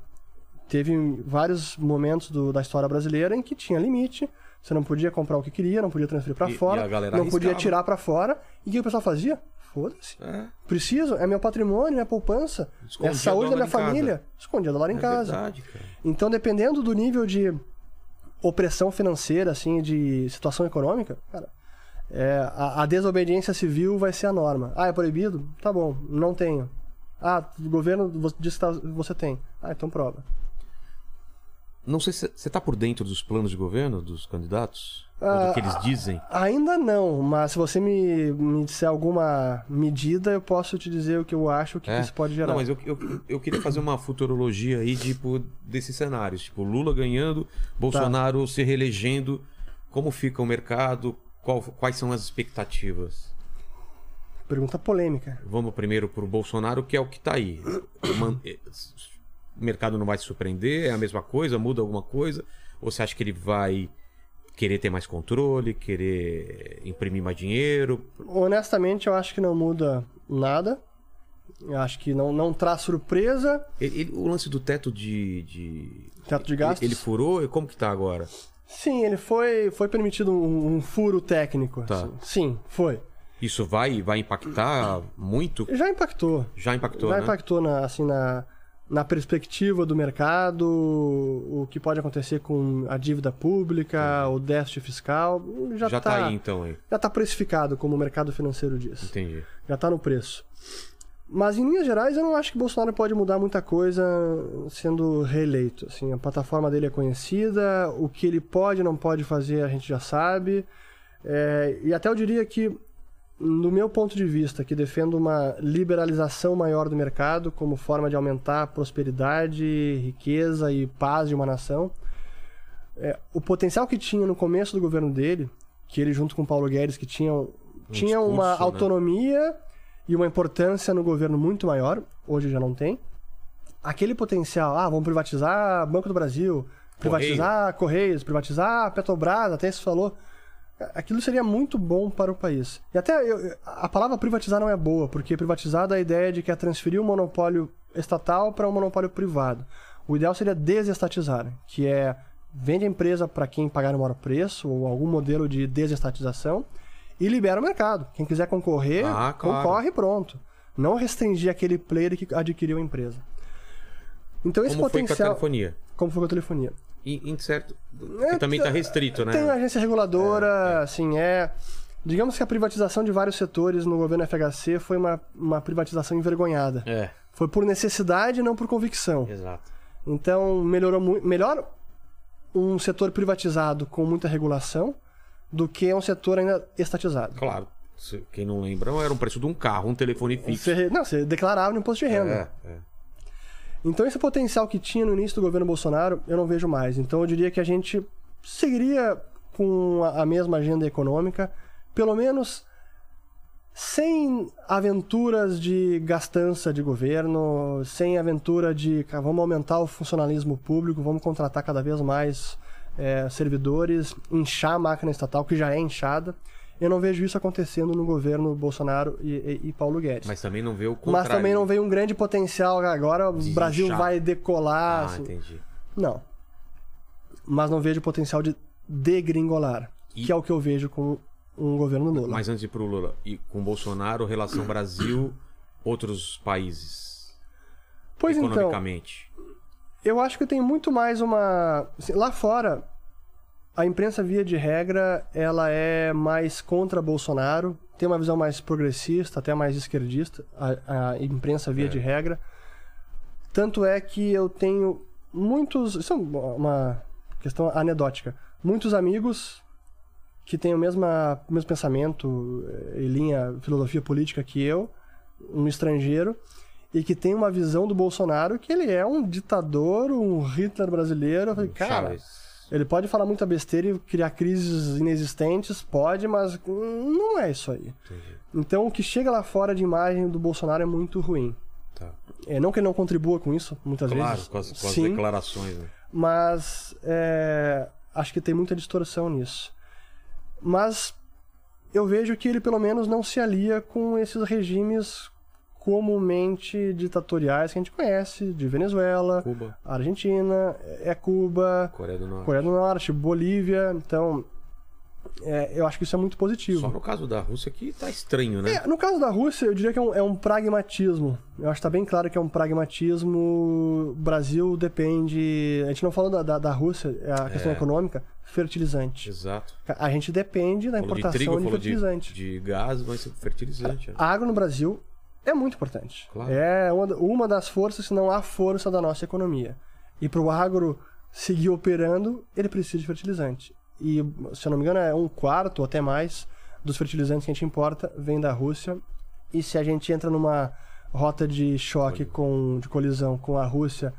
teve vários momentos do- da história brasileira em que tinha limite. Você não podia comprar o que queria, não podia transferir para fora, não podia tirar para fora. E o que o pessoal fazia? Foda-se. É, Preciso, é meu patrimônio, minha poupança, é a saúde da minha família. Escondia dólar em é casa. verdade. Então, dependendo do nível de opressão financeira, assim, de situação econômica, cara, é, a, a desobediência civil vai ser a norma. Ah, é proibido? Tá bom, não tenho. Ah, o governo diz que tá- você tem. Ah, então prova. Não sei se você tá por dentro dos planos de governo dos candidatos? Ou Ah, do que eles dizem? Ainda não, mas se você me, me disser alguma medida, eu posso te dizer o que eu acho que É? isso pode gerar. Não, mas eu, eu, eu queria fazer uma futurologia aí, tipo, desses cenários. Tipo, Lula ganhando, Bolsonaro Tá. se reelegendo. Como fica o mercado? Qual- quais são as expectativas? Pergunta polêmica. Vamos primeiro pro Bolsonaro, que é o que tá aí. Eh, O mercado não vai se surpreender? É a mesma coisa? Muda alguma coisa? Ou você acha que ele vai querer ter mais controle, querer imprimir mais dinheiro? Honestamente, eu acho que não muda nada. Eu acho que não, não traz surpresa. Ele- ele- o lance do teto de. de... Teto de gastos? Ele, ele furou? Como que tá agora? Sim, ele foi, foi permitido um, um furo técnico. Tá. assim. Sim, foi. Isso vai, vai impactar muito? Já impactou. Já impactou, já né? impactou na, assim, na, na perspectiva do mercado, o que pode acontecer com a dívida pública, o déficit fiscal. Já, Já tá, tá aí então aí. Já está precificado, como o mercado financeiro diz. Entendi. Já está no preço. Mas, em linhas gerais, eu não acho que Bolsonaro pode mudar muita coisa sendo reeleito. Assim, a plataforma dele é conhecida, o que ele pode e não pode fazer a gente já sabe. É, e até eu diria que, no meu ponto de vista, que defendo uma liberalização maior do mercado como forma de aumentar a prosperidade, riqueza e paz de uma nação, é, o potencial que tinha no começo do governo dele, que ele junto com o Paulo Guedes, que tinham, tinha discurso, uma né? E uma importância no governo muito maior, hoje já não tem. Aquele potencial, ah, vamos privatizar Banco do Brasil, privatizar Correios, privatizar Petrobras, até se falou. Aquilo seria muito bom para o país. E até eu- a palavra privatizar não é boa, porque privatizar dá a ideia de que é transferir um monopólio estatal para um monopólio privado. O ideal seria desestatizar, que é vende a empresa para quem pagar o maior preço ou algum modelo de desestatização e libera o mercado. Quem quiser concorrer, Ah, claro. concorre e pronto. Não restringir aquele player que adquiriu a empresa. Então esse Como foi com a potencial telefonia? como foi com a telefonia. Em certo. É, também tá restrito, né? Tem agência reguladora, assim, é. Digamos que a privatização de vários setores no governo FHC foi uma, uma privatização envergonhada. É, Foi por necessidade e não por convicção. exato. Então, melhorou muito. Melhor um setor privatizado com muita regulação do que um setor ainda estatizado. Claro. Quem não lembra, era o preço de um carro, um telefone fixo. Você, não, você declarava no imposto de renda. É, é. Então, esse potencial que tinha no início do governo Bolsonaro, eu não vejo mais. Então, eu diria que a gente seguiria com a mesma agenda econômica, pelo menos sem aventuras de gastança de governo, sem aventura de "Cara, vamos aumentar o funcionalismo público, vamos contratar cada vez mais é, servidores, inchar a máquina estatal, que já é inchada. Eu não vejo isso acontecendo no governo Bolsonaro e, e- e Paulo Guedes. Mas também não vê o Mas contrário. também não veio um grande potencial agora, o Brasil vai decolar. Ah, assim. entendi. Não. Mas não vejo potencial de degringolar, E- que é o que eu vejo com um governo Lula. Mas antes de ir pro Lula, e com Bolsonaro, relação Brasil, outros países, pois então, economicamente. Eu acho que tem muito mais uma. assim, lá fora, a imprensa, via de regra, ela é mais contra Bolsonaro, tem uma visão mais progressista, até mais esquerdista, a, a imprensa, via É. de regra. Tanto é que eu tenho muitos. Isso é uma questão anedótica. Muitos amigos que têm o mesma, o mesmo pensamento eh, e linha, filosofia política que eu, um estrangeiro, e que tem uma visão do Bolsonaro que ele é um ditador, um Hitler brasileiro. Eu falei, cara, Chaves. ele pode falar muita besteira e criar crises inexistentes, pode, mas não é isso aí. Entendi. Então o que chega lá fora de imagem do Bolsonaro é muito ruim. Tá. É, não que ele não contribua com isso, muitas Claro, vezes. com as, com as Sim, declarações. Né? mas é, acho que tem muita distorção nisso. Mas eu vejo que ele pelo menos não se alia com esses regimes comumente ditatoriais que a gente conhece, de Venezuela, Cuba, Argentina, é Cuba, Coreia do Norte. Coreia do Norte, Bolívia. Então, é, eu acho que isso é muito positivo. Só no caso da Rússia que tá estranho, né? É, no caso da Rússia, eu diria que é um, é um pragmatismo. Eu acho que tá bem claro que é um pragmatismo. O Brasil depende. A gente não falou da, da, da Rússia, é a questão É. econômica, fertilizante. Exato. A gente depende da Falou de importação trigo, de, falou de, fertilizante. de gás, mas fertilizante. né? A água no Brasil é muito importante. Claro. É uma, das forças, se não a força da nossa economia. E para o agro seguir operando, ele precisa de fertilizante. E, se eu não me engano, é um quarto ou até mais dos fertilizantes que a gente importa vem da Rússia. E se a gente entra numa rota de choque, com, de colisão com a Rússia,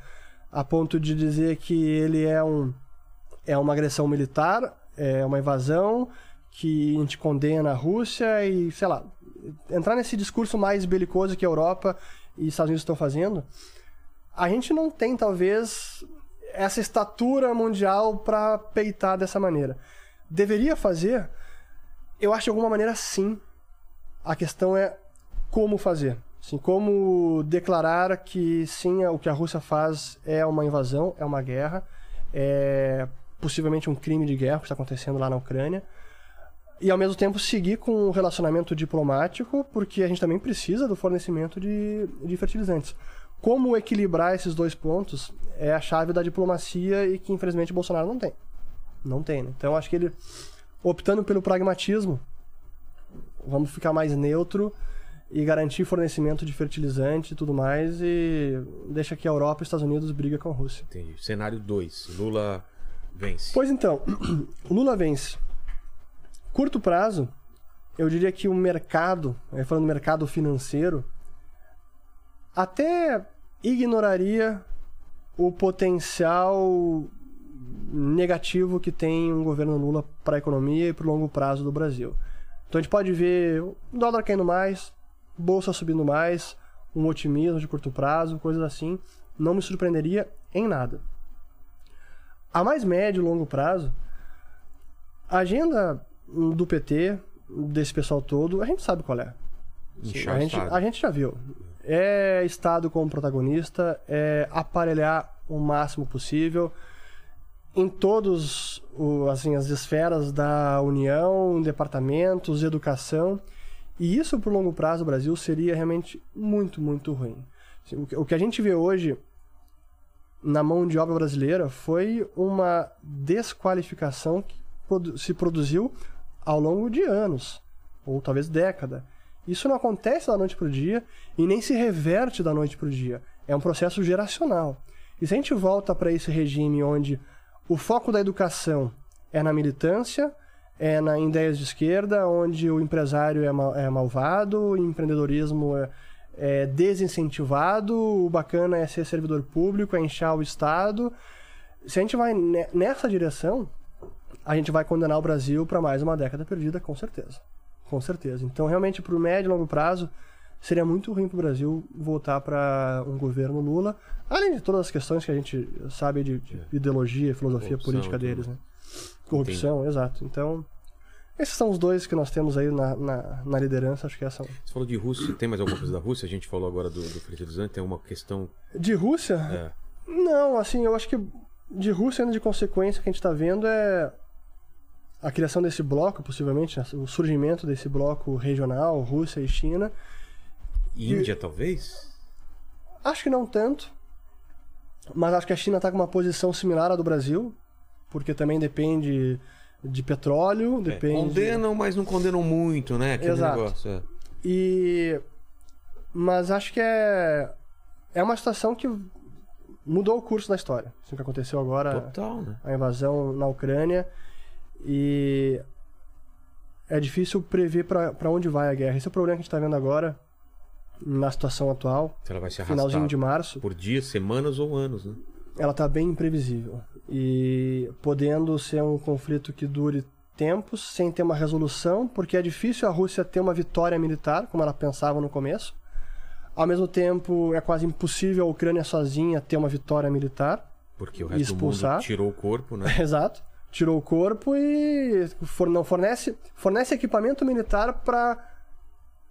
a ponto de dizer que ele é, um, é uma agressão militar, é uma invasão, que a gente condena a Rússia e, sei lá, entrar nesse discurso mais belicoso que a Europa e Estados Unidos estão fazendo, a gente não tem, talvez, essa estatura mundial para peitar dessa maneira. Deveria fazer? Eu acho de alguma maneira sim. A questão é como fazer. Assim, como declarar que sim, o que a Rússia faz é uma invasão, é uma guerra, é possivelmente um crime de guerra que está acontecendo lá na Ucrânia e ao mesmo tempo seguir com um relacionamento diplomático, porque a gente também precisa do fornecimento de, de fertilizantes. Como equilibrar esses dois pontos é a chave da diplomacia e que infelizmente o Bolsonaro não tem. Não tem, né? Então acho que ele, optando pelo pragmatismo, vamos ficar mais neutro e garantir fornecimento de fertilizante e tudo mais e deixa que a Europa e os Estados Unidos briga com a Rússia. Entendi. Cenário 2. Lula vence. Pois então, Lula vence. Curto prazo, eu diria que o mercado, aí falando do mercado financeiro, até ignoraria o potencial negativo que tem um governo Lula para a economia e para o longo prazo do Brasil. Então a gente pode ver o dólar caindo mais, bolsa subindo mais, um otimismo de curto prazo, coisas assim. Não me surpreenderia em nada. A mais médio e longo prazo, a agenda do PT, desse pessoal todo, a gente sabe qual é. Inchar a, gente, a gente já viu. É Estado como protagonista, é aparelhar o máximo possível em todos o, assim, as esferas da União, departamentos, educação. E isso, por longo prazo, o Brasil seria realmente muito, muito ruim. O que- a gente vê hoje na mão de obra brasileira foi uma desqualificação que se produziu ao longo de anos, ou talvez década. Isso não acontece da noite para o dia e nem se reverte da noite para o dia. É um processo geracional. E se a gente volta para esse regime onde o foco da educação é na militância, é na, ideias de esquerda, onde o empresário é, mal- é malvado, o empreendedorismo é, é desincentivado, o bacana é ser servidor público, é inchar o Estado. Se a gente vai ne- nessa direção, a gente vai condenar o Brasil para mais uma década perdida, com certeza. Com certeza. Então, realmente, para o médio e longo prazo, seria muito ruim para o Brasil voltar para um governo Lula, além de todas as questões que a gente sabe de, de ideologia, filosofia Corrupção, política deles, né? Corrupção, exato. Então, esses são os dois que nós temos aí na, na, na liderança, acho que essa. Você falou de Rússia, tem mais alguma coisa da Rússia? A gente falou agora do, do fertilizante, tem uma questão. De Rússia? É, Não, assim, eu acho que de Rússia, ainda de consequência, que a gente está vendo é a criação desse bloco, possivelmente, né, o surgimento desse bloco regional, Rússia e China. Índia, talvez? Acho que não tanto, mas acho que a China está com uma posição similar à do Brasil, porque também depende de petróleo, É, depende... condenam, mas não condenam muito, né? Aquele Exato. negócio. é. E. Mas acho que é. É uma situação que mudou o curso da história. Isso que aconteceu agora, Total, né? a invasão na Ucrânia. E. É difícil prever para onde vai a guerra. Esse é o problema que a gente está vendo agora, na situação atual, Se ela vai se arrastar finalzinho de março. por dias, semanas ou anos, né? ela tá bem imprevisível. E podendo ser um conflito que dure tempos sem ter uma resolução, porque é difícil a Rússia ter uma vitória militar, como ela pensava no começo. Ao mesmo tempo, é quase impossível a Ucrânia sozinha ter uma vitória militar. Porque o resto Expulsar. do mundo tirou o corpo, né? Exato. Tirou o corpo e não fornece, fornece equipamento militar para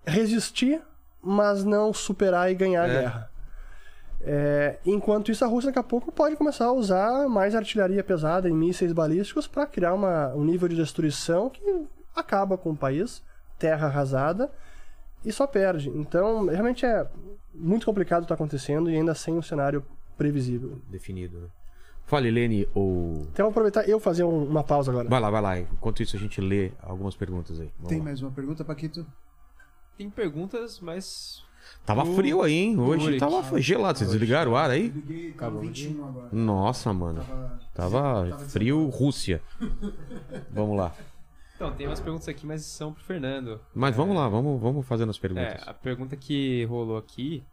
resistir, mas não superar e ganhar a É. guerra. É, enquanto isso, a Rússia daqui a pouco pode começar a usar mais artilharia pesada e mísseis balísticos para criar uma- um nível de destruição que acaba com o país, terra arrasada, e só perde. Então, realmente é muito complicado o que está acontecendo e ainda sem um cenário previsível. Definido, né? Fale, Lene, ou. Então, vou aproveitar eu fazer um- uma pausa agora. Vai lá, vai lá. Enquanto isso, a gente lê algumas perguntas aí. Vamos Tem lá. mais uma pergunta, Paquito? Tem perguntas, mas. Tava O- frio aí, hein? Hoje Uric. tava gelado. Vocês desligaram o ar aí? Liguei, Acabou. 21 agora. Nossa, mano. Tava, Tava frio, Rússia. Vamos lá. Então, tem umas perguntas aqui, mas são pro Fernando. Mas vamos lá, vamos, vamos fazendo as perguntas. É, a pergunta que rolou aqui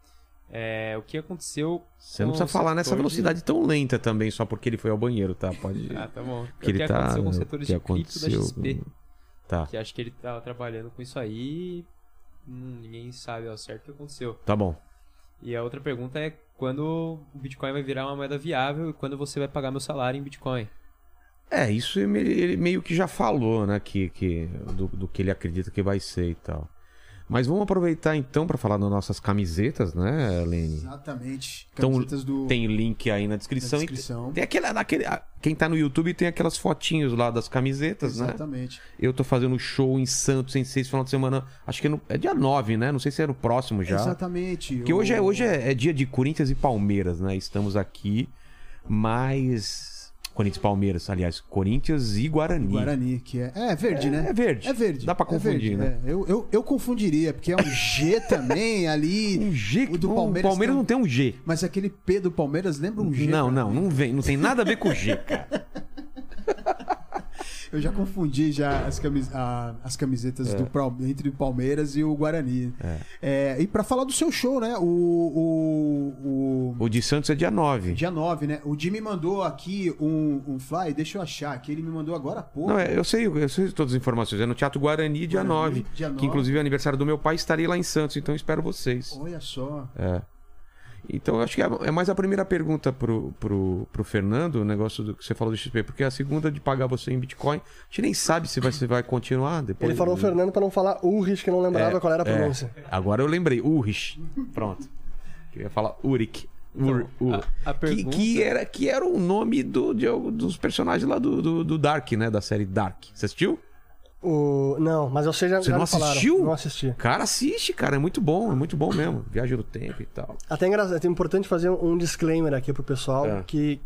é o que aconteceu. Você não precisa falar nessa setor de- velocidade tão lenta também, só porque ele foi ao banheiro, tá? Pode. Ah, tá bom. que ele o que tá. aconteceu com os setores que de cripto da aconteceu. XP. Tá, Que acho que ele tava trabalhando com isso aí hum, ninguém sabe ao certo o que aconteceu. tá bom. E a outra pergunta é quando o Bitcoin vai virar uma moeda viável e quando você vai pagar meu salário em Bitcoin. É, isso ele ele meio que já falou, né? Que, que, do, do que ele acredita que vai ser e tal. Mas vamos aproveitar então para falar das nossas camisetas, né, Lene? Exatamente. Então, Camisetas do, Tem o link aí na descrição. na descrição. Tem aquele, aquele, quem tá no YouTube tem aquelas fotinhos lá das camisetas, né? Exatamente. Eu tô fazendo show em Santos em seis final de semana. Acho que é, no- é dia 9, né? Não sei se é no próximo já. Exatamente. Porque O- hoje, é, hoje é, é dia de Corinthians e Palmeiras, né? Estamos aqui, mas. Corinthians e Palmeiras, aliás, Corinthians e Guarani. Guarani, que é. É verde, É- né? é verde. É verde. Dá pra É confundir, verde, né? é. Eu, eu, eu confundiria, porque é um G também ali. Um G O do o Palmeiras Palmeiras tem- não tem um G. Mas aquele P do Palmeiras lembra um G. não, não, mim. não vem. Não tem nada a ver com G, cara. Eu já confundi já as, camis- a- as camisetas do, Pal- entre o Palmeiras e o Guarani. É, e pra falar do seu show, né? O, o, o- O de Santos é dia 9. dia 9, né? O Jimmy mandou aqui um, um fly, deixa eu achar, que ele me mandou agora há pouco. Não, é, eu sei, eu sei todas as informações. É no Teatro Guarani, dia Guarani, 9. dia Que 9. inclusive é aniversário do meu pai, estarei lá em Santos, então espero vocês. Olha só. É. Então, eu acho que é é mais a primeira pergunta pro, pro, pro Fernando, o negócio do que você falou do XP, porque a segunda de pagar você em Bitcoin, a gente nem sabe se vai, se vai continuar depois. Ele falou o Fernando para não falar Ulrich, que não lembrava É, qual era a é. pronúncia. Agora eu lembrei, Ulrich. Pronto. Eu ia falar Urik. Ur, Ur. a- a que, pergunta- que era, que era o nome do, de, dos personagens lá do, do, do Dark, né? Da série Dark. Você assistiu? O... Não, mas eu sei já, Você já não me falaram. assistiu? Não assisti. Cara, assiste, cara. É muito bom, é muito bom mesmo. Viagem no tempo e tal. Até engraçado, é importante fazer um disclaimer aqui pro pessoal, É. que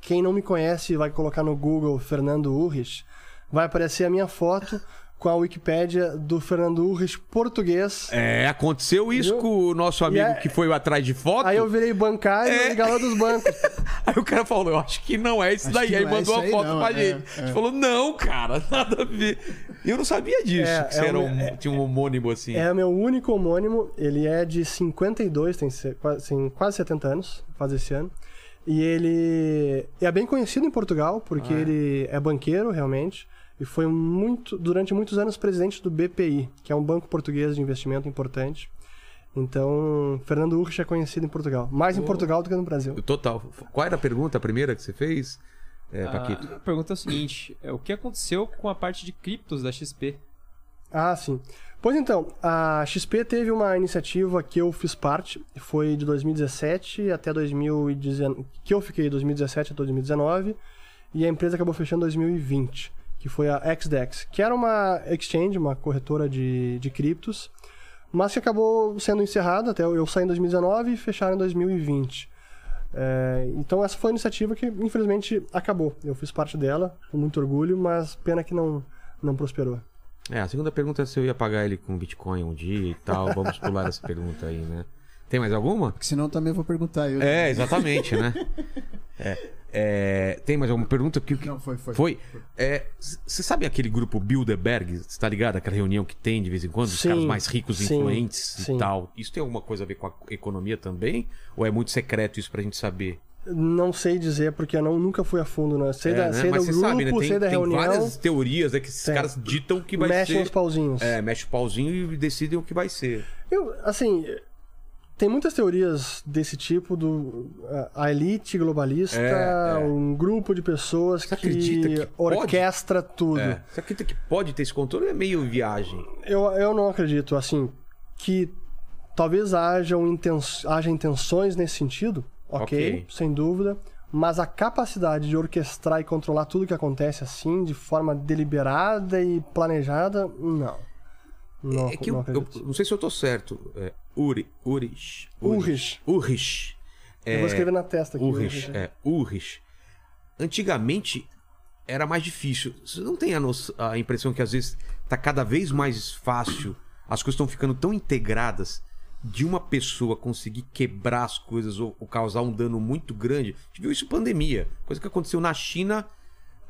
quem não me conhece e vai colocar no Google Fernando Urrich, vai aparecer a minha foto com a Wikipédia do Fernando Urrich português. É, aconteceu isso Viu? com o nosso amigo é- que foi atrás de foto. Aí eu virei bancário É. e galã dos bancos. Aí o cara falou, eu acho que não é isso Acho daí. Aí é mandou isso a foto não, pra é, gente. A é. gente falou, não, cara, nada a ver. Eu não sabia disso, É, que você é era um- é- tinha um homônimo assim. É o meu único homônimo, ele é de 52, tem, se- quase- tem quase 70 anos, faz esse ano. E ele é bem conhecido em Portugal, porque Ah, é? ele é banqueiro, realmente, e foi muito durante muitos anos presidente do BPI, que é um banco português de investimento importante. Então, Fernando Urrich é conhecido em Portugal. Mais em Oh. Portugal do que no Brasil. Total. Qual era a pergunta, a primeira que você fez, é, A Paquito? a pergunta é o seguinte: é, o que aconteceu com a parte de criptos da XP? Ah, sim. Pois então, a XP teve uma iniciativa que eu fiz parte, foi de 2017 até 2019, que eu fiquei de 2017 até 2019, e a empresa acabou fechando em 2020, que foi a XDEX, que era uma exchange, uma corretora de, de criptos, mas que acabou sendo encerrada, até eu saí em 2019 e fecharam em 2020. É, então essa foi a iniciativa que infelizmente acabou. Eu fiz parte dela, com muito orgulho, mas pena que não, não prosperou. É, a segunda pergunta é se eu ia pagar ele com Bitcoin um dia e tal. Vamos pular essa pergunta aí, né? Tem mais alguma? Porque senão também vou perguntar eu. É, exatamente, né? É, é, tem mais alguma pergunta? Que, que- Não, foi, foi. Foi. Você sabe aquele grupo Bilderberg? Você tá ligado? Aquela reunião que tem de vez em quando? Os Sim, caras mais ricos, influentes sim. e tal. Isso tem alguma coisa a ver com a economia também? Ou é muito secreto isso pra gente saber? Não sei dizer, porque eu não, nunca fui a fundo, né? Sei, É, da, né? sei Mas do você grupo, sabe, né? Tem, sei da tem reunião, várias teorias né, que esses Tem. caras ditam que vai mexem ser. os pauzinhos. É, mexe o pauzinho e decidem o que vai ser. Eu, assim, tem muitas teorias desse tipo do a- elite globalista, É, é. um grupo de pessoas Você que, acredita que pode? orquestra tudo. É. Você acredita que pode ter esse controle é meio viagem? Eu, eu não acredito, assim, que talvez haja, um inten haja intenções nesse sentido, ok, Ok. sem dúvida, mas a capacidade de orquestrar e controlar tudo que acontece assim, de forma deliberada e planejada, não. Não, é que não eu, eu não sei se eu tô certo. É, Uri, Urich. Urrich. Urrich. Eu vou escrever na testa aqui. Urrich. é, Urrich. Antigamente era mais difícil. Você não tem a, noção- a impressão que às vezes tá cada vez mais fácil, as coisas estão ficando tão integradas de uma pessoa conseguir quebrar as coisas ou, ou causar um dano muito grande. A gente viu isso em pandemia. Coisa que aconteceu na China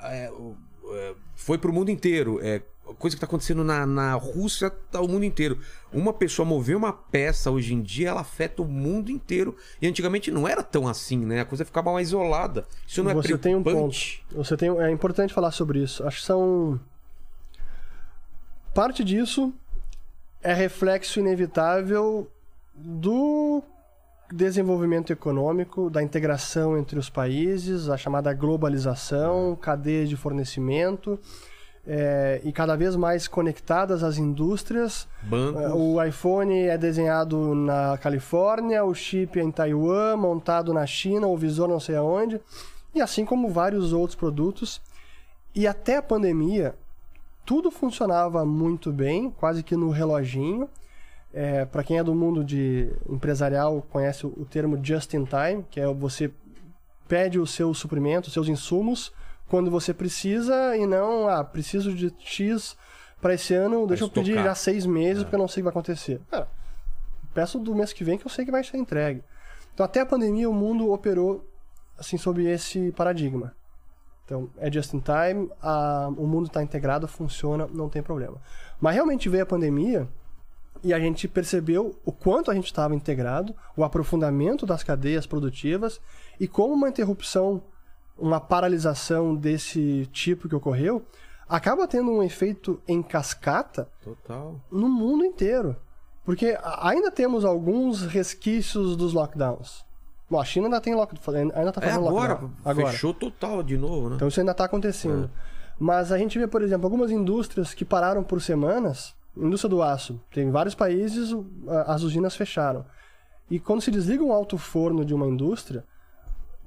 é, o- é, foi pro mundo inteiro. É, coisa que tá acontecendo na, na Rússia, tá o mundo inteiro. Uma pessoa mover uma peça hoje em dia, ela afeta o mundo inteiro. E antigamente não era tão assim, né? A coisa ficava mais isolada. Isso não é Você tem um ponto. Você tem, é importante falar sobre isso. Acho que são. Parte disso é reflexo inevitável do desenvolvimento econômico, da integração entre os países, a chamada globalização, cadeias de fornecimento, é, e cada vez mais conectadas às indústrias. Bancos. É, O iPhone é desenhado na Califórnia, o chip é em Taiwan, montado na China, o visor não sei aonde, e assim como vários outros produtos. E até a pandemia, tudo funcionava muito bem, quase que no reloginho. É, Para quem é do mundo de empresarial, conhece o, o termo just in time, que é você pede os seus suprimentos, os seus insumos, quando você precisa e não, ah, preciso de X para esse ano, deixa eu pedir já seis meses porque eu não sei o que vai acontecer. Cara, peço do mês que vem que eu sei que vai ser entregue. Então, até a pandemia, o mundo operou assim sob esse paradigma. Então, é just in time, a- o mundo está integrado, funciona, não tem problema. Mas realmente veio a pandemia e a gente percebeu o quanto a gente estava integrado, o aprofundamento das cadeias produtivas e como uma interrupção, uma paralisação desse tipo que ocorreu, acaba tendo um efeito em cascata Total. no mundo inteiro. Porque ainda temos alguns resquícios dos lockdowns. Bom, a China ainda tem lockdown, ainda está É fazendo agora, lockdown. Agora. fechou total de novo, né? Então isso ainda está acontecendo. Mas a gente vê, por exemplo, algumas indústrias que pararam por semanas. Indústria do aço. Tem vários países, as usinas fecharam. E quando se desliga um alto forno de uma indústria,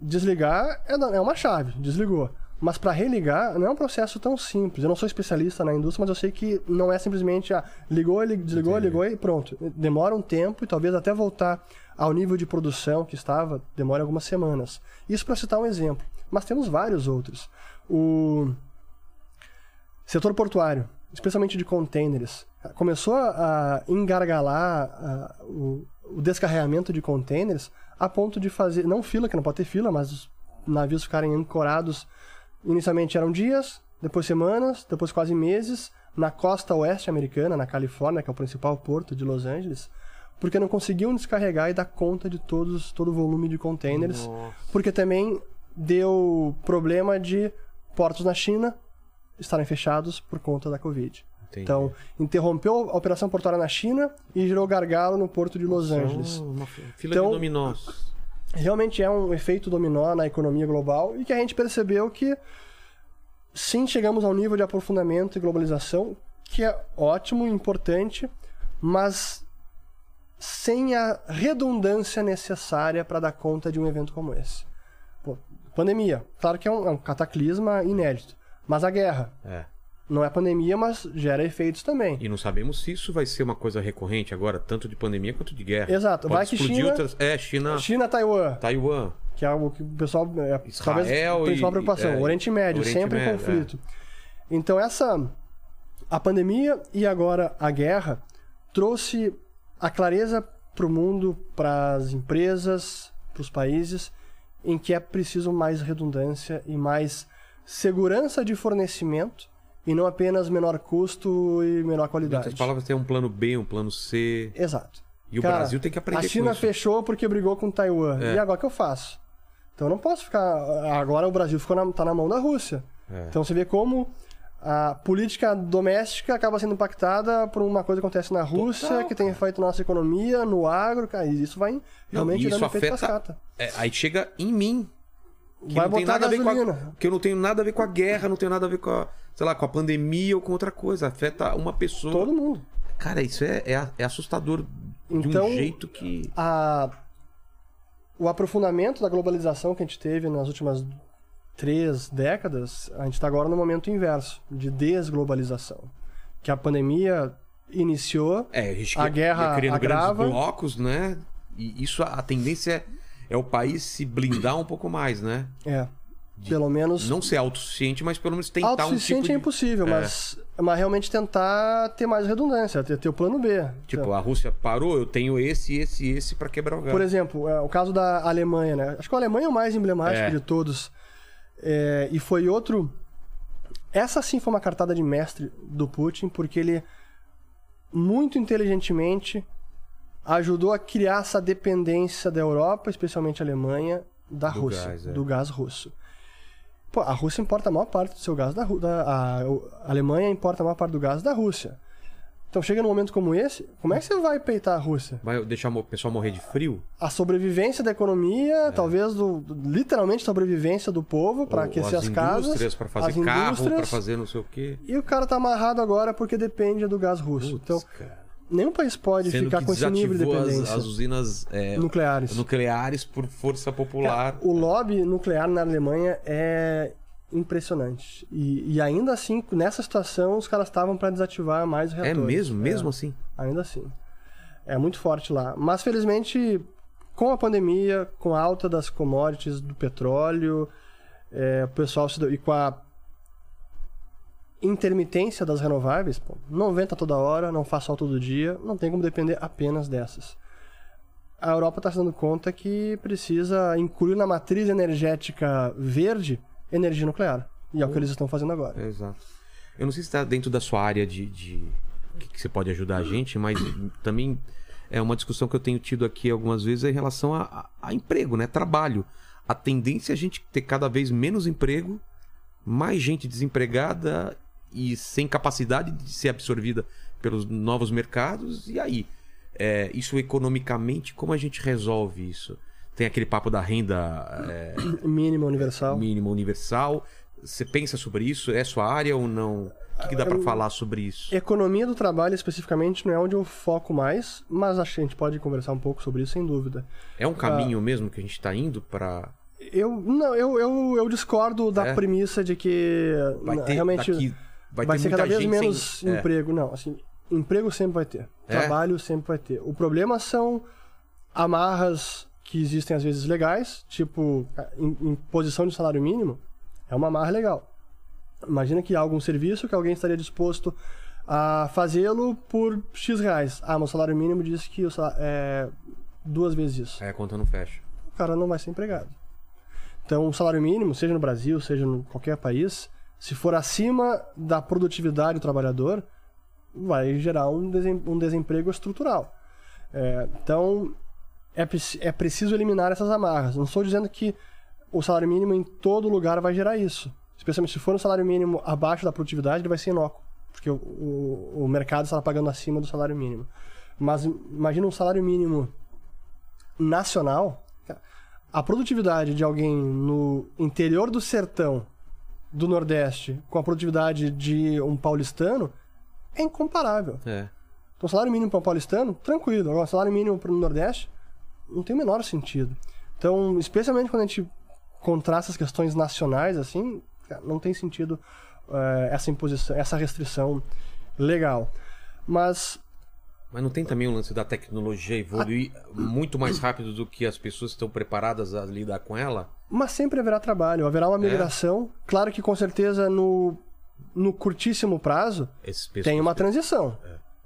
desligar é é uma chave, desligou. Mas para religar não é um processo tão simples. Eu não sou especialista na indústria, mas eu sei que não é simplesmente ah, ligou, li- desligou, Entendi. ligou e pronto. Demora um tempo e talvez até voltar ao nível de produção que estava, demore algumas semanas. Isso para citar um exemplo. Mas temos vários outros. O setor portuário, especialmente de containers, começou a engargalar ah, o, o descarregamento de containers a ponto de fazer, não fila, que não pode ter fila, mas os navios ficarem ancorados. Inicialmente eram dias, depois semanas, depois quase meses, na costa oeste americana, na Califórnia, que é o principal porto de Los Angeles, porque não conseguiam descarregar e dar conta de todos, todo o volume de containers, Nossa. porque também deu problema de portos na China estarem fechados por conta da Covid. Entendi. Então, interrompeu a operação portuária na China e gerou gargalo no porto de Los Angeles. Uma fi- fila Então- de dominós. Realmente é um efeito dominó na economia global e que a gente percebeu que sim, chegamos ao nível de aprofundamento e globalização, que é ótimo, importante, mas sem a redundância necessária para dar conta de um evento como esse. Pô, pandemia, claro que é um, é um cataclisma inédito, mas a guerra É. não é pandemia, mas gera efeitos também. E não sabemos se isso vai ser uma coisa recorrente agora, tanto de pandemia quanto de guerra. Exato. Pode Vai que China- outras. É, China, China, Taiwan, Taiwan. que é algo que o pessoal é, Israel talvez a principal e- preocupação. é, Oriente Médio, Oriente sempre em Médio, conflito. Então essa a pandemia e agora a guerra trouxe a clareza para o mundo, para as empresas, para os países, em que é preciso mais redundância e mais segurança de fornecimento e não apenas menor custo e menor Em qualidade. outras palavras, tem um plano B, um plano C. Exato. E o Cara, Brasil tem que aprender A China fechou porque brigou com Taiwan. É. E agora o que eu faço? Então eu não posso ficar. Agora o Brasil ficou na, tá na mão da Rússia. É. Então você vê como a política doméstica acaba sendo impactada por uma coisa que acontece na Rússia, Total, que tem efeito na nossa economia, no agro, cara, e isso vai realmente e isso dando efeito afeta- cascata. É, aí chega em mim. Que Vai não tem botar nada a ver com a, que eu não tenho nada a ver com a guerra, não tenho nada a ver com a, sei lá, com a pandemia ou com outra coisa. Afeta uma pessoa. Todo mundo. Cara, isso é, é, é assustador de Então, um jeito que. a- o aprofundamento da globalização que a gente teve nas últimas três décadas, a gente está agora no momento inverso, de desglobalização. Que a pandemia iniciou, É, a, gente a guerra ia criando agrava. grandes blocos, né? E isso, a, a tendência é, é o país se blindar um pouco mais, né? é, pelo menos Não ser autossuficiente, mas pelo menos tentar um tipo autossuficiente de... é impossível, É. mas, mas realmente tentar ter mais redundância, ter, ter o plano B. Tipo, Então, a Rússia parou, eu tenho esse, esse e esse pra quebrar o galho. Por exemplo, é, o caso da Alemanha, né? Acho que a Alemanha é o mais emblemático É. de todos. É, e foi outro. Essa sim foi uma cartada de mestre do Putin, porque ele muito inteligentemente ajudou a criar essa dependência da Europa, especialmente a Alemanha, da Do Rússia, gás, é. do gás russo. Pô, a Rússia importa a maior parte do seu gás da, da a, a Alemanha importa a maior parte do gás da Rússia. Então chega num momento como esse, como é que você vai peitar a Rússia? Vai deixar o pessoal morrer de frio? a sobrevivência da economia, É. talvez do, literalmente sobrevivência do povo para aquecer as, casas, indústrias pra fazer as carro, indústrias, pra fazer não sei o quê. E o cara tá amarrado agora porque depende do gás russo. Putz, então, cara. Nenhum país pode Sendo ficar com esse nível de desativou as, dependência. as usinas é, nucleares. nucleares por força popular. O lobby nuclear na Alemanha é impressionante. E, e ainda assim, nessa situação, os caras estavam para desativar mais É reatores. mesmo? É. Mesmo assim? Ainda assim. É muito forte lá. Mas felizmente, com a pandemia, com a alta das commodities do petróleo, é, o pessoal se deu, e com a intermitência das renováveis, pô, não venta toda hora, não faz sol todo dia, não tem como depender apenas dessas. A Europa está se dando conta que precisa incluir na matriz energética verde energia nuclear. E é o que eles estão fazendo agora. É, exato. Eu não sei se está dentro da sua área de. de... que, que você pode ajudar a gente, mas também é uma discussão que eu tenho tido aqui algumas vezes em relação a, a- a emprego, né? Trabalho. A tendência é a gente ter cada vez menos emprego, mais gente desempregada e sem capacidade de ser absorvida pelos novos mercados. E aí? É, isso economicamente, como a gente resolve isso? Tem aquele papo da renda é, Mínima universal. mínima universal. Você pensa sobre isso? É sua área ou não? O que, que dá pra falar sobre isso? Economia do trabalho, especificamente, não é onde eu foco mais, mas acho que a gente pode conversar um pouco sobre isso, sem dúvida. É um caminho mesmo que a gente tá indo pra. Eu, não, eu, eu, eu discordo da É? premissa de que Vai ter, realmente daqui, vai, vai, ter ser muita cada vez menos sem... É. emprego. Não, assim, emprego sempre vai ter. É? Trabalho sempre vai ter. O problema são amarras que existem às vezes legais, tipo, em, em posição de salário mínimo, é uma amarra legal. Imagina que há algum serviço que alguém estaria disposto a fazê-lo por X reais. Ah, meu salário mínimo diz que salário, é duas vezes isso. É, a conta não fecha. O cara não vai ser empregado. Então, o salário mínimo, seja no Brasil, seja em qualquer país, se for acima da produtividade do trabalhador, vai gerar um, desem- um desemprego estrutural. É, então, é, é preciso eliminar essas amarras. Não estou dizendo que o salário mínimo em todo lugar vai gerar isso. Especialmente se for um salário mínimo abaixo da produtividade, ele vai ser inócuo. Porque o, o, o mercado está pagando acima do salário mínimo. Mas imagina um salário mínimo nacional. A produtividade de alguém no interior do sertão do Nordeste com a produtividade de um paulistano é incomparável. É. Então, salário mínimo para um paulistano, tranquilo. Agora, salário mínimo para o Nordeste, não tem o menor sentido. Então, especialmente quando a gente contrasta as questões nacionais, assim, não tem sentido eh, essa imposição, essa restrição legal. Mas Mas não tem também o lance da tecnologia evoluir muito mais rápido do que as pessoas estão preparadas a lidar com ela? Mas sempre haverá trabalho, haverá uma migração. Claro que com certeza no, no curtíssimo prazo tem uma transição.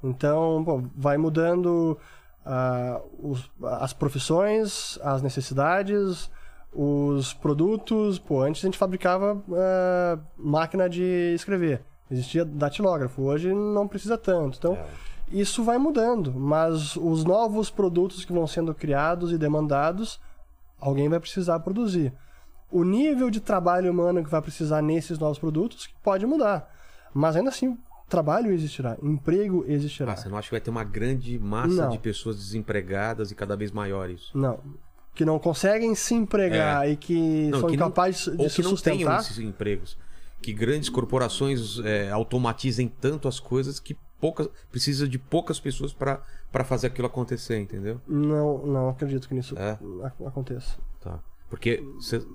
Então, pô, vai mudando ah, os- as profissões, as necessidades, os produtos. Pô, antes a gente fabricava ah, máquina de escrever. Existia datilógrafo. Hoje não precisa tanto. Então, isso vai mudando. Mas os novos produtos que vão sendo criados e demandados, alguém vai precisar produzir. O nível de trabalho humano que vai precisar nesses novos produtos pode mudar. Mas ainda assim, trabalho existirá, emprego existirá. Ah, você não acha que vai ter uma grande massa Não. de pessoas desempregadas e cada vez maior isso? Não. Que não conseguem se empregar e que É. Não, são que não- incapazes de Ou se que não tenham sustentar. esses empregos. Que grandes corporações é, automatizem tanto as coisas que poucas, precisa de poucas pessoas para fazer aquilo acontecer, entendeu? Não, não acredito que isso É? ac- aconteça. Tá. Porque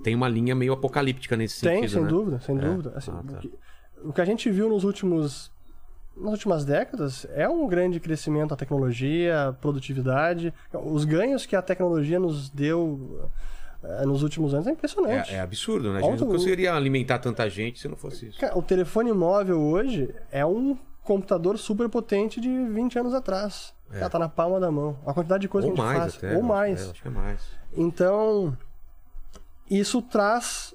tem uma linha meio apocalíptica nesse Tem, sentido, sem né? dúvida, sem É. dúvida. Assim, Ah, tá. o, que, o que a gente viu nos últimos nas últimas décadas é um grande crescimento da tecnologia, produtividade, os ganhos que a tecnologia nos deu eh, nos últimos anos é impressionante. É, é absurdo, né? A gente Ontem não conseguiria alimentar tanta gente se não fosse isso. Cara, o telefone móvel hoje é um computador super potente de 20 anos atrás. Cara, tá na palma da mão. A quantidade de coisa É. Ou que a gente mais faz. até. Ou eu mais. é, acho que é mais. Então, isso traz.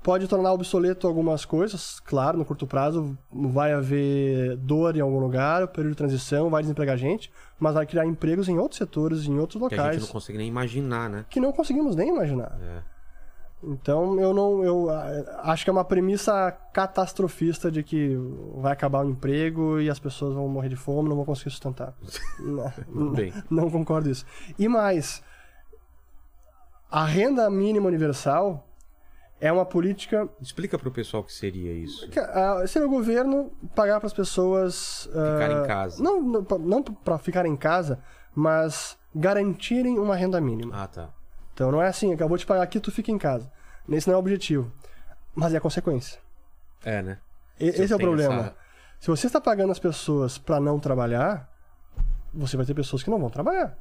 Pode tornar obsoleto algumas coisas, claro, no curto prazo vai haver dor em algum lugar, o período de transição vai desempregar gente, mas vai criar empregos em outros setores, em outros Que a gente locais, não consegue nem imaginar, né? que não conseguimos nem imaginar. É. Então eu não. Eu ah, acho que é uma premissa catastrofista de que vai acabar o emprego e as pessoas vão morrer de fome, não vão conseguir sustentar. não, bem. não concordo isso. E mais, a renda mínima universal é uma política Explica pro pessoal o que seria isso. que ah, seria o governo pagar para as pessoas ah, Ficar em casa. Não, não, não para ficar em casa, mas garantirem uma renda mínima. Ah, tá. Então não é assim, acabou de pagar aqui, tu fica em casa. Esse não é o objetivo. Mas é a consequência. É, né? E- Esse é o problema. essa- Se você está pagando as pessoas para não trabalhar, você vai ter pessoas que não vão trabalhar.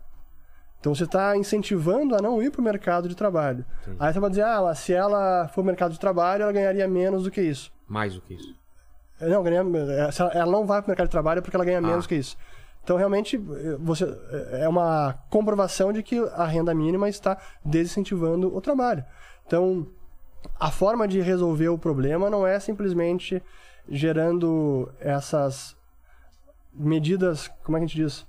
Então você está incentivando a não ir para o mercado de trabalho. Aí você vai dizer, ah, se ela for mercado de trabalho, ela ganharia menos do que isso. Mais do que isso. Não, ganha, é, ela- não vai para o mercado de trabalho porque ela ganha menos Ah. que isso. Então, realmente, você, é uma comprovação de que a renda mínima está desincentivando o trabalho. Então, a forma de resolver o problema não é simplesmente gerando essas medidas, como é que a gente diz?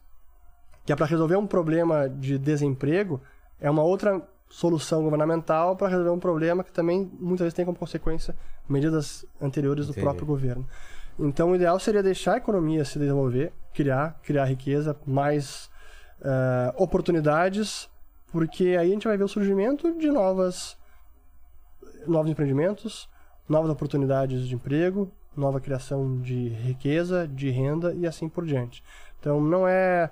Que é para resolver um problema de desemprego, é uma outra solução governamental para resolver um problema que também muitas vezes tem como consequência medidas anteriores do Entendi. próprio governo. Então, o ideal seria deixar a economia se desenvolver, criar, criar riqueza, mais eh, oportunidades, porque aí a gente vai ver o surgimento de novas, novos empreendimentos, novas oportunidades de emprego, nova criação de riqueza, de renda e assim por diante. Então, não é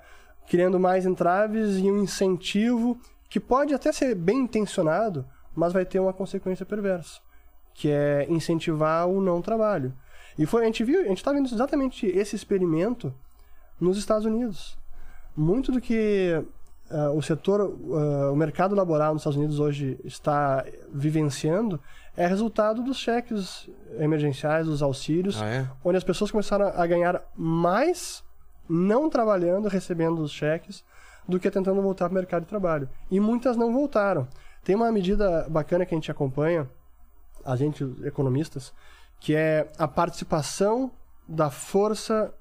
criando mais entraves e um incentivo que pode até ser bem intencionado, mas vai ter uma consequência perversa, que é incentivar o não trabalho. E foi, a gente viu, a gente está vendo exatamente esse experimento nos Estados Unidos. Muito do que uh, o setor, uh, o mercado laboral nos Estados Unidos hoje está vivenciando é resultado dos cheques emergenciais, dos auxílios, Ah, é? onde as pessoas começaram a ganhar mais não trabalhando, recebendo os cheques, do que tentando voltar para o mercado de trabalho. E muitas não voltaram. Tem uma medida bacana que a gente acompanha, a gente, economistas, que é a participação da força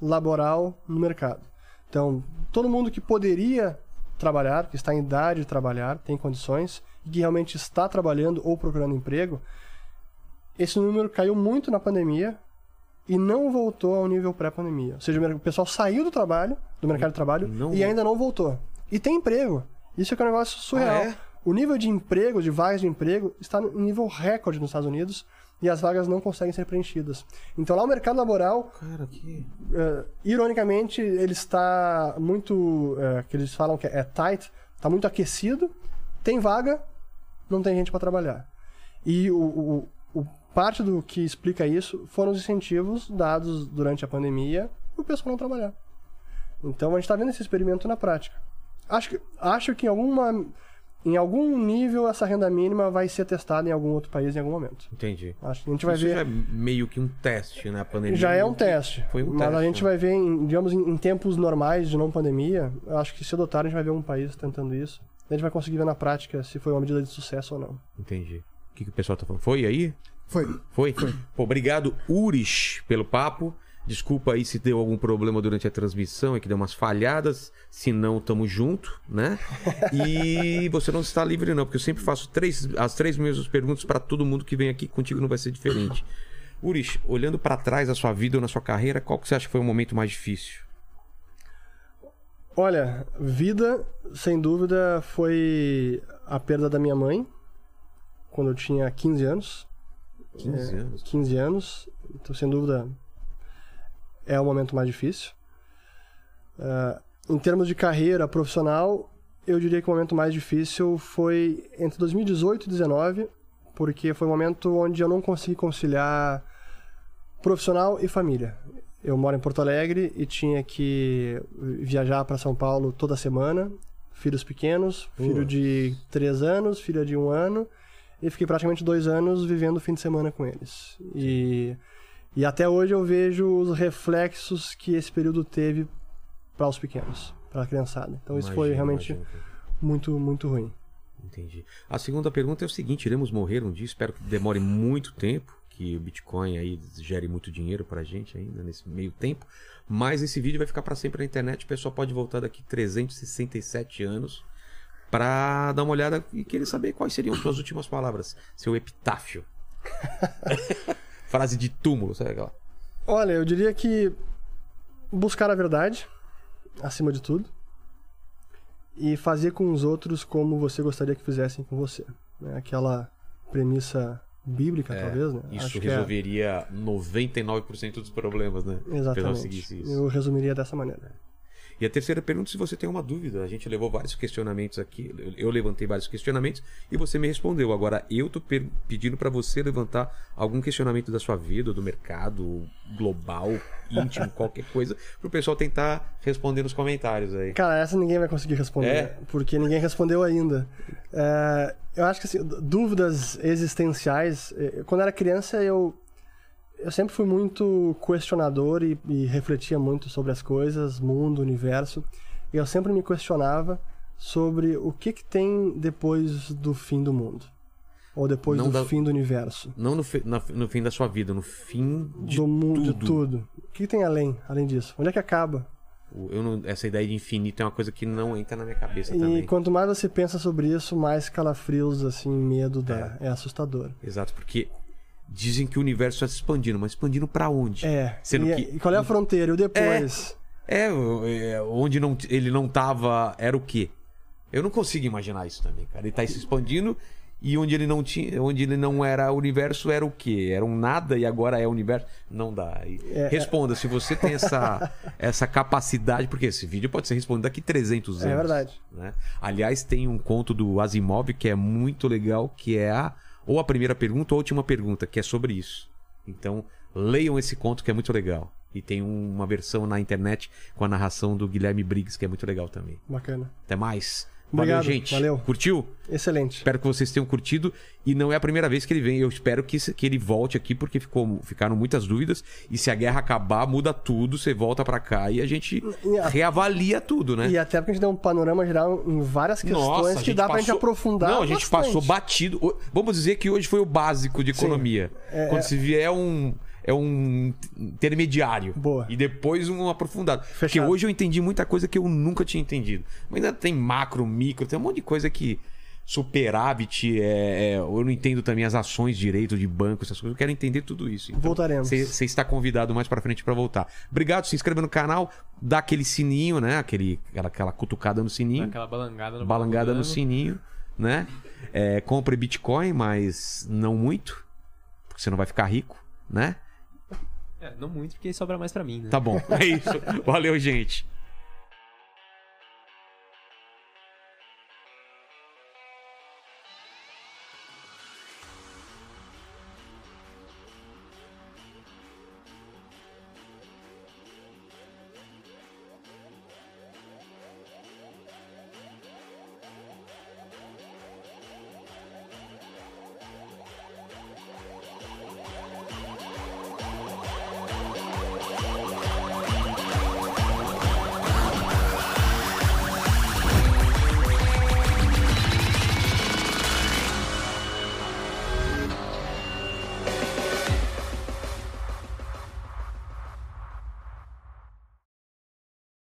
laboral no mercado. Então, todo mundo que poderia trabalhar, que está em idade de trabalhar, tem condições, e que realmente está trabalhando ou procurando emprego, esse número caiu muito na pandemia e não voltou ao nível pré-pandemia. Ou seja, o pessoal saiu do trabalho, do mercado de trabalho, Não e ainda não voltou. E tem emprego. Isso é que é um negócio surreal. Ah, é? O nível de emprego, de vagas de emprego, está em nível recorde nos Estados Unidos e as vagas não conseguem ser preenchidas. Então lá o mercado laboral Cara, que. eh, ironicamente, ele está muito. eh, que eles falam que é tight, está muito aquecido, tem vaga, não tem gente para trabalhar. E o, o- o- parte do que explica isso foram os incentivos dados durante a pandemia para o pessoal não trabalhar. Então a gente está vendo esse experimento na prática. Acho que, acho que em, alguma, em algum nível essa renda mínima vai ser testada em algum outro país em algum momento. Entendi. Acho que a gente vai Isso ver. já é meio que um teste, né? A pandemia. Já é um teste. Foi um mas a teste, gente né? vai ver, em, digamos, em, em tempos normais de não pandemia, eu acho que se adotar, a gente vai ver um país tentando isso. A gente vai conseguir ver na prática se foi uma medida de sucesso ou não. Entendi. O que, que o pessoal tá falando? Foi aí? Foi. Foi? Pô, obrigado, Uris, pelo papo. Desculpa aí se deu algum problema durante a transmissão, é que deu umas falhadas. Se não, tamo junto, né? E você não está livre, não, porque eu sempre faço três, as três mesmas perguntas para todo mundo que vem aqui. Contigo não vai ser diferente. Uris, olhando para trás da sua vida ou na sua carreira, qual que você acha que foi o momento mais difícil? Olha, vida, sem dúvida, foi a perda da minha mãe, quando eu tinha 15 anos. 15 É, anos. 15 anos. Então, sem dúvida, é o momento mais difícil. Ah, em termos de carreira profissional, eu diria que o momento mais difícil foi entre 2018 e 2019, porque foi o momento onde eu não consegui conciliar profissional e família. Eu moro em Porto Alegre e tinha que viajar para São Paulo toda semana. Filhos pequenos, filho Putz. de três anos, filha de um ano. E fiquei praticamente dois anos vivendo o fim de semana com eles. E, e até hoje eu vejo os reflexos que esse período teve para os pequenos, para a criançada. Então isso foi realmente imagino. muito, muito ruim. Entendi. A segunda pergunta é o seguinte: iremos morrer um dia? Espero que demore muito tempo, que o Bitcoin aí gere muito dinheiro pra gente ainda nesse meio tempo. Mas esse vídeo vai ficar pra sempre na internet. O pessoal pode voltar daqui 367 anos pra dar uma olhada e querer saber quais seriam suas últimas palavras, seu epitáfio. Frase de túmulo, sabe aquela? Olha, eu diria que buscar a verdade, acima de tudo, e fazer com os outros como você gostaria que fizessem com você. né? Aquela premissa bíblica, talvez, né? É, Isso Acho é- resolveria 99% dos problemas, né? Exatamente. Eu resumiria dessa maneira. E a terceira pergunta, se você tem uma dúvida. A gente levou vários questionamentos aqui. Eu- levantei vários questionamentos e você me respondeu. Agora, eu tô pedindo para você levantar algum questionamento da sua vida, do mercado, global, íntimo, qualquer coisa, pro pessoal tentar responder nos comentários aí. Cara, essa ninguém vai conseguir responder, É? porque ninguém respondeu ainda. É, eu acho que assim, dúvidas existenciais. eh, Quando eu era criança, eu, eu sempre fui muito questionador e, e refletia muito sobre as coisas, mundo, universo. E eu sempre me questionava sobre o que, que tem depois do fim do mundo. Ou depois Não do dá- fim do universo. Não no, fi- no fim da sua vida, no fim de do mundo, de tudo. tudo. O que, que tem além, além disso? Onde é que acaba? Não- essa ideia de infinito é uma coisa que não entra na minha cabeça E também. quanto mais você pensa sobre isso, mais calafrios, assim, medo dá. É, assustador. Exato, porque dizem que o universo está se expandindo, mas expandindo pra onde? É. Sendo e, que- e qual é a fronteira? E depois? É, é, onde não, ele não tava, era o quê? Eu não consigo imaginar isso também, cara. Ele tá se expandindo E onde ele não tinha, onde ele não era universo era o quê? Era um nada e agora é universo? Não dá. E É, responda se você tem essa essa capacidade, porque esse vídeo pode ser respondido daqui 300 anos. É verdade. né? Aliás, tem um conto do Asimov que é muito legal, que é a ou a primeira pergunta ou a última pergunta, que é sobre isso. Então, leiam esse conto que é muito legal. E tem um- uma versão na internet com a narração do Guilherme Briggs, que é muito legal também. Bacana. Até mais. Obrigado, valeu, gente. valeu. Curtiu? Excelente. Espero que vocês tenham curtido. E não é a primeira vez que ele vem. Eu espero que, que ele volte aqui, porque ficou, ficaram muitas dúvidas. E se a guerra acabar, muda tudo. Você volta pra cá e a gente E a- reavalia tudo, né? E até porque a gente deu um panorama geral em várias questões que dá pra gente aprofundar. Não, a gente bastante. passou batido. Vamos dizer que hoje foi o básico de economia. É, Quando é- se vier um. É um intermediário. Boa. E depois um aprofundado. Porque Fechado. hoje eu entendi muita coisa que eu nunca tinha entendido. Mas ainda tem macro, micro, tem um monte de coisa que. Superávit, é, é, eu não entendo também as ações direito de banco, essas coisas. Eu quero entender tudo isso. Então, Voltaremos. Você está convidado mais pra frente pra voltar. Obrigado, se inscreva no canal, dá aquele sininho, né? Aquele, aquela, aquela cutucada no sininho Aquela balangada no balangada no sininho, né? É, compre Bitcoin, mas não muito, porque você não vai ficar rico, né? É, não muito, porque sobra mais pra mim, né? Tá bom, é isso. Valeu, gente.